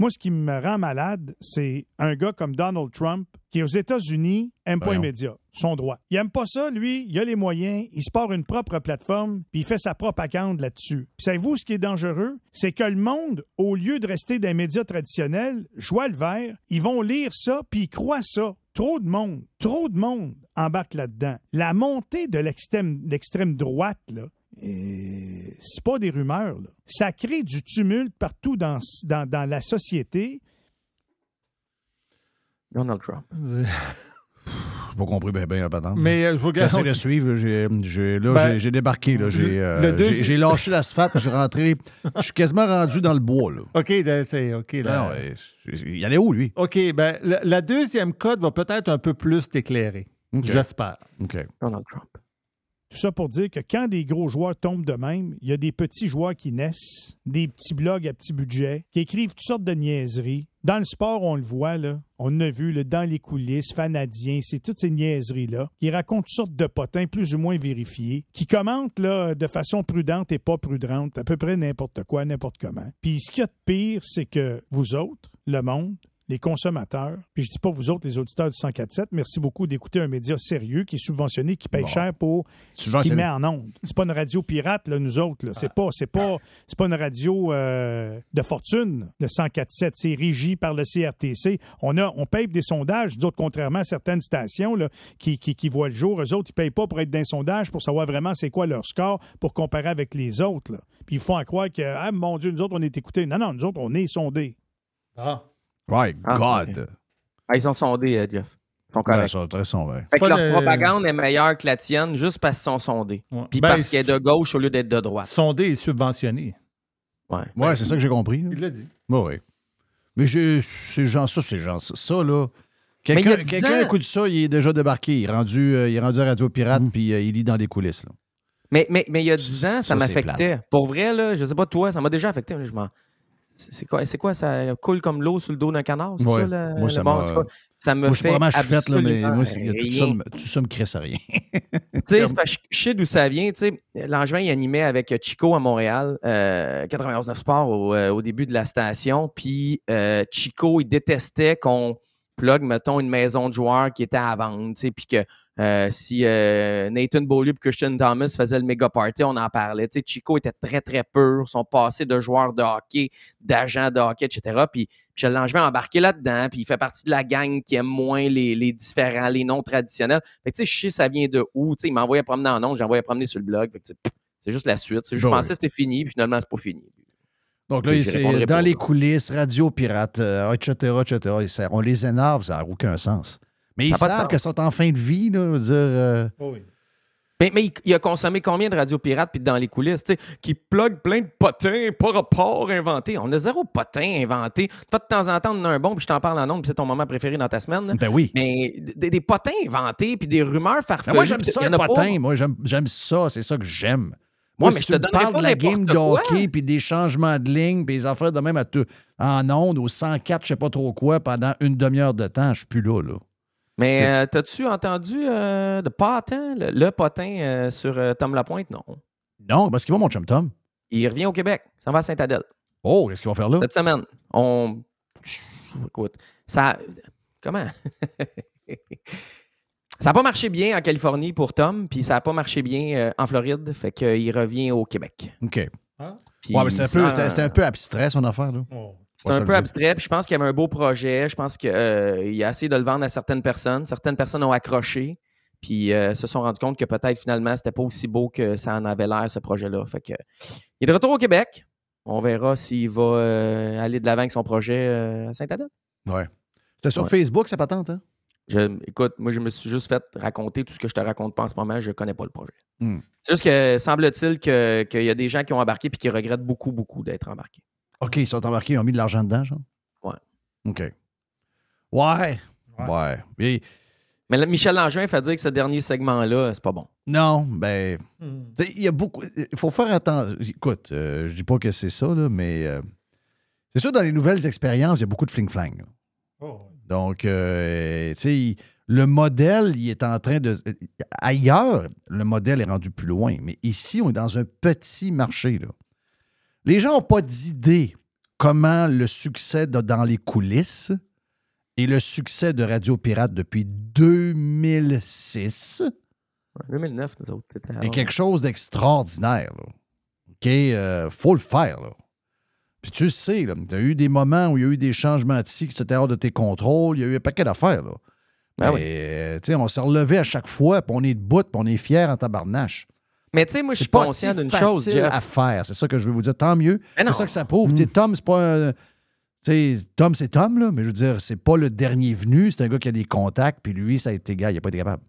Moi, ce qui me rend malade, c'est un gars comme Donald Trump qui, aux États-Unis, aime pas les médias. Son droit. Il aime pas ça, lui. Il a les moyens. Il se part une propre plateforme, puis il fait sa propagande là-dessus. Puis savez-vous ce qui est dangereux? C'est que le monde, au lieu de rester dans les médias traditionnels, joie le vert, ils vont lire ça, puis ils croient ça. Trop de monde, trop de monde embarque là-dedans. La montée de l'extrême l'extrême droite, là, c'est pas des rumeurs. là. Ça crée du tumulte partout dans, dans, dans la société. Donald Trump. Pas compris bien, bien la patente. Mais euh, je vous J'essaie de suivre. J'ai, j'ai- là, Ben, j'ai, j'ai débarqué. Là, j'ai, euh, j'ai, j'ai lâché l'asphalte. J'ai rentré. Je suis quasiment rendu dans le bois. Là. OK, c'est OK. là. C'est- il allait où, lui? OK, ben, la, la deuxième cote va peut-être un peu plus t'éclairer. J'espère. OK. Donald Trump. Tout ça pour dire que quand des gros joueurs tombent de même, il y a des petits joueurs qui naissent, des petits blogs à petit budget, qui écrivent toutes sortes de niaiseries. Dans le sport, on le voit, là. On a vu, dans les coulisses, Fanadiens, c'est toutes ces niaiseries-là, qui racontent toutes sortes de potins plus ou moins vérifiés, qui commentent, de façon prudente et pas prudente, à peu près n'importe quoi, n'importe comment. Puis ce qu'il y a de pire, c'est que vous autres, le monde, les consommateurs, puis je dis pas vous autres, les auditeurs du 104.7, merci beaucoup d'écouter un média sérieux qui est subventionné, qui paye Bon. cher pour ce qu'il met en ondes. C'est pas une radio pirate, là, nous autres. Là. C'est pas, c'est pas, c'est pas une radio euh, de fortune, le 104.7. C'est régi par le CRTC. On a, on paye des sondages. D'autres, contrairement à certaines stations là, qui, qui, qui voient le jour, eux autres, ils payent pas pour être dans un sondage pour savoir vraiment c'est quoi leur score pour comparer avec les autres. Là. Puis ils font à croire que, ah mon Dieu, nous autres, on est écoutés. Non, non, nous autres, on est sondés. Ah. My Ah, God. Ah, ils sont sondés, euh, Jeff. Ils sont Ouais, corrects. très. Fait que leur de- propagande est meilleure que la tienne juste parce qu'ils sont sondés. Ouais. Puis Ben, parce qu'elle est de gauche au lieu d'être de droite. Sondé et subventionné. Ouais. Ouais, c'est ça que j'ai compris. là. Il l'a dit. Ouais, ouais. Mais j'ai, ces gens, ça, ces gens, ça, ça, là. Mais il y Quelqu'un, a dix quelqu'un ans- écoute ça, il est déjà débarqué. Il est rendu, euh, il est rendu à Radio Pirate, puis euh, il lit dans les coulisses. Là. Mais, mais, mais il y a 10 ans, ça, Ça, m'affectait. Pour vrai, là, je sais pas toi, ça m'a déjà affecté. Je m'en- c'est quoi, c'est quoi, ça coule comme l'eau sur le dos d'un canard? C'est Ouais. ça, le- Moi, ça le ça me Moi, fait suis vraiment, je là, mais moi, tout ça, me- crisse à rien. Tu sais, je sais d'où ça vient. Tu sais, Langevin, il animait avec Chico à Montréal, euh, 91.9 Sport au, euh, au début de la station. Puis euh, Chico, il détestait qu'on plug, mettons, une maison de joueurs qui était à vendre. Puis que euh, si euh, Nathan Beaulieu et Christian Thomas faisaient le méga party, on en parlait. Chico était très, très pur. Son passé de joueur de hockey, d'agent de hockey, etc. Puis Michel Langevin a embarqué là-dedans, puis il fait partie de la gang qui aime moins les, les différents, les non traditionnels. Fait que, tu sais, je sais ça vient de où. Tu sais, il m'a envoyé promener en ondes, envoyé promener sur le blog. Fait que, c'est juste la suite. Je pensais que c'était fini, puis finalement, c'est pas fini. Donc là, c'est dans pas, les là. coulisses, Radio Pirate, euh, etc., etc. Et ça- on les énerve, ça n'a aucun sens. Mais ils savent qu'elles sont en fin de vie, là, dire. euh, Oh oui. Mais, mais il, il a consommé combien de radios pirates puis dans les coulisses, tu sais, qui plug plein de potins, pas rapport inventé. On a zéro potin inventé. Toi, de temps en temps, on en a un bon, puis je t'en parle en nombre, puis c'est ton moment préféré dans ta semaine. là. Ben oui. Mais des, des potins inventés, puis des rumeurs Mais farfelues. moi, j'aime ça, il y le en a pas. potin. Moi, j'aime j'aime ça. C'est ça que j'aime. Moi, mais si je te pas de la game de n'importe quoi. hockey puis des changements de ligne, puis les affaires de même à tout, en ondes, au 104, je sais pas trop quoi, pendant une demi-heure de temps, je suis plus là. là. Mais euh, t'as-tu entendu euh, de potin, le, le potin euh, sur Tom Lapointe? Non. Non, parce qu'il va, mon chum Tom. Il revient au Québec. Ça va à Saint-Adèle. Oh, qu'est-ce qu'ils vont faire là? Cette semaine. On. Écoute, ça. Comment? ça n'a pas marché bien en Californie pour Tom, puis ça n'a pas marché bien euh, en Floride. Fait qu'il revient au Québec. OK. Puis Ouais, mais c'était un, un peu abstrait, son affaire. là. C'est Ouais, ça un peu abstrait, puis je pense qu'il y avait un beau projet. Je pense qu'il a essayé de le vendre à certaines personnes. Certaines personnes ont accroché, puis euh, se sont rendus compte que peut-être finalement, c'était pas aussi beau que ça en avait l'air, ce projet-là. Fait que, il est de retour au Québec. On verra s'il va euh, aller de l'avant avec son projet euh, à Saint-Adèle. Ouais. C'était sur Ouais. Facebook, sa patente, hein? Je- écoute, moi, je me suis juste fait raconter tout ce que je te raconte pas en ce moment. Je connais pas le projet. Hmm. C'est juste que semble-t-il que- qu'il y a des gens qui ont embarqué puis qui regrettent beaucoup, beaucoup d'être embarqués. OK, ils sont embarqués, ils ont mis de l'argent dedans, genre? Ouais. OK. Ouais. Ouais. Et- Mais là, Michel Langevin fait dire que ce dernier segment-là, c'est pas bon. non, ben. sais, Il y a beaucoup. Il faut faire attention. Écoute, euh, je dis pas que c'est ça, là, mais euh, c'est sûr, dans les nouvelles expériences, il y a beaucoup de fling-flang. là. Donc, euh, tu sais, le modèle, il est en train de. Ailleurs, le modèle est rendu plus loin, mais ici, on est dans un petit marché. Là. Les gens n'ont pas d'idée comment le succès de- dans les coulisses et le succès de Radio Pirate depuis 2006 2009, nous autres. est quelque chose d'extraordinaire. là. OK? euh, faut le faire. Là. Puis tu le sais, tu as eu des moments où il y a eu des changements de cycle, c'était hors de tes contrôles, il y a eu un paquet d'affaires. Là. Ben Mais, euh, tu sais, on s'est relevé à chaque fois, puis on est debout, puis on est fiers en tabarnache. Mais tu sais, moi, je C'est suis pas conscient si d'une facile chose, à faire. C'est ça que je veux vous dire. Tant mieux. Mais non. C'est ça que ça prouve. Tu sais, Tom, c'est pas un- tu sais, Tom, c'est Tom, là, mais je veux dire, c'est pas le dernier venu. C'est un gars qui a des contacts, puis lui, ça a été gars, il n'a pas été capable.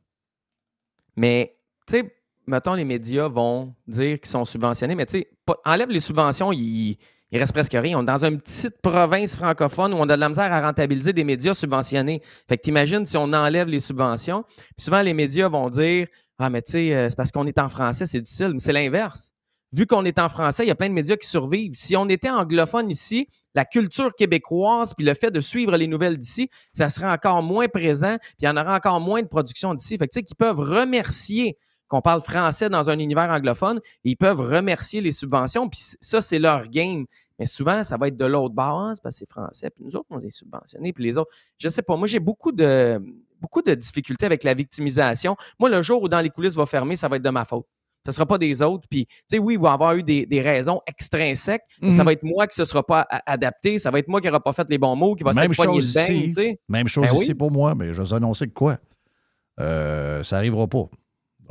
Mais, tu sais, mettons, les médias vont dire qu'ils sont subventionnés, mais tu sais, enlève les subventions, il, il reste presque rien. On est dans une petite province francophone où on a de la misère à rentabiliser des médias subventionnés. Fait que t'imagines si on enlève les subventions, souvent les médias vont dire Ah, mais tu sais, euh, c'est parce qu'on est en français, c'est difficile. Mais c'est l'inverse. Vu qu'on est en français, il y a plein de médias qui survivent. Si on était anglophone ici, la culture québécoise puis le fait de suivre les nouvelles d'ici, ça serait encore moins présent, puis il y en aurait encore moins de production d'ici. Fait que tu sais qu'ils peuvent remercier qu'on parle français dans un univers anglophone, ils peuvent remercier les subventions, puis ça, c'est leur game. Mais souvent, ça va être de l'autre base, parce que c'est français, puis nous autres, on est subventionnés, puis les autres, je sais pas, moi, j'ai beaucoup de, beaucoup de difficultés avec la victimisation. Moi, le jour où dans les coulisses va fermer, ça va être de ma faute. Ce ne sera pas des autres. Puis, tu sais, oui, il va y avoir eu des, des raisons extrinsèques, mais ça Mhm. va être moi qui ne se sera pas adapté, ça va être moi qui n'aura pas fait les bons mots, qui va Même pogné chose le bain, ici. Même chose Ben oui. ici pour moi, mais je vous annoncer que quoi? Euh, ça n'arrivera pas.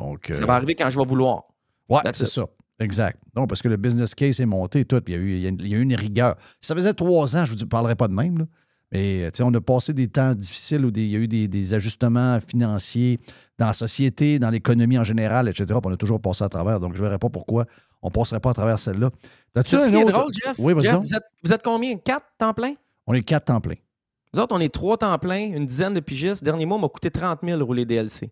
Donc, Ça euh, va arriver quand je vais vouloir. Ouais, c'est ça. Exact. Non, parce que le business case est monté, tout, puis il y a eu, il y a- il y a eu une rigueur. Ça faisait trois ans, je ne vous parlerai pas de même, là. mais tu sais, on a passé des temps difficiles où des- il y a eu des, des ajustements financiers dans la société, dans l'économie en général, etc. puis on a toujours passé à travers, donc je ne verrais pas pourquoi on ne passerait pas à travers celle-là. Sais-tu ce est autre- drôle, Jeff? Oui, Jeff, vous, êtes, vous êtes combien? Quatre temps plein? On est quatre temps plein. Nous autres, on est trois temps plein, une dizaine de pigistes. Dernier mois, m'a coûté 30 000 rouler DLC.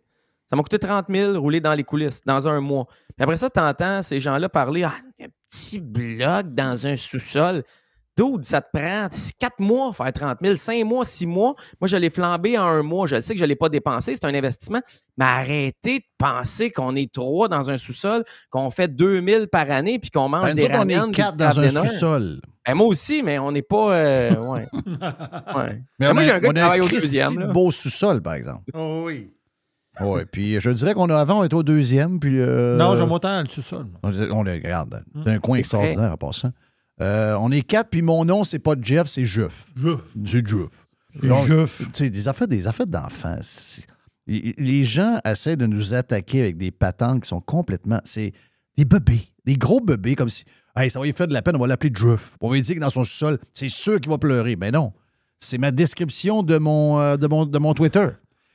Ça m'a coûté 30 000 rouler dans les coulisses, dans un mois. Puis après ça, tu entends ces gens-là parler Ah, un petit blog dans un sous-sol. Dude, ça te prend quatre mois faire 30 000, cinq mois, six mois. Moi, je l'ai flambé en un mois. Je sais que je ne l'ai pas dépensé, c'est un investissement. Mais arrêtez de penser qu'on est trois dans un sous-sol, qu'on fait 2000 par année, puis qu'on mange Ben, des autres, on ramen, est quatre dans un sous-sol. Ben, moi aussi, mais on n'est pas. euh, ouais. ouais. Mais Ben, moi, a- j'ai un gars qui travaille au deuxième. beau sous-sol, par exemple. Oh oui. Oui, puis je dirais qu'on a avant, on était au deuxième, puis... euh, Non, je montais dans le sous-sol. On, on est, regarde, c'est un coin C'est extraordinaire en passant. Euh, on est quatre, puis mon nom, c'est pas Jeff, c'est Jeff. Jeff. C'est Jeff. C'est Donc, Jeff. Tu sais, des affaires, des affaires d'enfants. c'est- Les les gens essaient de nous attaquer avec des patentes qui sont complètement. C'est des bébés, des gros bébés, comme si. Hey, ça va lui faire de la peine, on va l'appeler Jeff. On va lui dire que dans son sol, c'est sûr qu'il va pleurer. Mais non. C'est ma description de mon, euh, de, mon, de mon Twitter,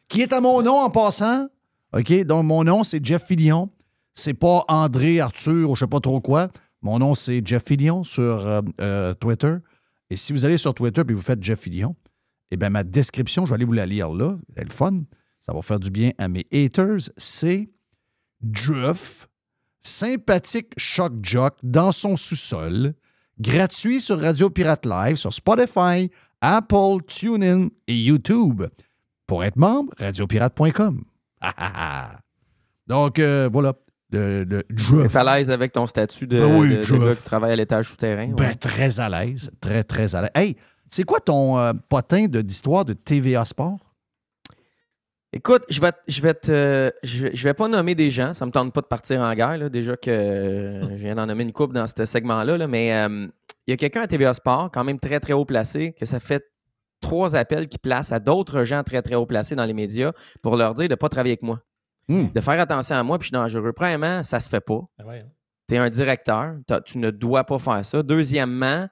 qui est à mon nom en passant? OK? Donc, mon nom, c'est Jeff Fillion. C'est pas André, Arthur ou je sais pas trop quoi. Mon nom, c'est Jeff Fillion sur euh, euh, Twitter. Et si vous allez sur Twitter et vous faites Jeff Fillion, eh bien, ma description, je vais aller vous la lire là. Elle est le fun. Ça va faire du bien à mes haters. C'est Jeff, sympathique choc jock dans son sous-sol, gratuit sur Radio Pirate Live, sur Spotify, Apple, TuneIn et YouTube. Pour être membre, radiopirate.com. Ah, ah, ah. Donc, euh, voilà. Le, le. T'es à l'aise avec ton statut de, Ben oui, de- de Jeff. gars qui travaille à l'étage souterrain. ouais. Ben, très à l'aise. Très, très à l'aise. Hey, c'est quoi ton euh, potin d'histoire de TVA Sport? Écoute, je vais, je vais te, je, je vais pas nommer des gens. Ça me tente pas de partir en guerre. là. Déjà que euh, je viens d'en nommer une coupe dans ce segment-là. là. Mais euh, il y a quelqu'un à TVA Sport, quand même très, très haut placé, que ça fait trois appels qui placent à d'autres gens très, très haut placés dans les médias pour leur dire de ne pas travailler avec moi. De faire attention à moi, puis je suis dangereux. Premièrement, ça se fait pas. Tu es un directeur, tu ne dois pas faire ça. Deuxièmement,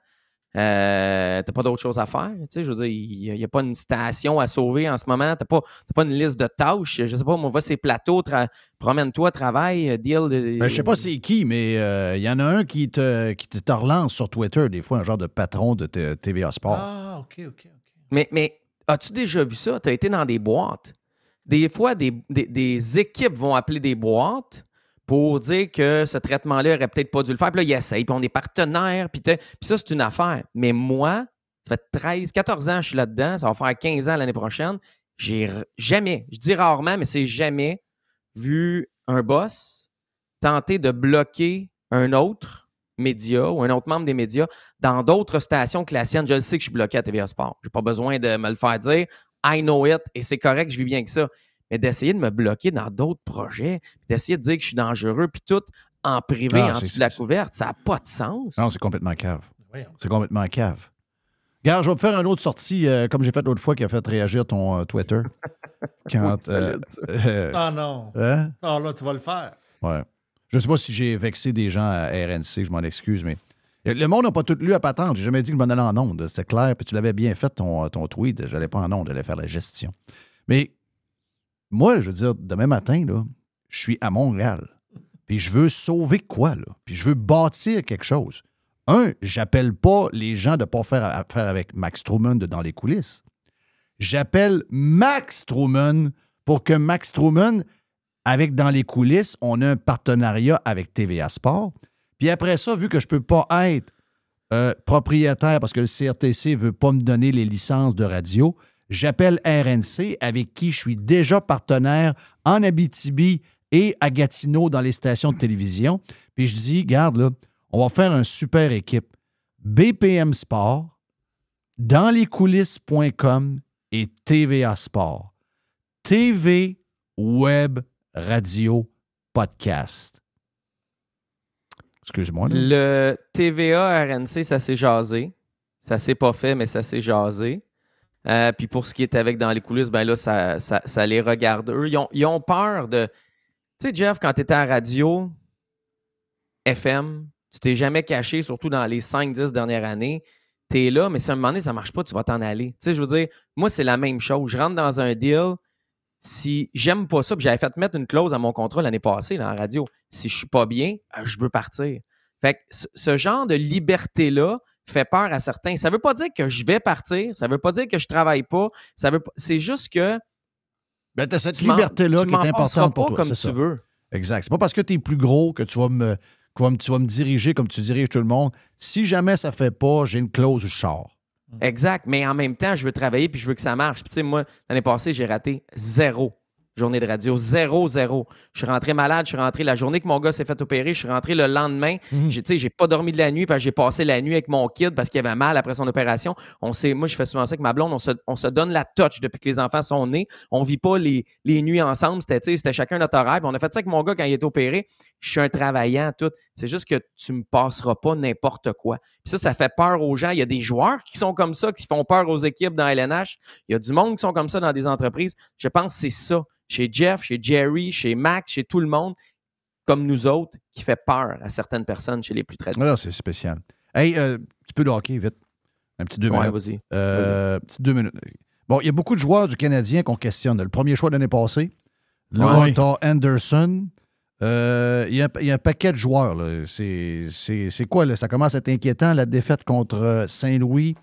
euh, t'as pas d'autre chose à faire. Tu sais, je veux dire, il n'y a, pas une station à sauver en ce moment. T'as pas, t'as pas une liste de tâches. Je sais pas, moi, va ces plateaux, tra- promène-toi, travaille, euh, deal. De, Ben, je sais pas c'est qui, mais euh, il y en a un qui te, qui te, relance sur Twitter, des fois, un genre de patron de TVA Sport. Ah, OK, OK. Mais, mais as-tu déjà vu ça? Tu as été dans des boîtes. Des fois, des, des- équipes vont appeler des boîtes pour dire que ce traitement-là aurait peut-être pas dû le faire. Puis là, ils essayent, puis on est partenaires, puis, puis ça, c'est une affaire. Mais moi, ça fait 13, 14 ans que je suis là-dedans, ça va faire 15 ans l'année prochaine. J'ai jamais, je dis rarement, mais c'est jamais vu un boss tenter de bloquer un autre média ou un autre membre des médias dans d'autres stations que la sienne. Je le sais que je suis bloqué à TVA Sport. Je n'ai pas besoin de me le faire dire. I know it et c'est correct, je vis bien que ça. Mais d'essayer de me bloquer dans d'autres projets, puis d'essayer de dire que je suis dangereux, puis tout en privé, Ah, en dessous de la couverte, ça n'a pas de sens. Non, c'est complètement cave. C'est complètement cave. Regarde, je vais me faire une autre sortie, euh, comme j'ai fait l'autre fois, qui a fait réagir ton euh, Twitter. Quand, Oui, euh, Ah non. Hein? Ah là, tu vas le faire. Ouais. Je ne sais pas si j'ai vexé des gens à RNC, je m'en excuse, mais le monde n'a pas tout lu à patente. J'ai jamais dit que je m'en allais en onde. C'était clair. Puis tu l'avais bien fait, ton, ton tweet. Je n'allais pas en onde, j'allais faire la gestion. Mais moi, je veux dire, demain matin, là, je suis à Montréal. Puis je veux sauver quoi, là? Puis je veux bâtir quelque chose. Un, j'appelle pas les gens de ne pas faire affaire avec Max Truman dans les coulisses. J'appelle Max Truman pour que Max Truman, avec dans les coulisses, on a un partenariat avec TVA Sport. Puis après ça, vu que je ne peux pas être euh, propriétaire parce que le CRTC ne veut pas me donner les licences de radio, j'appelle RNC avec qui je suis déjà partenaire en Abitibi et à Gatineau dans les stations de télévision. Puis je dis, garde là, on va faire une super équipe. BPM Sport, dans les coulisses.com et TVA Sport. TV, web, radio, podcast. Excuse-moi. Le TVA RNC, ça s'est jasé. Ça s'est pas fait, mais ça s'est jasé. Euh, puis pour ce qui est avec dans les coulisses, ben là, ça, les regarde. Eux, ils ont, ils ont peur de. Tu sais, Jeff, quand tu étais à radio, FM, tu t'es jamais caché, surtout dans les 5-10 dernières années. Tu es là, mais si à un moment donné, ça marche pas, tu vas t'en aller. Tu sais, je veux dire, moi, c'est la même chose. Je rentre dans un deal. Si j'aime pas ça, puis j'avais fait mettre une clause à mon contrat l'année passée là, en radio. Si je suis pas bien, euh, je veux partir. Fait que ce- genre de liberté-là fait peur à certains. Ça veut pas dire que je vais partir, ça veut pas dire que je travaille pas, ça veut pas- c'est juste que Ben, as cette liberté-là qui est importante pour toi. comme c'est tu ça. veux. Exact. C'est pas parce que tu es plus gros que tu vas, me, que tu vas me diriger comme tu diriges tout le monde. Si jamais ça fait pas, j'ai une clause où je sors. Exact. Mais en même temps, je veux travailler puis je veux que ça marche. Puis tu sais, moi, l'année passée, j'ai raté zéro journée de radio. Zéro, zéro. Je suis rentré malade. Je suis rentré la journée que mon gars s'est fait opérer. Je suis rentré le lendemain. J'ai, tu sais, j'ai pas dormi de la nuit parce que j'ai passé la nuit avec mon kid parce qu'il avait mal après son opération. On sait, moi, je fais souvent ça avec ma blonde. On se, on se donne la touch depuis que les enfants sont nés. On vit pas les, les nuits ensemble. C'était, c'était chacun notre horaire. Puis on a fait ça avec mon gars quand il est opéré. Je suis un travaillant, tout. C'est juste que tu me passeras pas n'importe quoi. Puis ça, ça fait peur aux gens. Il y a des joueurs qui sont comme ça, qui font peur aux équipes dans LNH. Il y a du monde qui sont comme ça dans des entreprises. Je pense que c'est ça. Chez Jeff, chez Jerry, chez Max, chez tout le monde, comme nous autres, qui fait peur à certaines personnes chez les plus traditionnels. Voilà, c'est spécial. Hey, euh, petit peu de hockey, vite. Un petit deux Ouais, minutes. vas-y. Euh, petit deux minutes. Bon, il y a beaucoup de joueurs du Canadien qu'on questionne. Le premier choix de l'année passée, là, Ouais. t'as Euh, Il y, a un- il y a un paquet de joueurs. C'est quoi? Là? Ça commence à être inquiétant, la défaite contre euh, Saint-Louis.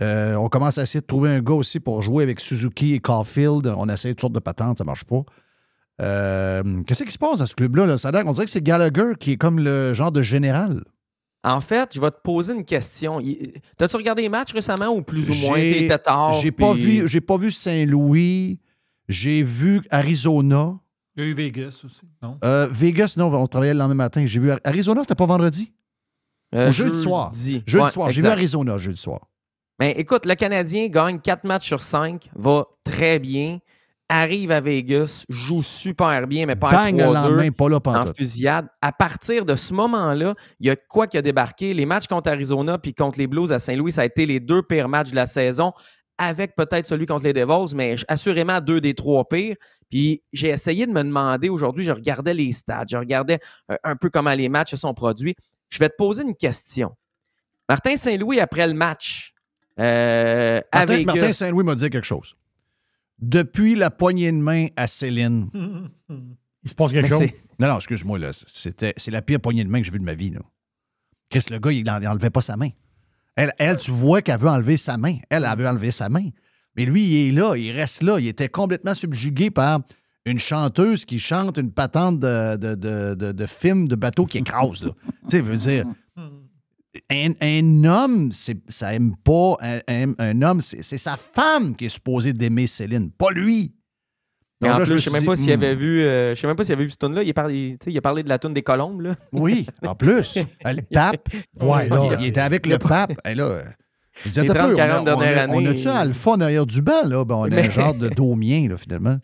Euh, on commence à essayer de trouver un gars aussi pour jouer avec Suzuki et Caulfield. On essaie toutes sortes de patentes, ça marche pas. Euh, Qu'est-ce qui se passe à ce club-là? là? Ça a qu'on dirait que c'est Gallagher qui est comme le genre de général. En fait, je vais te poser une question. T'as-tu regardé les matchs récemment ou plus ou moins? Pas, puis- vu- j'ai pas vu Saint-Louis. J'ai vu Arizona. Il y a eu Vegas aussi, non? Euh, Vegas, non, on travaillait le lendemain matin. J'ai vu Arizona, c'était pas vendredi? Euh, Ou jeudi soir. jeudi. Jeudi Ouais, soir. J'ai vu. Arizona jeudi soir. Mais écoute, le Canadien gagne 4 matchs sur 5, va très bien, arrive à Vegas, joue super bien, mais pas Bang, le en lendemain, 3-2 pas là en fusillade. À partir de ce moment-là, il y a quoi qui a débarqué? Les matchs contre Arizona puis contre les Blues à Saint-Louis, ça a été les deux pires matchs de la saison, avec peut-être celui contre les Devils, mais assurément deux des trois pires. Puis j'ai essayé de me demander aujourd'hui, je regardais les stats, je regardais un peu comment les matchs se sont produits. Je vais te poser une question. Martin Saint-Louis, après le match, euh, à Martin, Vegas, Martin Saint-Louis m'a dit quelque chose. Depuis la poignée de main à Céline. Il se passe quelque Mais chose. Non, non, excuse-moi, là. C'était, c'est la pire poignée de main que j'ai vue de ma vie, là. Chris, le gars, il n'enlevait pas sa main. Elle, tu vois qu'elle veut enlever sa main. Elle, elle veut enlever sa main. Mais lui, il est là, il reste là. Il était complètement subjugué par une chanteuse qui chante une patente de, de, de, film de bateau qui écrase, tu sais, veut dire. Un, un homme, ça aime pas. Un, homme, c'est sa femme qui est supposée d'aimer Céline, pas lui. Mais Donc en là, plus, je sais suis même dit, pas s'il hmm. avait vu, euh, je sais même pas s'il avait vu ce tune là Il, a parlé- tu sais, il a parlé de la tune des colombes, là. Oui, en plus. Euh, Le pape. Ouais, là, il était avec le pape. Et là, je disais, Les attends un peu, 30, 40 on a- on a- On a-tu alpha derrière du banc, là? Ben, on a Mais- un genre de domien, là, finalement.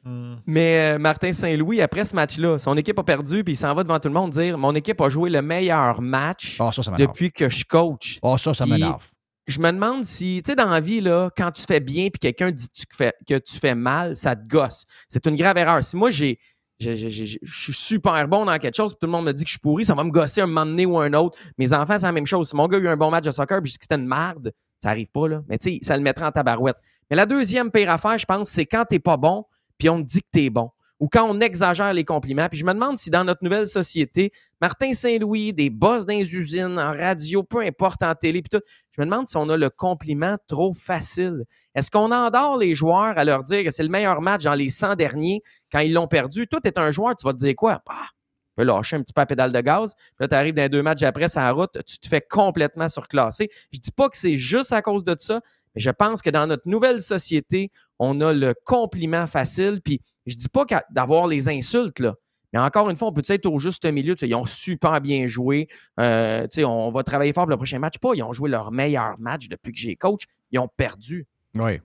Mais euh, Martin Saint-Louis, après ce match-là, son équipe a perdu, puis il s'en va devant tout le monde dire Mon équipe a joué le meilleur match Ah, ça, ça depuis que je coach. Ah, ça, ça Puis, m'énerve. Je me demande si, tu sais, dans la vie, là, quand tu fais bien puis quelqu'un dit tu fais- que tu fais mal, ça te gosse. C'est une grave erreur. Si moi, j'ai. j'ai- j'ai- j'ai- Je suis super bon dans quelque chose, puis tout le monde me dit que je suis pourri, ça va me gosser un moment donné ou un autre. Mes enfants, c'est la même chose. Si mon gars a eu un bon match de soccer, puis je dis que c'était une merde, ça arrive pas, là. Mais tu sais, ça le mettrait en tabarouette. Mais la deuxième pire affaire, je pense, c'est quand t'es pas bon, puis on te dit que t'es bon. Ou quand on exagère les compliments. Puis je me demande si dans notre nouvelle société, Martin Saint-Louis, des boss dans les usines, en radio, peu importe, en télé, puis tout, je me demande si on a le compliment trop facile. Est-ce qu'on endort les joueurs à leur dire que c'est le meilleur match dans les 100 derniers quand ils l'ont perdu? Toi, tu un joueur, tu vas te dire quoi? Bah, tu peux lâcher un petit peu à pédale de gaz. Puis là, tu arrives dans deux matchs après, la route, tu te fais complètement surclasser. Je dis pas que c'est juste à cause de ça, mais je pense que dans notre nouvelle société, on a le compliment facile. Puis je dis pas d'avoir les insultes, là. Mais encore une fois, on peut être au juste milieu. Ils ont super bien joué. Euh, on va travailler fort pour le prochain match. Pas, ils ont joué leur meilleur match depuis que j'ai coach. Ils ont perdu. Oui.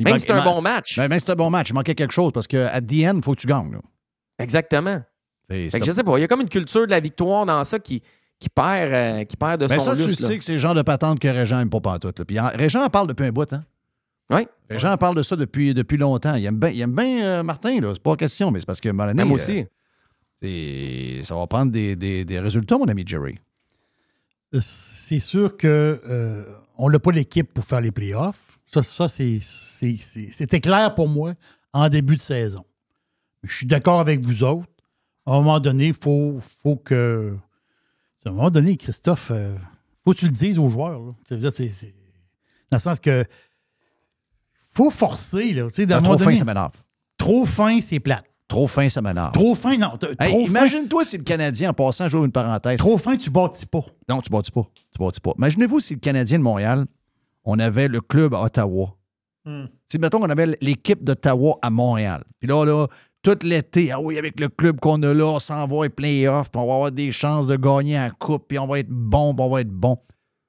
Même si c'est un bon match. Même si c'est un bon match, il manquait quelque chose parce qu'à the end, il faut que tu gagnes. là. Exactement. Fait que je sais pas, il y a comme une culture de la victoire dans ça qui, qui, perd, euh, qui perd de Ben son ça, tu là. sais que c'est le genre de patente que Régent n'aime pas pantoute. Puis en- Régent en parle depuis un bout, hein? Oui. Régent en parle de ça depuis, depuis longtemps. Il aime bien bien, euh, Martin, là. C'est pas question, mais c'est parce que, donné, Même euh, aussi. ça va prendre des, des- des résultats, mon ami Jerry. C'est sûr que euh, on n'a pas l'équipe pour faire les playoffs. Ça, ça c'est- c'est- c'est- c'était clair pour moi en début de saison. Je suis d'accord avec vous autres. À un moment donné, il faut, faut que. À un moment donné, Christophe, il faut que tu le dises aux joueurs. là. Dans le sens que. Faut forcer. Là, tu sais, trop fin, ça m'énerve. Trop fin, c'est plate. Trop fin, ça m'énerve. Trop fin, non. Hey, trop. Imagine-toi si le Canadien, en passant, j'ouvre une parenthèse. Trop fin, tu bâtis pas. Non, tu bâtis pas. Tu bâtis pas. Imaginez-vous si le Canadien de Montréal, on avait le club à Ottawa. Si, mettons qu'on avait l'équipe d'Ottawa à Montréal. Puis là, là, tout l'été, ah oui, avec le club qu'on a là, on s'en va aux playoffs, puis on va avoir des chances de gagner la coupe, puis on va être bon, puis on va être bon.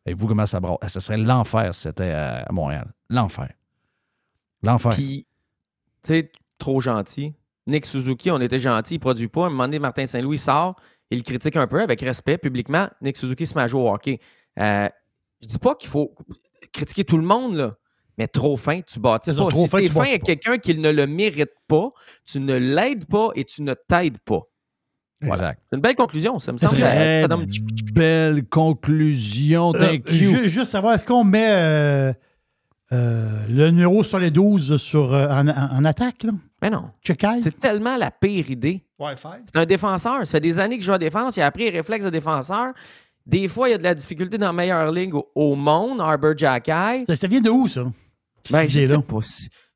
Et vous, comment ça brasse? Ce serait l'enfer si c'était à Montréal. L'enfer. L'enfer. Puis, tu sais, trop gentil. Nick Suzuki, on était gentil, il produit pas. À un moment donné, Martin Saint-Louis sort, il le critique un peu avec respect publiquement. Nick Suzuki se met à jouer au hockey. Euh, je dis pas qu'il faut critiquer tout le monde, là. Mais trop fin, tu bâtis C'est ça, pas. trop si fin, t'es tu fin à quelqu'un qui ne le mérite pas, tu ne l'aides pas et tu ne t'aides pas. Voilà. Exact. C'est une belle conclusion, ça me semble. Très Ça, ça donne- belle conclusion. Euh, Thank you. ju- juste savoir, est-ce qu'on met euh, euh, le numéro sur les 12 sur, euh, en, en- en attaque? Là? Mais non. C'est tellement la pire idée. Wi-Fi? C'est un défenseur. Ça fait des années que je joue à défense. Il a appris les réflexes de défenseur. Des fois, il y a de la difficulté dans la meilleure ligue au, au monde, Arbor Jacky. Ça, ça vient de où, ça? Ben, je sais pas.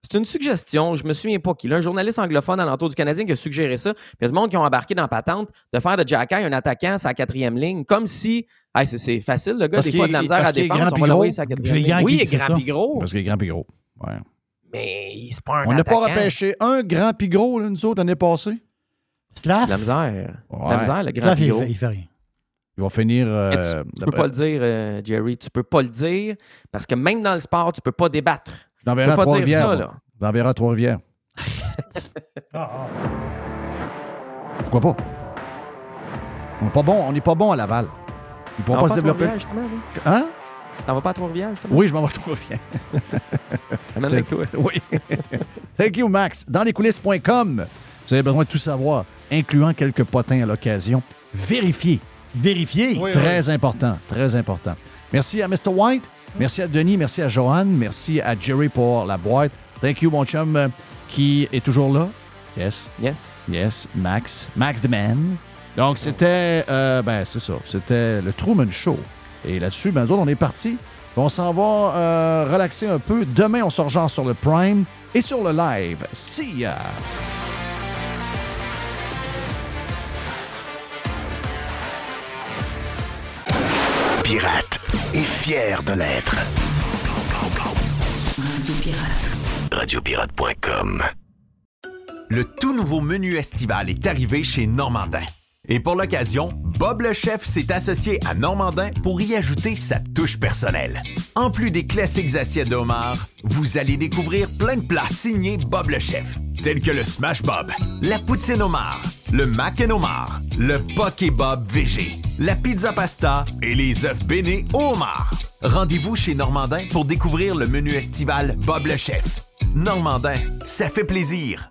C'est- une suggestion. Je me souviens pas qui. Là, un journaliste anglophone à l'entour du Canadien qui a suggéré ça. Puis il y a du monde qui ont embarqué dans la patente de faire de Jacky un attaquant sa quatrième ligne. Comme si. Hey, c'est- c'est facile, le gars. Parce des qu'il fois, de est- la misère à On va l'envoyer sa quatrième ligne. grand Oui, il est grand puis gros. Parce qu'il est grand puis gros. Ouais. Mais c'est pas un On n'a pas repêché un grand puis gros, là, nous autres, l'année passée. Slav? La misère. Ouais. La misère, le grand Slav, puis il, il fait rien. Il va finir. euh, Mais tu, tu peux pas le dire, euh, Jerry. Tu peux pas le dire parce que même dans le sport, tu peux pas débattre. Je l'enverrai à Trois-Rivières. Je l'enverrai à Trois-Rivières. Pourquoi pas? On n'est pas bon, on n'est pas bon à Laval. Ils pourront pas se développer. Hein? T'en vas pas à Trois-Rivières, justement? Oui, je m'en vais à Trois-Rivières. Amène avec toi. Oui. Thank you, Max. Dans lescoulisses.com, vous avez besoin de tout savoir, incluant quelques potins à l'occasion. Vérifiez. Vérifiez. Oui, très important, très important. Merci à Mr. White, merci à Denis, merci à Johan, merci à Jerry pour la boîte. Thank you, mon chum, euh, qui est toujours là. Yes. Yes. Yes, Max. Max the Man. Donc, c'était, euh, ben, c'est ça, c'était le Truman Show. Et là-dessus, ben, nous autres, on est parti. On s'en va euh, relaxer un peu. Demain, on sort genre sur le Prime et sur le live. See ya! Pirate et fier de l'être. Radio Pirate. Radiopirate.com. Le tout nouveau menu estival est arrivé chez Normandin. Et pour l'occasion, Bob le chef s'est associé à Normandin pour y ajouter sa touche personnelle. En plus des classiques assiettes de homard, vous allez découvrir plein de plats signés Bob le chef, tels que le Smash Bob, la poutine homard, le mac and homard, le poké Bob VG, la pizza pasta et les œufs bénis au. Rendez-vous chez Normandin pour découvrir le menu estival Bob le chef. Normandin, ça fait plaisir.